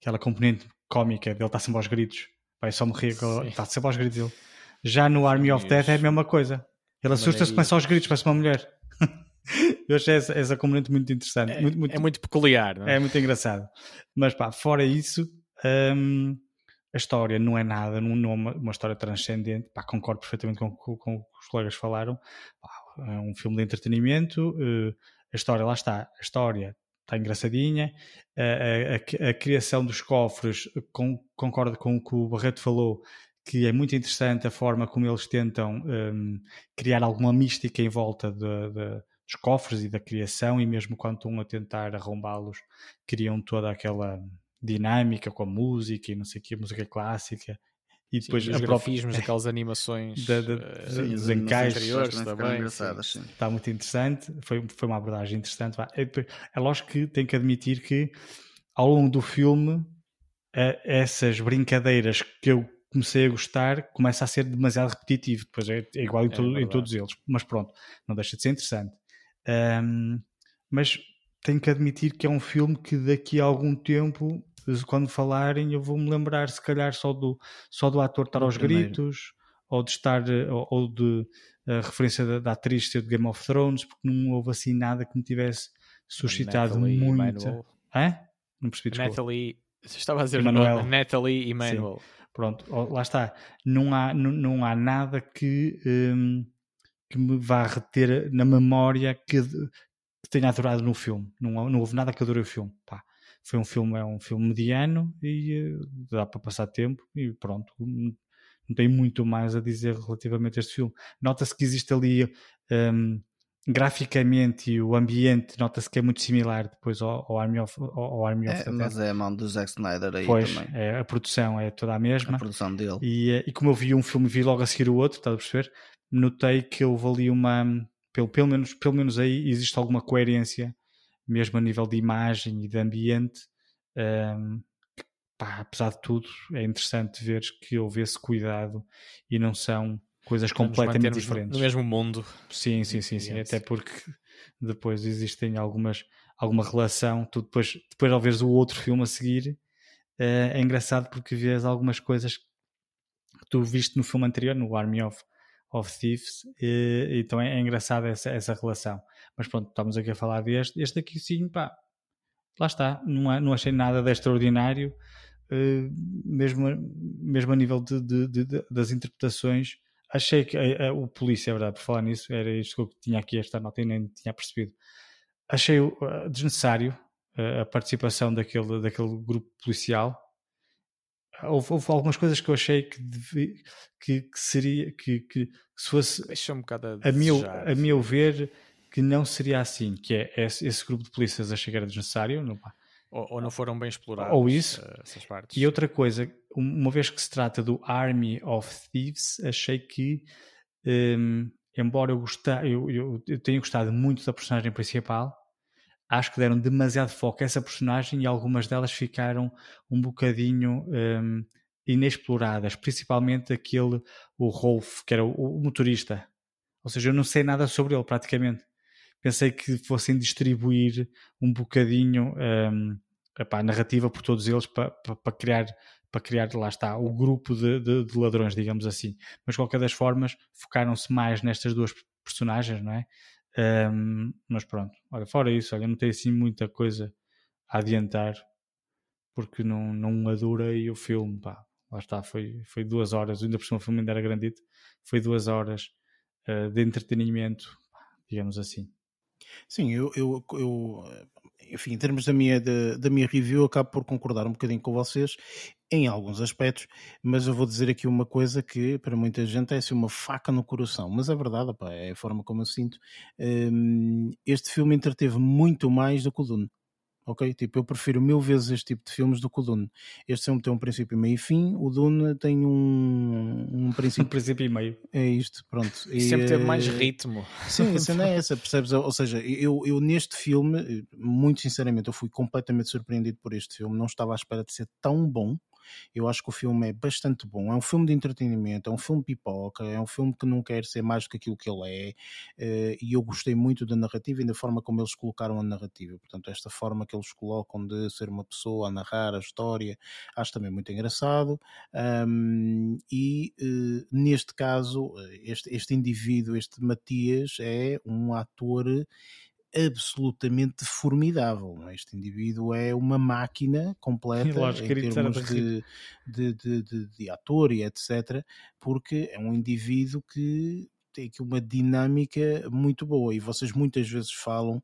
Aquela componente cómica dele está sempre aos gritos. Vai só morrer, está sempre aos gritos dele. Já no Army of Death é a mesma coisa. Ele assusta-se, começa aos gritos, parece uma mulher. <laughs> Eu achei essa, essa componente muito interessante. É muito, muito, é muito peculiar, é? é? muito engraçado. Mas pá, fora isso, hum, a história não é nada, não, não é uma, uma, história transcendente. Pá, concordo perfeitamente com, com, com o que os colegas falaram. Pá, é um filme de entretenimento. Uh, a história, lá está, a história está engraçadinha. A, a, a criação dos cofres, com, concordo com o que o Barreto falou, que é muito interessante a forma como eles tentam um, criar alguma mística em volta de, de dos cofres e da criação, e mesmo quando estão a tentar arrombá-los, criam toda aquela dinâmica com a música e não sei o que, música clássica. E depois sim, os grafismos, <laughs> aquelas animações da, da, uh, dos encaixes também. Está muito interessante. Foi, foi uma abordagem interessante. É, é lógico que tenho que admitir que ao longo do filme essas brincadeiras que eu comecei a gostar começa a ser demasiado repetitivo. Depois é, é igual em, é em todos eles. Mas pronto, não deixa de ser interessante. Um, mas tenho que admitir que é um filme que daqui a algum tempo, quando falarem, eu vou-me lembrar, se calhar, só do, só do ator estar aos primeiro. gritos, ou de estar, ou, ou de a referência da, da, atriz ser de Game of Thrones, porque não houve assim nada que me tivesse suscitado Natalie muito. Hã? Não percebi, desculpa. Natalie, estava a dizer Emmanuel. Natalie e Manuel. Pronto, lá está. Não há, não, não há nada que. Um, que me vá reter na memória que, que tenha adorado no filme. Não, não houve nada que adorei o filme. Pá, foi um filme, é um filme mediano e uh, dá para passar tempo e pronto. Não tem muito mais a dizer relativamente a este filme. Nota-se que existe ali um, graficamente o ambiente nota-se que é muito similar depois ao, ao Army of, ao Army of é, Mas é a mão do Zack Snyder aí pois, também. É, a produção é toda a mesma. A produção dele. E, eh, e como eu vi um filme e vi logo a seguir o outro, estás a perceber? notei que houve ali uma. Pelo, pelo, menos, pelo menos aí existe alguma coerência, mesmo a nível de imagem e de ambiente. Um, pá, apesar de tudo, é interessante ver que houve esse cuidado e não são coisas completamente diferentes. No mesmo mundo. Sim, sim, sim, sim. Até porque depois existem algumas alguma relação. Tu depois, depois ao veres o outro filme a seguir, é engraçado porque vês algumas coisas que tu viste no filme anterior, no Army of of Thieves, e, então é, é engraçada essa, essa relação. Mas pronto, estamos aqui a falar deste. Este aqui sim, pá, lá está, não, não achei nada de extraordinário, uh, mesmo, mesmo a nível de, de, de, das interpretações. Achei que a, a, o polícia, é verdade, por falar nisso, era isto que eu tinha aqui esta nota e nem tinha percebido. Achei desnecessário, a participação daquele, daquele grupo policial. Houve, houve algumas coisas que eu achei que, que, que, seria que, que se fosse um bocado a, a, meu, a meu ver que não seria assim, que é esse, esse grupo de polícias achei que era desnecessário, não, ou, ou, não foram bem explorados ou isso, uh, essas partes. E outra coisa, uma vez que se trata do Army of Thieves, achei que um, embora eu, gostar, eu, eu, eu tenha gostado muito da personagem principal, acho que deram demasiado foco a essa personagem e algumas delas ficaram um bocadinho um, inexploradas, principalmente aquele, o Rolf, que era o, o, motorista. Ou seja, eu não sei nada sobre ele praticamente. Pensei que fossem distribuir um bocadinho um, epá, a narrativa por todos eles para, para, para, criar para criar, lá está, o grupo de, de, de ladrões, digamos assim. Mas de qualquer das formas, focaram-se mais nestas duas personagens, não é? Um, mas pronto, olha, fora isso, olha, não tem assim muita coisa a adiantar porque não, não adorei o filme, pá. Lá está, foi, foi duas horas, ainda por cima o filme ainda era grandito, foi duas horas uh, de entretenimento, digamos assim. Sim, eu, eu, eu enfim, em termos da minha, da, da minha review, acabo por concordar um bocadinho com vocês em alguns aspectos, mas eu vou dizer aqui uma coisa que para muita gente é assim uma faca no coração, mas é verdade, opa, é a forma como eu sinto. Um, este filme entreteve muito mais do que o Dune ok? Tipo, eu prefiro mil vezes este tipo de filmes do que o Dune. Este filme tem um princípio, meio e fim, o Dune tem um, um <laughs> princípio... um princípio e meio. É isto, pronto. E, sempre teve mais ritmo. Sim, a cena é <laughs> essa, percebes? Ou seja, eu, eu neste filme, muito sinceramente, eu fui completamente surpreendido por este filme, não estava à espera de ser tão bom, eu acho que o filme é bastante bom. É um filme de entretenimento, é um filme pipoca, é um filme que não quer ser mais do que aquilo que ele é. Eh, e eu gostei muito da narrativa e da forma como eles colocaram a narrativa. Portanto, esta forma que eles colocam de ser uma pessoa a narrar a história, acho também muito engraçado. Um, e uh, neste caso, este, este indivíduo, este Matias, é um ator absolutamente formidável. É? Este indivíduo é uma máquina <laughs> completa Lógico, em termos de, de, de, de, de ator e etc. Porque é um indivíduo que tem aqui uma dinâmica muito boa e vocês muitas vezes falam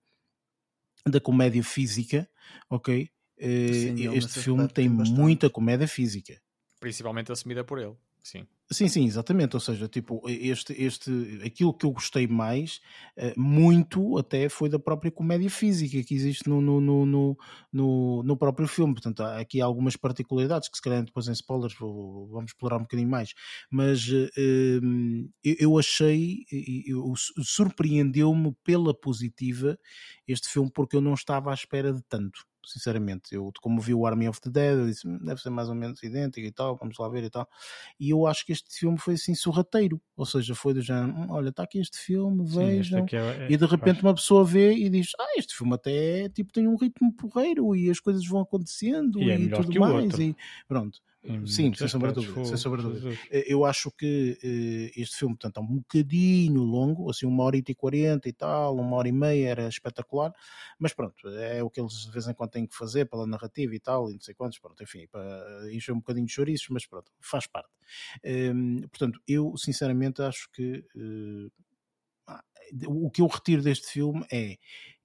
da comédia física, ok? Sim, eh, este filme tem muita comédia física. Principalmente assumida por ele, sim. Sim, sim, exatamente. Ou seja, tipo, este, este, aquilo que eu gostei mais, eh, muito até foi da própria comédia física que existe no, no, no, no, no próprio filme. Portanto, há aqui algumas particularidades que, se calhar, depois em spoilers vamos explorar um bocadinho mais. Mas ehm, eu achei, surpreendeu-me pela positiva este filme, porque eu não estava à espera de tanto sinceramente. Eu, como vi o Army of the Dead, eu disse, hum, deve ser mais ou menos idêntico e tal, vamos lá ver e tal. E eu acho que este filme foi assim sorrateiro, ou seja, foi do género, hum, olha, está aqui este filme, vejam. É, é, e de repente uma pessoa vê e diz, ah, este filme até tipo, tem um ritmo porreiro e as coisas vão acontecendo e, e é tudo mais. E pronto. Sim, sem sombra de dúvida. Sem sombra dúvida. Eu acho que uh, este filme, portanto, é um bocadinho longo, assim, uma hora e quarenta e tal, uma hora e meia era espetacular, mas pronto, é o que eles de vez em quando têm que fazer pela narrativa e tal, e não sei quantos, pronto, enfim, para encher um bocadinho de chouriços, mas pronto, faz parte. Um, portanto, eu sinceramente acho que uh, o que eu retiro deste filme é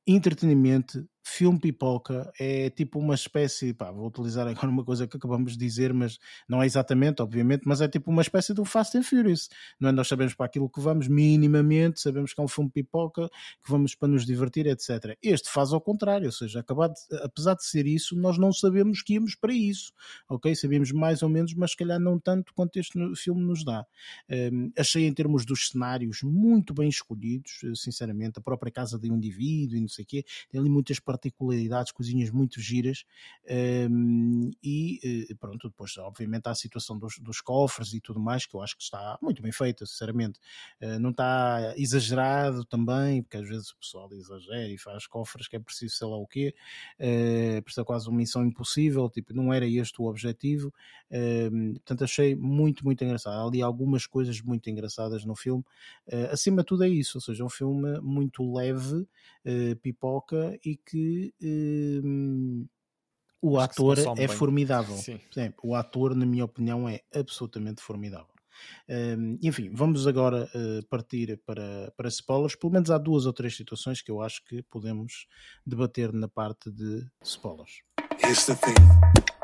entretenimento, filme pipoca, é tipo uma espécie, pá, vou utilizar agora uma coisa que acabamos de dizer, mas não é exatamente, obviamente, mas é tipo uma espécie do Fast and Furious, não é? Nós sabemos para aquilo que vamos, minimamente, sabemos que é um filme pipoca, que vamos para nos divertir, etc. Este faz ao contrário, ou seja, acabado, apesar de ser isso, nós não sabemos que íamos para isso, ok? Sabemos mais ou menos, mas se calhar não tanto quanto este filme nos dá. Um, achei em termos dos cenários muito bem escolhidos, sinceramente, a própria casa de um indivíduo e não sei o quê, tem ali muitas particularidades, coisinhas muito giras um, e eh, pronto, depois obviamente há a situação dos, dos, cofres e tudo mais que eu acho que está muito bem feita, sinceramente. Uh, não está exagerado também, porque às vezes o pessoal exagera e faz cofres que é preciso sei lá o quê, uh, por isso é quase uma missão impossível, tipo, não era este o objetivo, uh, portanto achei muito, muito engraçado. Há ali algumas coisas muito engraçadas no filme, uh, acima de tudo é isso, ou seja, é um filme muito leve, pipoca e que Hum, o Acho ator é bem. formidável. Sim. Sim. o ator, na minha opinião, é absolutamente formidável. Um, enfim, vamos agora uh, partir para, para spoilers. Pelo menos há duas ou três situações que eu acho que podemos debater na parte de spoilers. Here's the thing.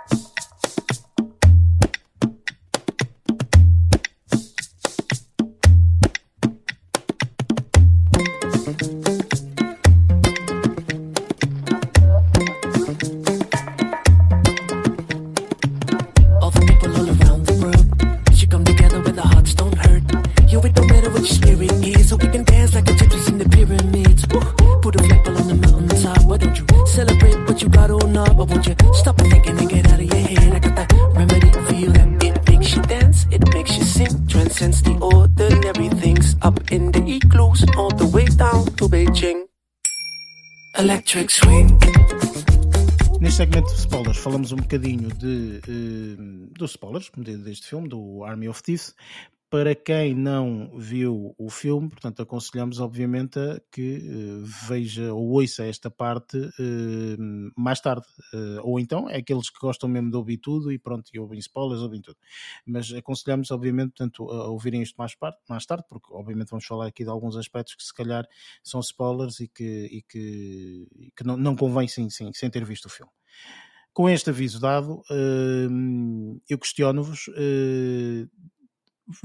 Bocadinho de, uh, dos spoilers deste filme, do Army of Thieves, para quem não viu o filme, portanto, aconselhamos obviamente a que uh, veja ou ouça esta parte uh, mais tarde. Ou então é aqueles que gostam mesmo de ouvir tudo e pronto, e ouvem spoilers, ouvem tudo. Mas aconselhamos obviamente portanto, a ouvirem isto mais, parte, mais tarde, porque obviamente vamos falar aqui de alguns aspectos que se calhar são spoilers e que, e que, e que não, não convém sem, sem, sem ter visto o filme. Com este aviso dado, eu questiono-vos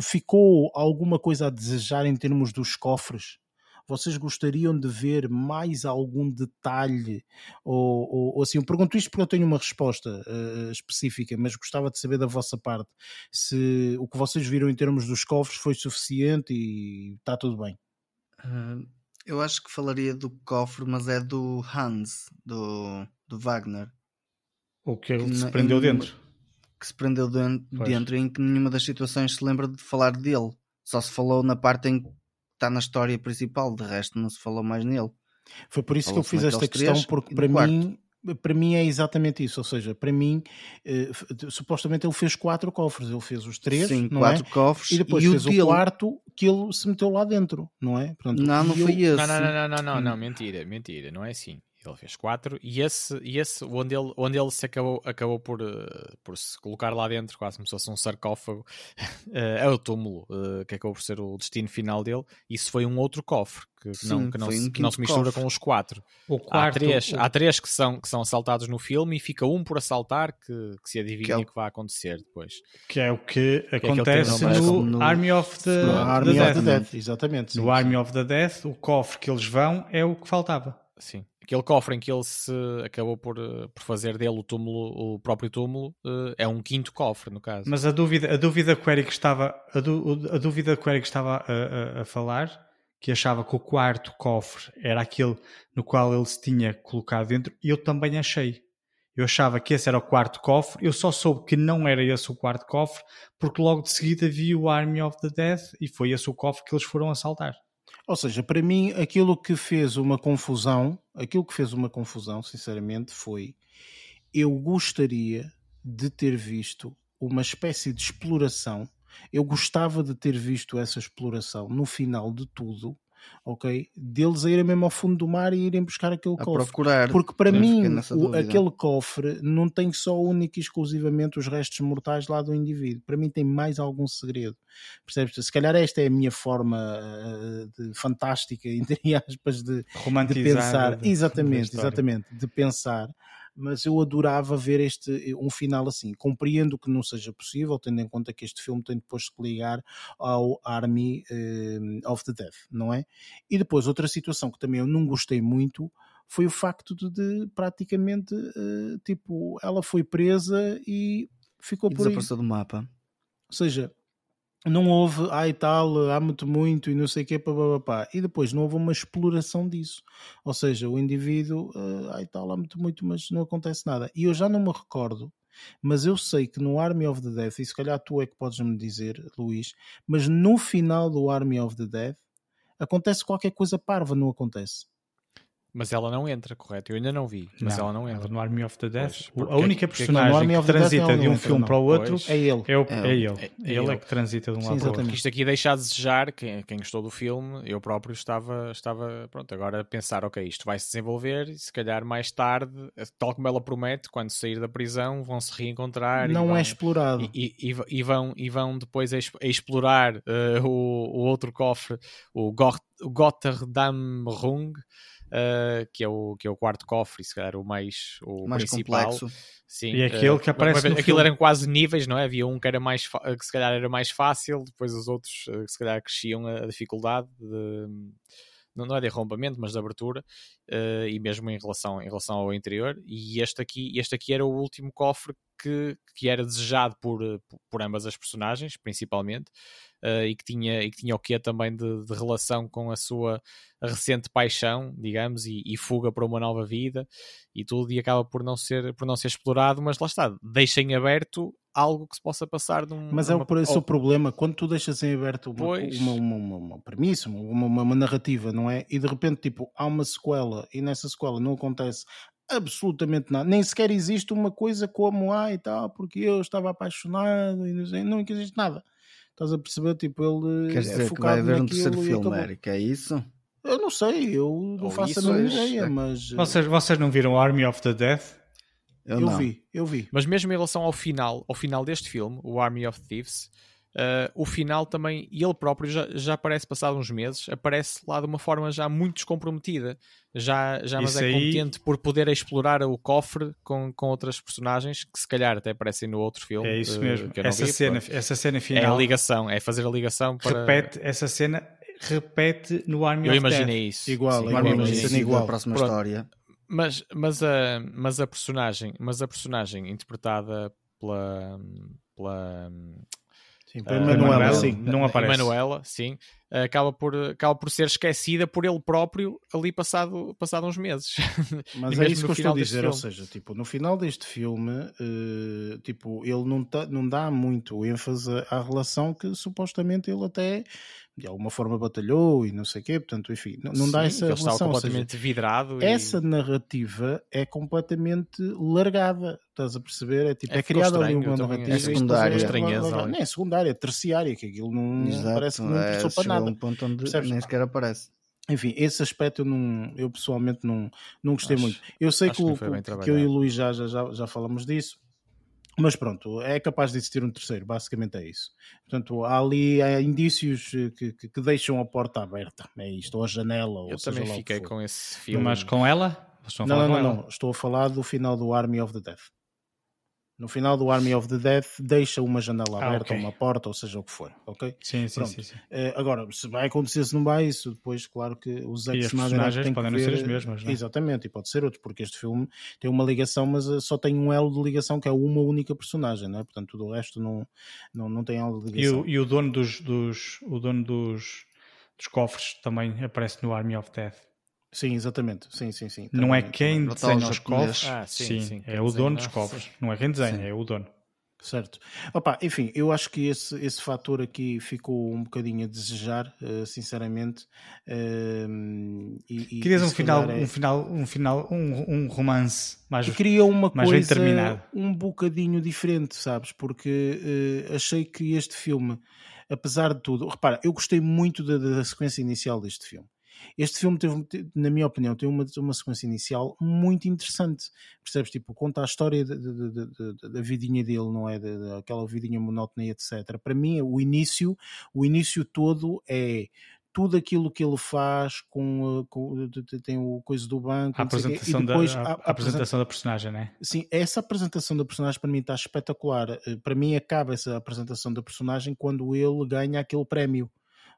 ficou alguma coisa a desejar em termos dos cofres? Vocês gostariam de ver mais algum detalhe? Ou, ou, ou assim, eu pergunto isto porque eu tenho uma resposta uh, específica, mas gostava de saber da vossa parte se o que vocês viram em termos dos cofres foi suficiente e está tudo bem. Uh, eu acho que falaria do cofre, mas é do Hans, do, do Wagner. O que ele se prendeu dentro que se prendeu dentro, dentro em que nenhuma das situações se lembra de falar dele. Só se falou na parte em que está na história principal, de resto não se falou mais nele. Foi por isso que eu fiz esta questão, porque para mim, para mim é exatamente isso. Ou seja, para mim, eh, supostamente ele fez quatro cofres. Ele fez os três, Sim, quatro é? cofres. E depois e fez o, dele... quarto que ele se meteu lá dentro, não é? Portanto, não, não foi esse. Não, não, não, não, não, não, mentira, mentira, não é assim. Ele fez quatro e esse, e esse onde, ele, onde ele se acabou, acabou por, uh, por se colocar lá dentro, quase como se fosse um sarcófago, uh, <laughs> é o túmulo, uh, que acabou por ser o destino final dele. Isso foi um outro cofre que, Sim, não, que, não, se, um que não se mistura cofre. com os quatro. O quarto, há três, o... há três que, são, que são assaltados no filme e fica um por assaltar que, que se adivinha que, é o... que vai acontecer depois. Que é o que, que acontece é no, no, Army of the, Army the of Death. The Death. Exatamente. No Army of the Death, o cofre que eles vão é o que faltava. Sim aquele cofre em que ele se acabou por, eh, por fazer dele o túmulo, o próprio túmulo, eh, é um quinto cofre, no caso. Mas a dúvida, a dúvida que o Eric estava, a, a dúvida que o Eric estava a, a, a, falar, que achava que o quarto cofre era aquele no qual ele se tinha colocado dentro, eu também achei. Eu achava que esse era o quarto cofre, eu só soube que não era esse o quarto cofre, porque logo de seguida vi o Army of the Dead e foi esse o cofre que eles foram assaltar. Ou seja, para mim, aquilo que fez uma confusão, aquilo que fez uma confusão, sinceramente, foi eu gostaria de ter visto uma espécie de exploração. Eu gostava de ter visto essa exploração no final de tudo ok? Deles a irem mesmo ao fundo do mar e irem buscar aquele a cofre. Procurar. Porque para mim, o, aquele cofre não tem só único e exclusivamente os restos mortais lá do indivíduo. Para mim tem mais algum segredo. Percebes? Se calhar esta é a minha forma uh, de, fantástica, <laughs> entre aspas, de, de pensar. De, exatamente, exatamente. De pensar mas eu adorava ver este um final assim. Compreendo que não seja possível, tendo em conta que este filme tem depois de se ligar ao Army uh, of the Dead, não é? E depois outra situação que também eu não gostei muito foi o facto de, de praticamente uh, tipo ela foi presa e ficou e por aí. do mapa. Ou seja, não houve, ai tal, amo-te muito e não sei o que, papapá. E depois não houve uma exploração disso. Ou seja, o indivíduo, uh, ai tal, amo-te muito, mas não acontece nada. E eu já não me recordo, mas eu sei que no Army of the Death, e se calhar tu é que podes me dizer, Luís, mas no final do Army of the Death acontece qualquer coisa parva, não acontece? Mas ela não entra, correto? Eu ainda não vi, mas Não, ela não entra. no Army of the Death. Pois, a única é que- Não, no personagem Army que of the Death transita de um entra, filme não. para o outro Pois. É ele. é, o, É é, ele. é- é ele ele. é que transita de um Sim, lado para o outro. exatamente. Isto aqui deixa a desejar, quem, quem gostou do filme, eu próprio estava, estava pronto, agora a pensar, ok, isto vai se desenvolver e se calhar mais tarde, tal como ela promete, quando sair da prisão, vão se reencontrar. e Não vão- é explorado. E, e- e- vão, e vão depois a, exp- a explorar eh, o, o outro cofre, o, Gort, o Gotterdamrung, eh, que, é o, que é o quarto cofre, e se calhar o mais, o mais principal. complexo. Sim, E é aquele eh, que aparece mas no Aquilo filme. eram quase níveis, não é? Havia um que, era mais que se calhar era mais fácil, depois os outros eh, que se calhar cresciam a, a dificuldade de, não, é de arrombamento, mas de abertura, eh, e mesmo em relação, em relação ao interior. E este aqui, este aqui era o último cofre que, que era desejado por, eh, por- por ambas as personagens, principalmente, eh, e, que tinha, e que tinha o quê também de, de relação com a sua recente paixão, digamos, e, e fuga para uma nova vida e tudo, e acaba por não ser, por não ser explorado, mas lá está, deixa em aberto algo que se possa passar num, Mas é por esse ou- o problema, quando tu deixas em aberto uma, Pois. uma, uma, uma, uma premissa, uma, uma, uma narrativa, não é? E de repente, tipo, há uma sequela e nessa sequela não acontece absolutamente nada, nem sequer existe uma coisa como ah e tal, porque eu estava apaixonado e não, sei, não existe nada. Estás a perceber? Tipo, ele Quer é dizer que focado vai haver um terceiro filme. Eric, é isso? Eu não sei, eu não Ou faço a mínima ideia, é. mas eh, Vocês, vocês não viram Army of the Death? Eu, eu não. vi, eu vi. Mas mesmo em relação ao final, ao final deste filme, o Army of Thieves, eh, o final também, e ele próprio já, já aparece passado uns meses, aparece lá de uma forma já muito descomprometida, já, já mas Isso é aí- contente por poder explorar o cofre com, com outras personagens que se calhar até aparecem no outro filme. É isso eh, mesmo. que eu não Essa vi, cena, essa cena é a final ligação, é fazer a ligação para... repete, essa cena repete no Army Eu of Death. imaginei isso. Igual, sim, isso é início igual. da próxima Pronto. história. Mas, mas, a, mas a personagem, mas a personagem interpretada pela, pela Sim, Ah, para Manuela, Manuela, sim. não aparece. Emanuela, sim, acaba por, acaba por ser esquecida por ele próprio ali passado, passado uns meses. <laughs> Mas é isso no que eu estou final a deste dizer, ou filme. seja, tipo, no final deste filme, eh, tipo, ele não, tá, não dá muito ênfase à relação que supostamente ele até de alguma forma batalhou e não sei o quê, portanto, enfim, não, não dá Sim, essa ele está relação. ou seja, completamente vidrado. e- essa narrativa é completamente largada, estás a perceber? É, tipo, É, é, criada ali uma narrativa depois secundária. é. Não é secundária, é terciária, que aquilo não Exato, parece que não é, interessou para nada. um ponto onde Percebes? nem sequer aparece. Enfim, esse aspecto eu, não, eu pessoalmente não, não gostei Acho- muito. Eu sei que, que que eu e o Luís já, já, já, já falamos disso, mas pronto, é capaz de existir um terceiro, basicamente é isso. Portanto, há ali há indícios eh, que, que, que deixam a porta aberta, é isto, ou a janela, ou Eu seja também lá o que fiquei for. com esse filme. Mas com ela? Não, não, não, não, estou a falar do final do Army of the Death. No final do Army of the Death, deixa uma janela Ah, aberta, ok. uma porta, ou seja o que for, ok? Sim, sim, sim, sim. Eh, agora, se vai acontecer, se não vai, isso depois, claro que os Zack E as Snyder personagens tem que podem não ver, ser as mesmas, não é? Exatamente, e pode ser outro, porque este filme tem uma ligação, mas eh, só tem um elo de ligação que é uma única personagem, não é? Portanto, tudo o resto não, não, não tem elo de E ligação. o, e o dono dos, dos o dono dos, dos cofres também aparece no Army of Death. Sim, exatamente. Sim, sim, sim. não é quem desenha os cofres, Ah, sim, sim, sim, é o dono dos não. cofres. Não é quem desenha, Sim. é o dono. Certo. Opa, enfim, eu acho que esse, esse fator aqui ficou um bocadinho a desejar, eh, sinceramente. ehm, e, Querias e um final, é- um final, um final, um, um romance mais Eu queria uma mais coisa terminado. um bocadinho diferente, sabes? Porque eh, achei que este filme, apesar de tudo, repara, eu gostei muito da, da sequência inicial deste filme. Este filme teve, te- na minha opinião, tem uma, uma sequência inicial muito interessante. Percebes? Tipo, conta a história de- de- de- de- de- da vidinha dele, não é? Da- da- Aquela vidinha monótona e etc. Para mim, o início, o início todo é tudo aquilo que ele faz com, eh, com tem o coisa do banco a quê, apresentação, e depois da, a, a- a a apresentação da personagem, né? Sim, essa apresentação da personagem para mim está espetacular. Eh, Para mim acaba essa apresentação da personagem quando ele ganha aquele prémio.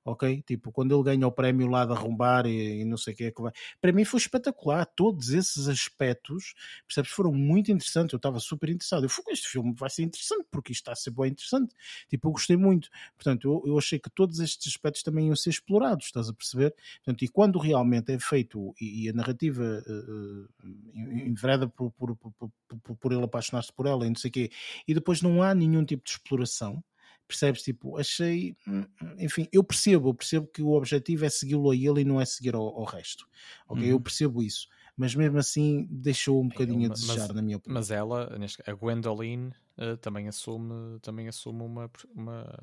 Ok? Tipo, quando ele ganha o prémio lá de arrombar e, e não sei o que é que vai. Para mim foi espetacular. Todos esses aspectos, percebes, foram muito interessantes. Eu estava super interessado. Eu fui, este filme vai ser interessante porque isto está a ser bem interessante. Tipo, eu gostei muito. Portanto, eu, eu achei que todos estes aspectos também iam ser explorados, estás a perceber? Portanto, e quando realmente é feito e, e a narrativa eh, envereda por, por, por, por- por ele apaixonar-se por ela e não sei o quê, e depois não há nenhum tipo de exploração, percebes? Tipo, achei, hum, enfim, eu percebo, eu percebo que o objetivo é segui-lo a ele e não é seguir ao, ao resto, ok? Uhum. Eu percebo isso, mas mesmo assim deixou um bocadinho a desejar, mas, na minha opinião. Mas ela, a Gwendoline, uh, também assume, também assume uma, uma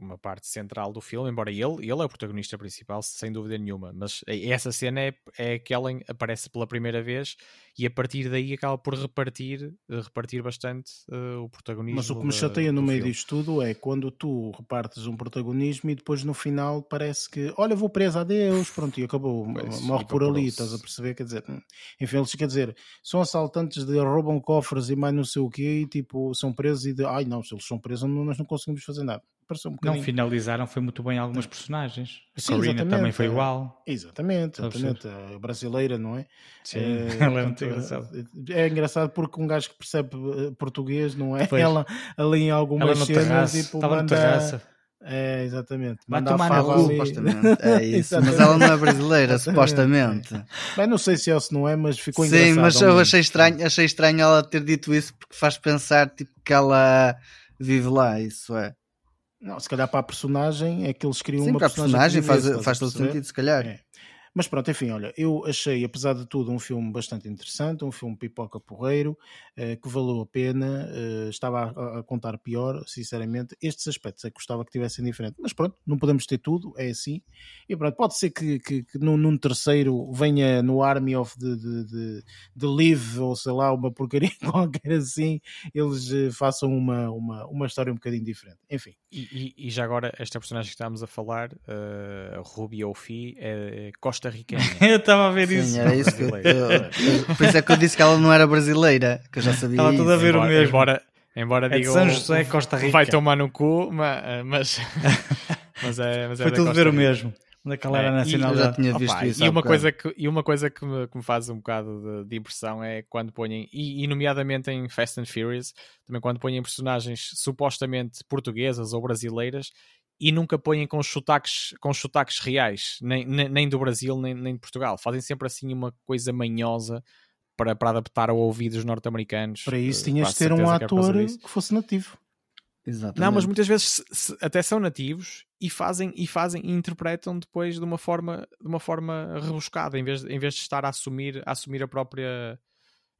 uma parte central do filme, embora ele, ele é o protagonista principal, sem dúvida nenhuma. Mas essa cena é, é aquela em aparece pela primeira vez e a partir daí acaba por repartir, repartir bastante uh, o protagonismo. Mas o que me chateia no meio filme. disto tudo é quando tu repartes um protagonismo e depois no final parece que, olha, vou preso, adeus, pronto, e acabou, <laughs> pois, morre por ali, estás a perceber? Quer dizer, enfim, eles quer dizer, são assaltantes de roubam cofres e mais não sei o quê, e tipo, são presos e de, ai não, se eles são presos, nós não conseguimos fazer nada pareceu um Não finalizaram, foi muito bem algumas personagens. A Sim, Corina também foi igual. Exatamente, exatamente. A brasileira, não é? Sim, é, <laughs> ela é muito engraçada. É engraçado porque um gajo que percebe eh, português, não é? Pois. Ela ali em algumas ela cenas terraço, tipo, estava manda... terraça. É, exatamente. Vai tomar na rua, supostamente. É <laughs> isso. mas ela não é brasileira, supostamente. Bem, não sei se é ou se não é, mas ficou Sim, engraçado. Sim, mas eu achei estranho, achei estranho ela ter dito isso porque faz pensar tipo, que ela vive lá, isso é. Não, se calhar para a personagem é que eles criam Sim, uma para personagem. a personagem faz, faz todo sentido, se calhar. É. Mas pronto, enfim, olha, eu achei, apesar de tudo, um filme bastante interessante, um filme pipoca porreiro, eh, que valeu a pena, eh, estava a, a, contar pior, sinceramente. Estes aspectos é que gostava que tivessem diferente, mas pronto, não podemos ter tudo, é assim. E pronto, pode ser que, que, que num, num, terceiro venha no Army of the, the, the, the Live, ou sei lá, uma porcaria <laughs> qualquer assim, eles eh, façam uma, uma, uma história um bocadinho diferente. Enfim. E, e, e já agora, esta personagem que estávamos a falar, uh, Ruby Ofi, é Costa costarriquenha. <laughs> eu estava a ver Sim, isso. Era isso que eu, por isso é que eu disse que ela não era brasileira, que eu já sabia. Estava tudo a ver embora, o mesmo. Embora, embora é digam, São José, Costa Rica. Vai tomar no cu, mas. mas, <laughs> mas é, mas é Foi tudo ver o mesmo. Daquela era nacionalidade. já tinha visto Opa, isso. E uma, coisa que, e uma coisa que me, que me faz um bocado de, de impressão é quando põem, e, e, nomeadamente em Fast and Furious, também quando põem personagens supostamente portuguesas ou brasileiras e nunca põem com sotaques, com sotaques reais, nem, nem, nem do Brasil, nem, nem de Portugal. Fazem sempre assim uma coisa manhosa para, para adaptar ao ouvido dos norte-americanos. Para isso eh, tinhas de ter um ator que, que fosse nativo. Exatamente. Não, mas muitas vezes se, até são nativos e fazem e fazem e interpretam depois de uma forma de uma forma rebuscada em vez, em vez de estar a assumir a assumir a própria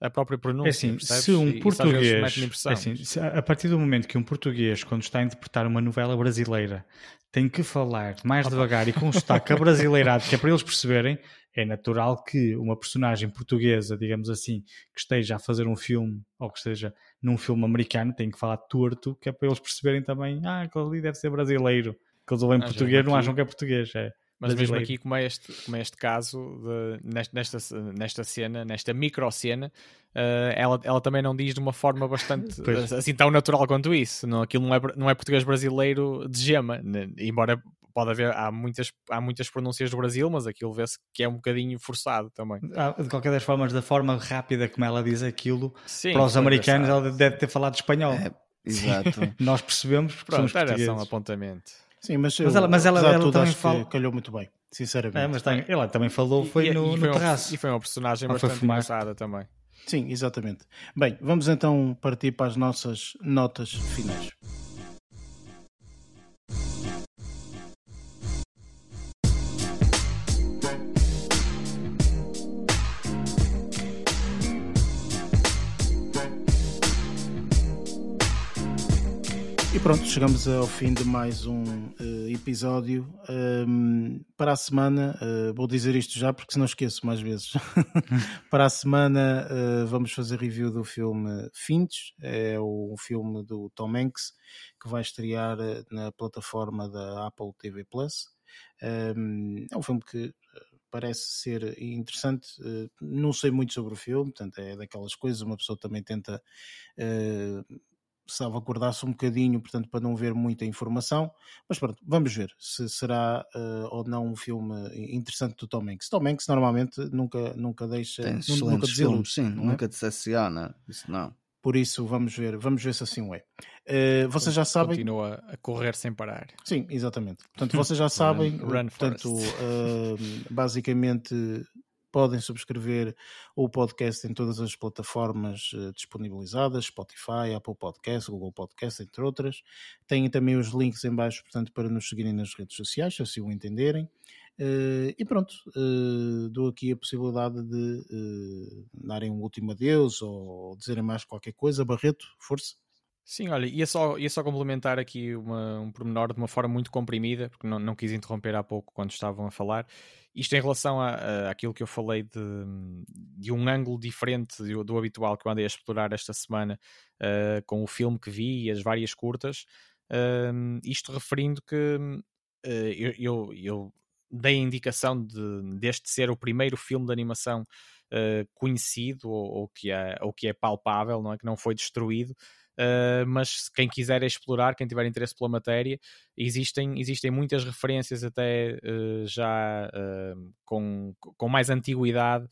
a própria pronúncia. É assim, se um e, português, é assim, se, a partir do momento que um português, quando está a interpretar uma novela brasileira, tem que falar mais Opa. devagar e com um sotaque <laughs> brasileirado, que é para eles perceberem, é natural que uma personagem portuguesa, digamos assim, que esteja a fazer um filme ou que esteja num filme americano, tem que falar torto, que é para eles perceberem também, ah, aquele ali deve ser brasileiro. Que eles ouvem português, não acham que é português. É. Mas mesmo aqui, como é este, como é este caso, de, nesta, nesta cena, nesta micro cena, uh, ela, ela também não diz de uma forma bastante <laughs> pois. assim tão natural quanto isso. Não, aquilo não é, não é português brasileiro de gema, né? embora pode haver, há muitas, há muitas pronúncias do Brasil, mas aquilo vê-se que é um bocadinho forçado também. Ah, de qualquer das formas, da forma rápida como ela diz aquilo, Sim, para os americanos ela deve ter falado espanhol. É, exato. <laughs> Nós percebemos porque Pronto, somos portugueses. Era só um apontamento. Sim, mas, mas ela, mas ela, ela tudo, também fala... calhou muito bem, sinceramente. É, mas tem, ela também falou, foi e, no, e foi no terraço. Um, e foi uma personagem ela bastante engraçada também. Sim, exatamente. Bem, vamos então partir para as nossas notas finais. E pronto, chegamos ao fim de mais um uh, episódio. Para a semana, uh, vou dizer isto já porque se não esqueço mais vezes. <laughs> para a semana uh, vamos fazer review do filme Finch, é o filme do Tom Hanks que vai estrear na plataforma da Apple TV Plus. É um filme que parece ser interessante. não sei muito sobre o filme, portanto, é daquelas coisas, uma pessoa também tenta salvaguardar-se um bocadinho, portanto, para não ver muita informação. Mas pronto, vamos ver se será uh, ou não um filme interessante do Tom Hanks. Tom Hanks normalmente nunca, nunca deixa, Tem nunca desilude. Sim, é? nunca decepciona, isso não. Por isso, vamos ver, vamos ver se assim é. Uh, vocês já sabem. Continua a correr sem parar. Sim, exatamente. Portanto, <laughs> vocês já sabem, run, run portanto, uh, basicamente podem subscrever o podcast em todas as plataformas uh, disponibilizadas, Spotify, Apple Podcast, Google Podcast, entre outras. Têm também os links em baixo, portanto, para nos seguirem nas redes sociais, se assim o entenderem. Uh, e pronto, uh, dou aqui a possibilidade de uh, darem um último adeus ou dizerem mais qualquer coisa. Barreto, força. Sim, olha, ia só, ia só complementar aqui uma, um pormenor de uma forma muito comprimida, porque não, não quis interromper há pouco quando estavam a falar. Isto em relação a, a àquilo que eu falei de, de um ângulo diferente do, do, habitual que eu andei a explorar esta semana com o filme que vi e as várias curtas. isto referindo que eu, eu, eu dei a indicação de, deste ser o primeiro filme de animação uh, conhecido ou, ou, que é, ou que é palpável, não é? que não foi destruído. Uh, mas quem quiser explorar, quem tiver interesse pela matéria, existem, existem muitas referências até uh, já uh, com, com mais antiguidade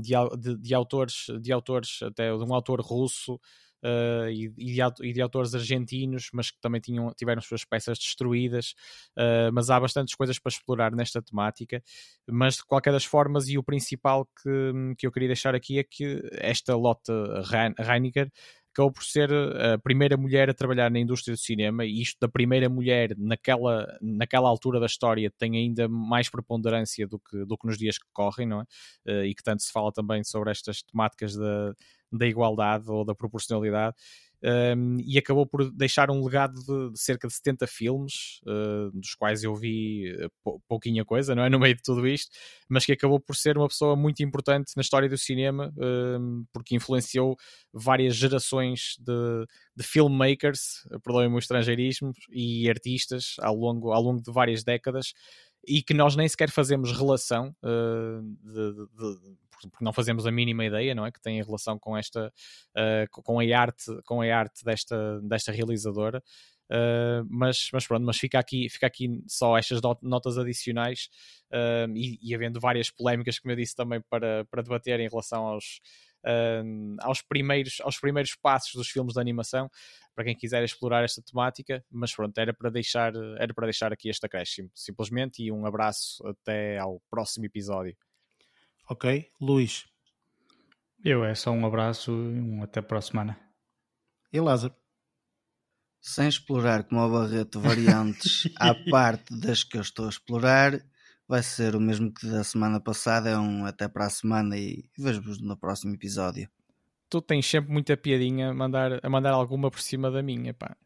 de, de, de, autores, de autores, até de um autor russo uh, e, de, e, de, autores argentinos, mas que também tinham, tiveram suas peças destruídas. Uh, mas há bastantes coisas para explorar nesta temática. Mas de qualquer das formas, e o principal que, que eu queria deixar aqui é que esta Lotte Reiniger acabou por ser a primeira mulher a trabalhar na indústria do cinema, e isto da primeira mulher naquela, naquela altura da história tem ainda mais preponderância do que, do que nos dias que correm, não é? Uh, e que tanto se fala também sobre estas temáticas da, da igualdade ou da proporcionalidade. Um, e acabou por deixar um legado de, de cerca de 70 filmes, uh, dos quais eu vi eh, pouquinha coisa, não é? <laughs> No meio de tudo isto, mas que acabou por ser uma pessoa muito importante na história do cinema, porque influenciou várias gerações de, de filmmakers, perdoem-me o estrangeirismo, e artistas ao longo, ao longo de várias décadas, e que nós nem sequer fazemos relação uh, de, de, de, porque não fazemos a mínima ideia, não é, que tem relação com esta, uh, com a arte, com a arte desta, desta realizadora. Uh, mas, mas pronto, mas fica aqui, fica aqui só estas notas adicionais uh, e, e, havendo várias polémicas, como eu disse, também para, para debater em relação aos, uh, aos, primeiros, aos primeiros passos dos filmes de animação, para quem quiser explorar esta temática, mas pronto, era para deixar, era para deixar aqui este acréscimo, simplesmente, e um abraço até ao próximo episódio. Ok, Luís. Eu é só um abraço e um até para a semana. E Lázaro? Sem explorar como o Barreto variantes <laughs> à parte das que eu estou a explorar, vai ser o mesmo que da semana passada, é um até para a semana e vejo-vos no próximo episódio. Tu tens sempre muita piadinha a mandar, a mandar alguma por cima da minha, pá.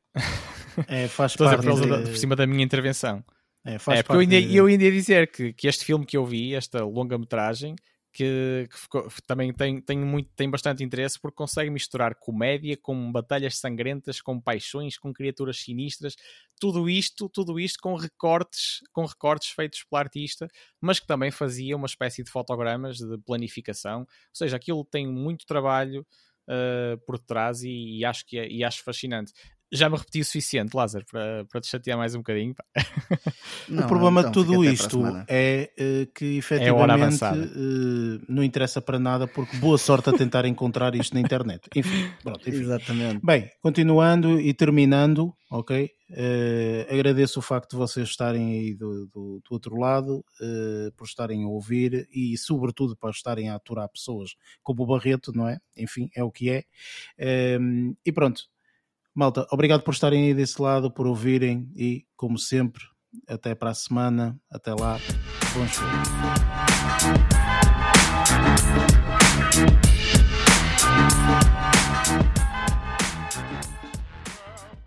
É, faz parte. De... por cima da minha intervenção. É, faz é porque eu ainda, de... eu ainda ia dizer que, que este filme que eu vi, esta longa-metragem, que, que ficou, também tem, tem, muito, tem bastante interesse porque consegue misturar comédia com batalhas sangrentas, com paixões, com criaturas sinistras, tudo isto, tudo isto com recortes, com recortes feitos pelo artista, mas que também fazia uma espécie de fotogramas de planificação, ou seja, aquilo tem muito trabalho Uh, por trás e, e, acho que é, e acho fascinante já me repeti o suficiente, Lázaro, para, para te chatear mais um bocadinho. <laughs> Não, o problema então, de tudo isto é uh, que é efetivamente é uh, não interessa para nada, porque boa sorte a tentar encontrar isto na internet. <laughs> Enfim, pronto, enfim. Exatamente. Bem, continuando e terminando, ok? Uh, agradeço o facto de vocês estarem aí do, do, do outro lado, por estarem a ouvir e, sobretudo, para estarem a aturar pessoas como o Barreto, não é? Enfim, é o que é. e pronto Malta, obrigado por estarem aí desse lado, por ouvirem e, como sempre, até para a semana. Até lá. Bons filmes.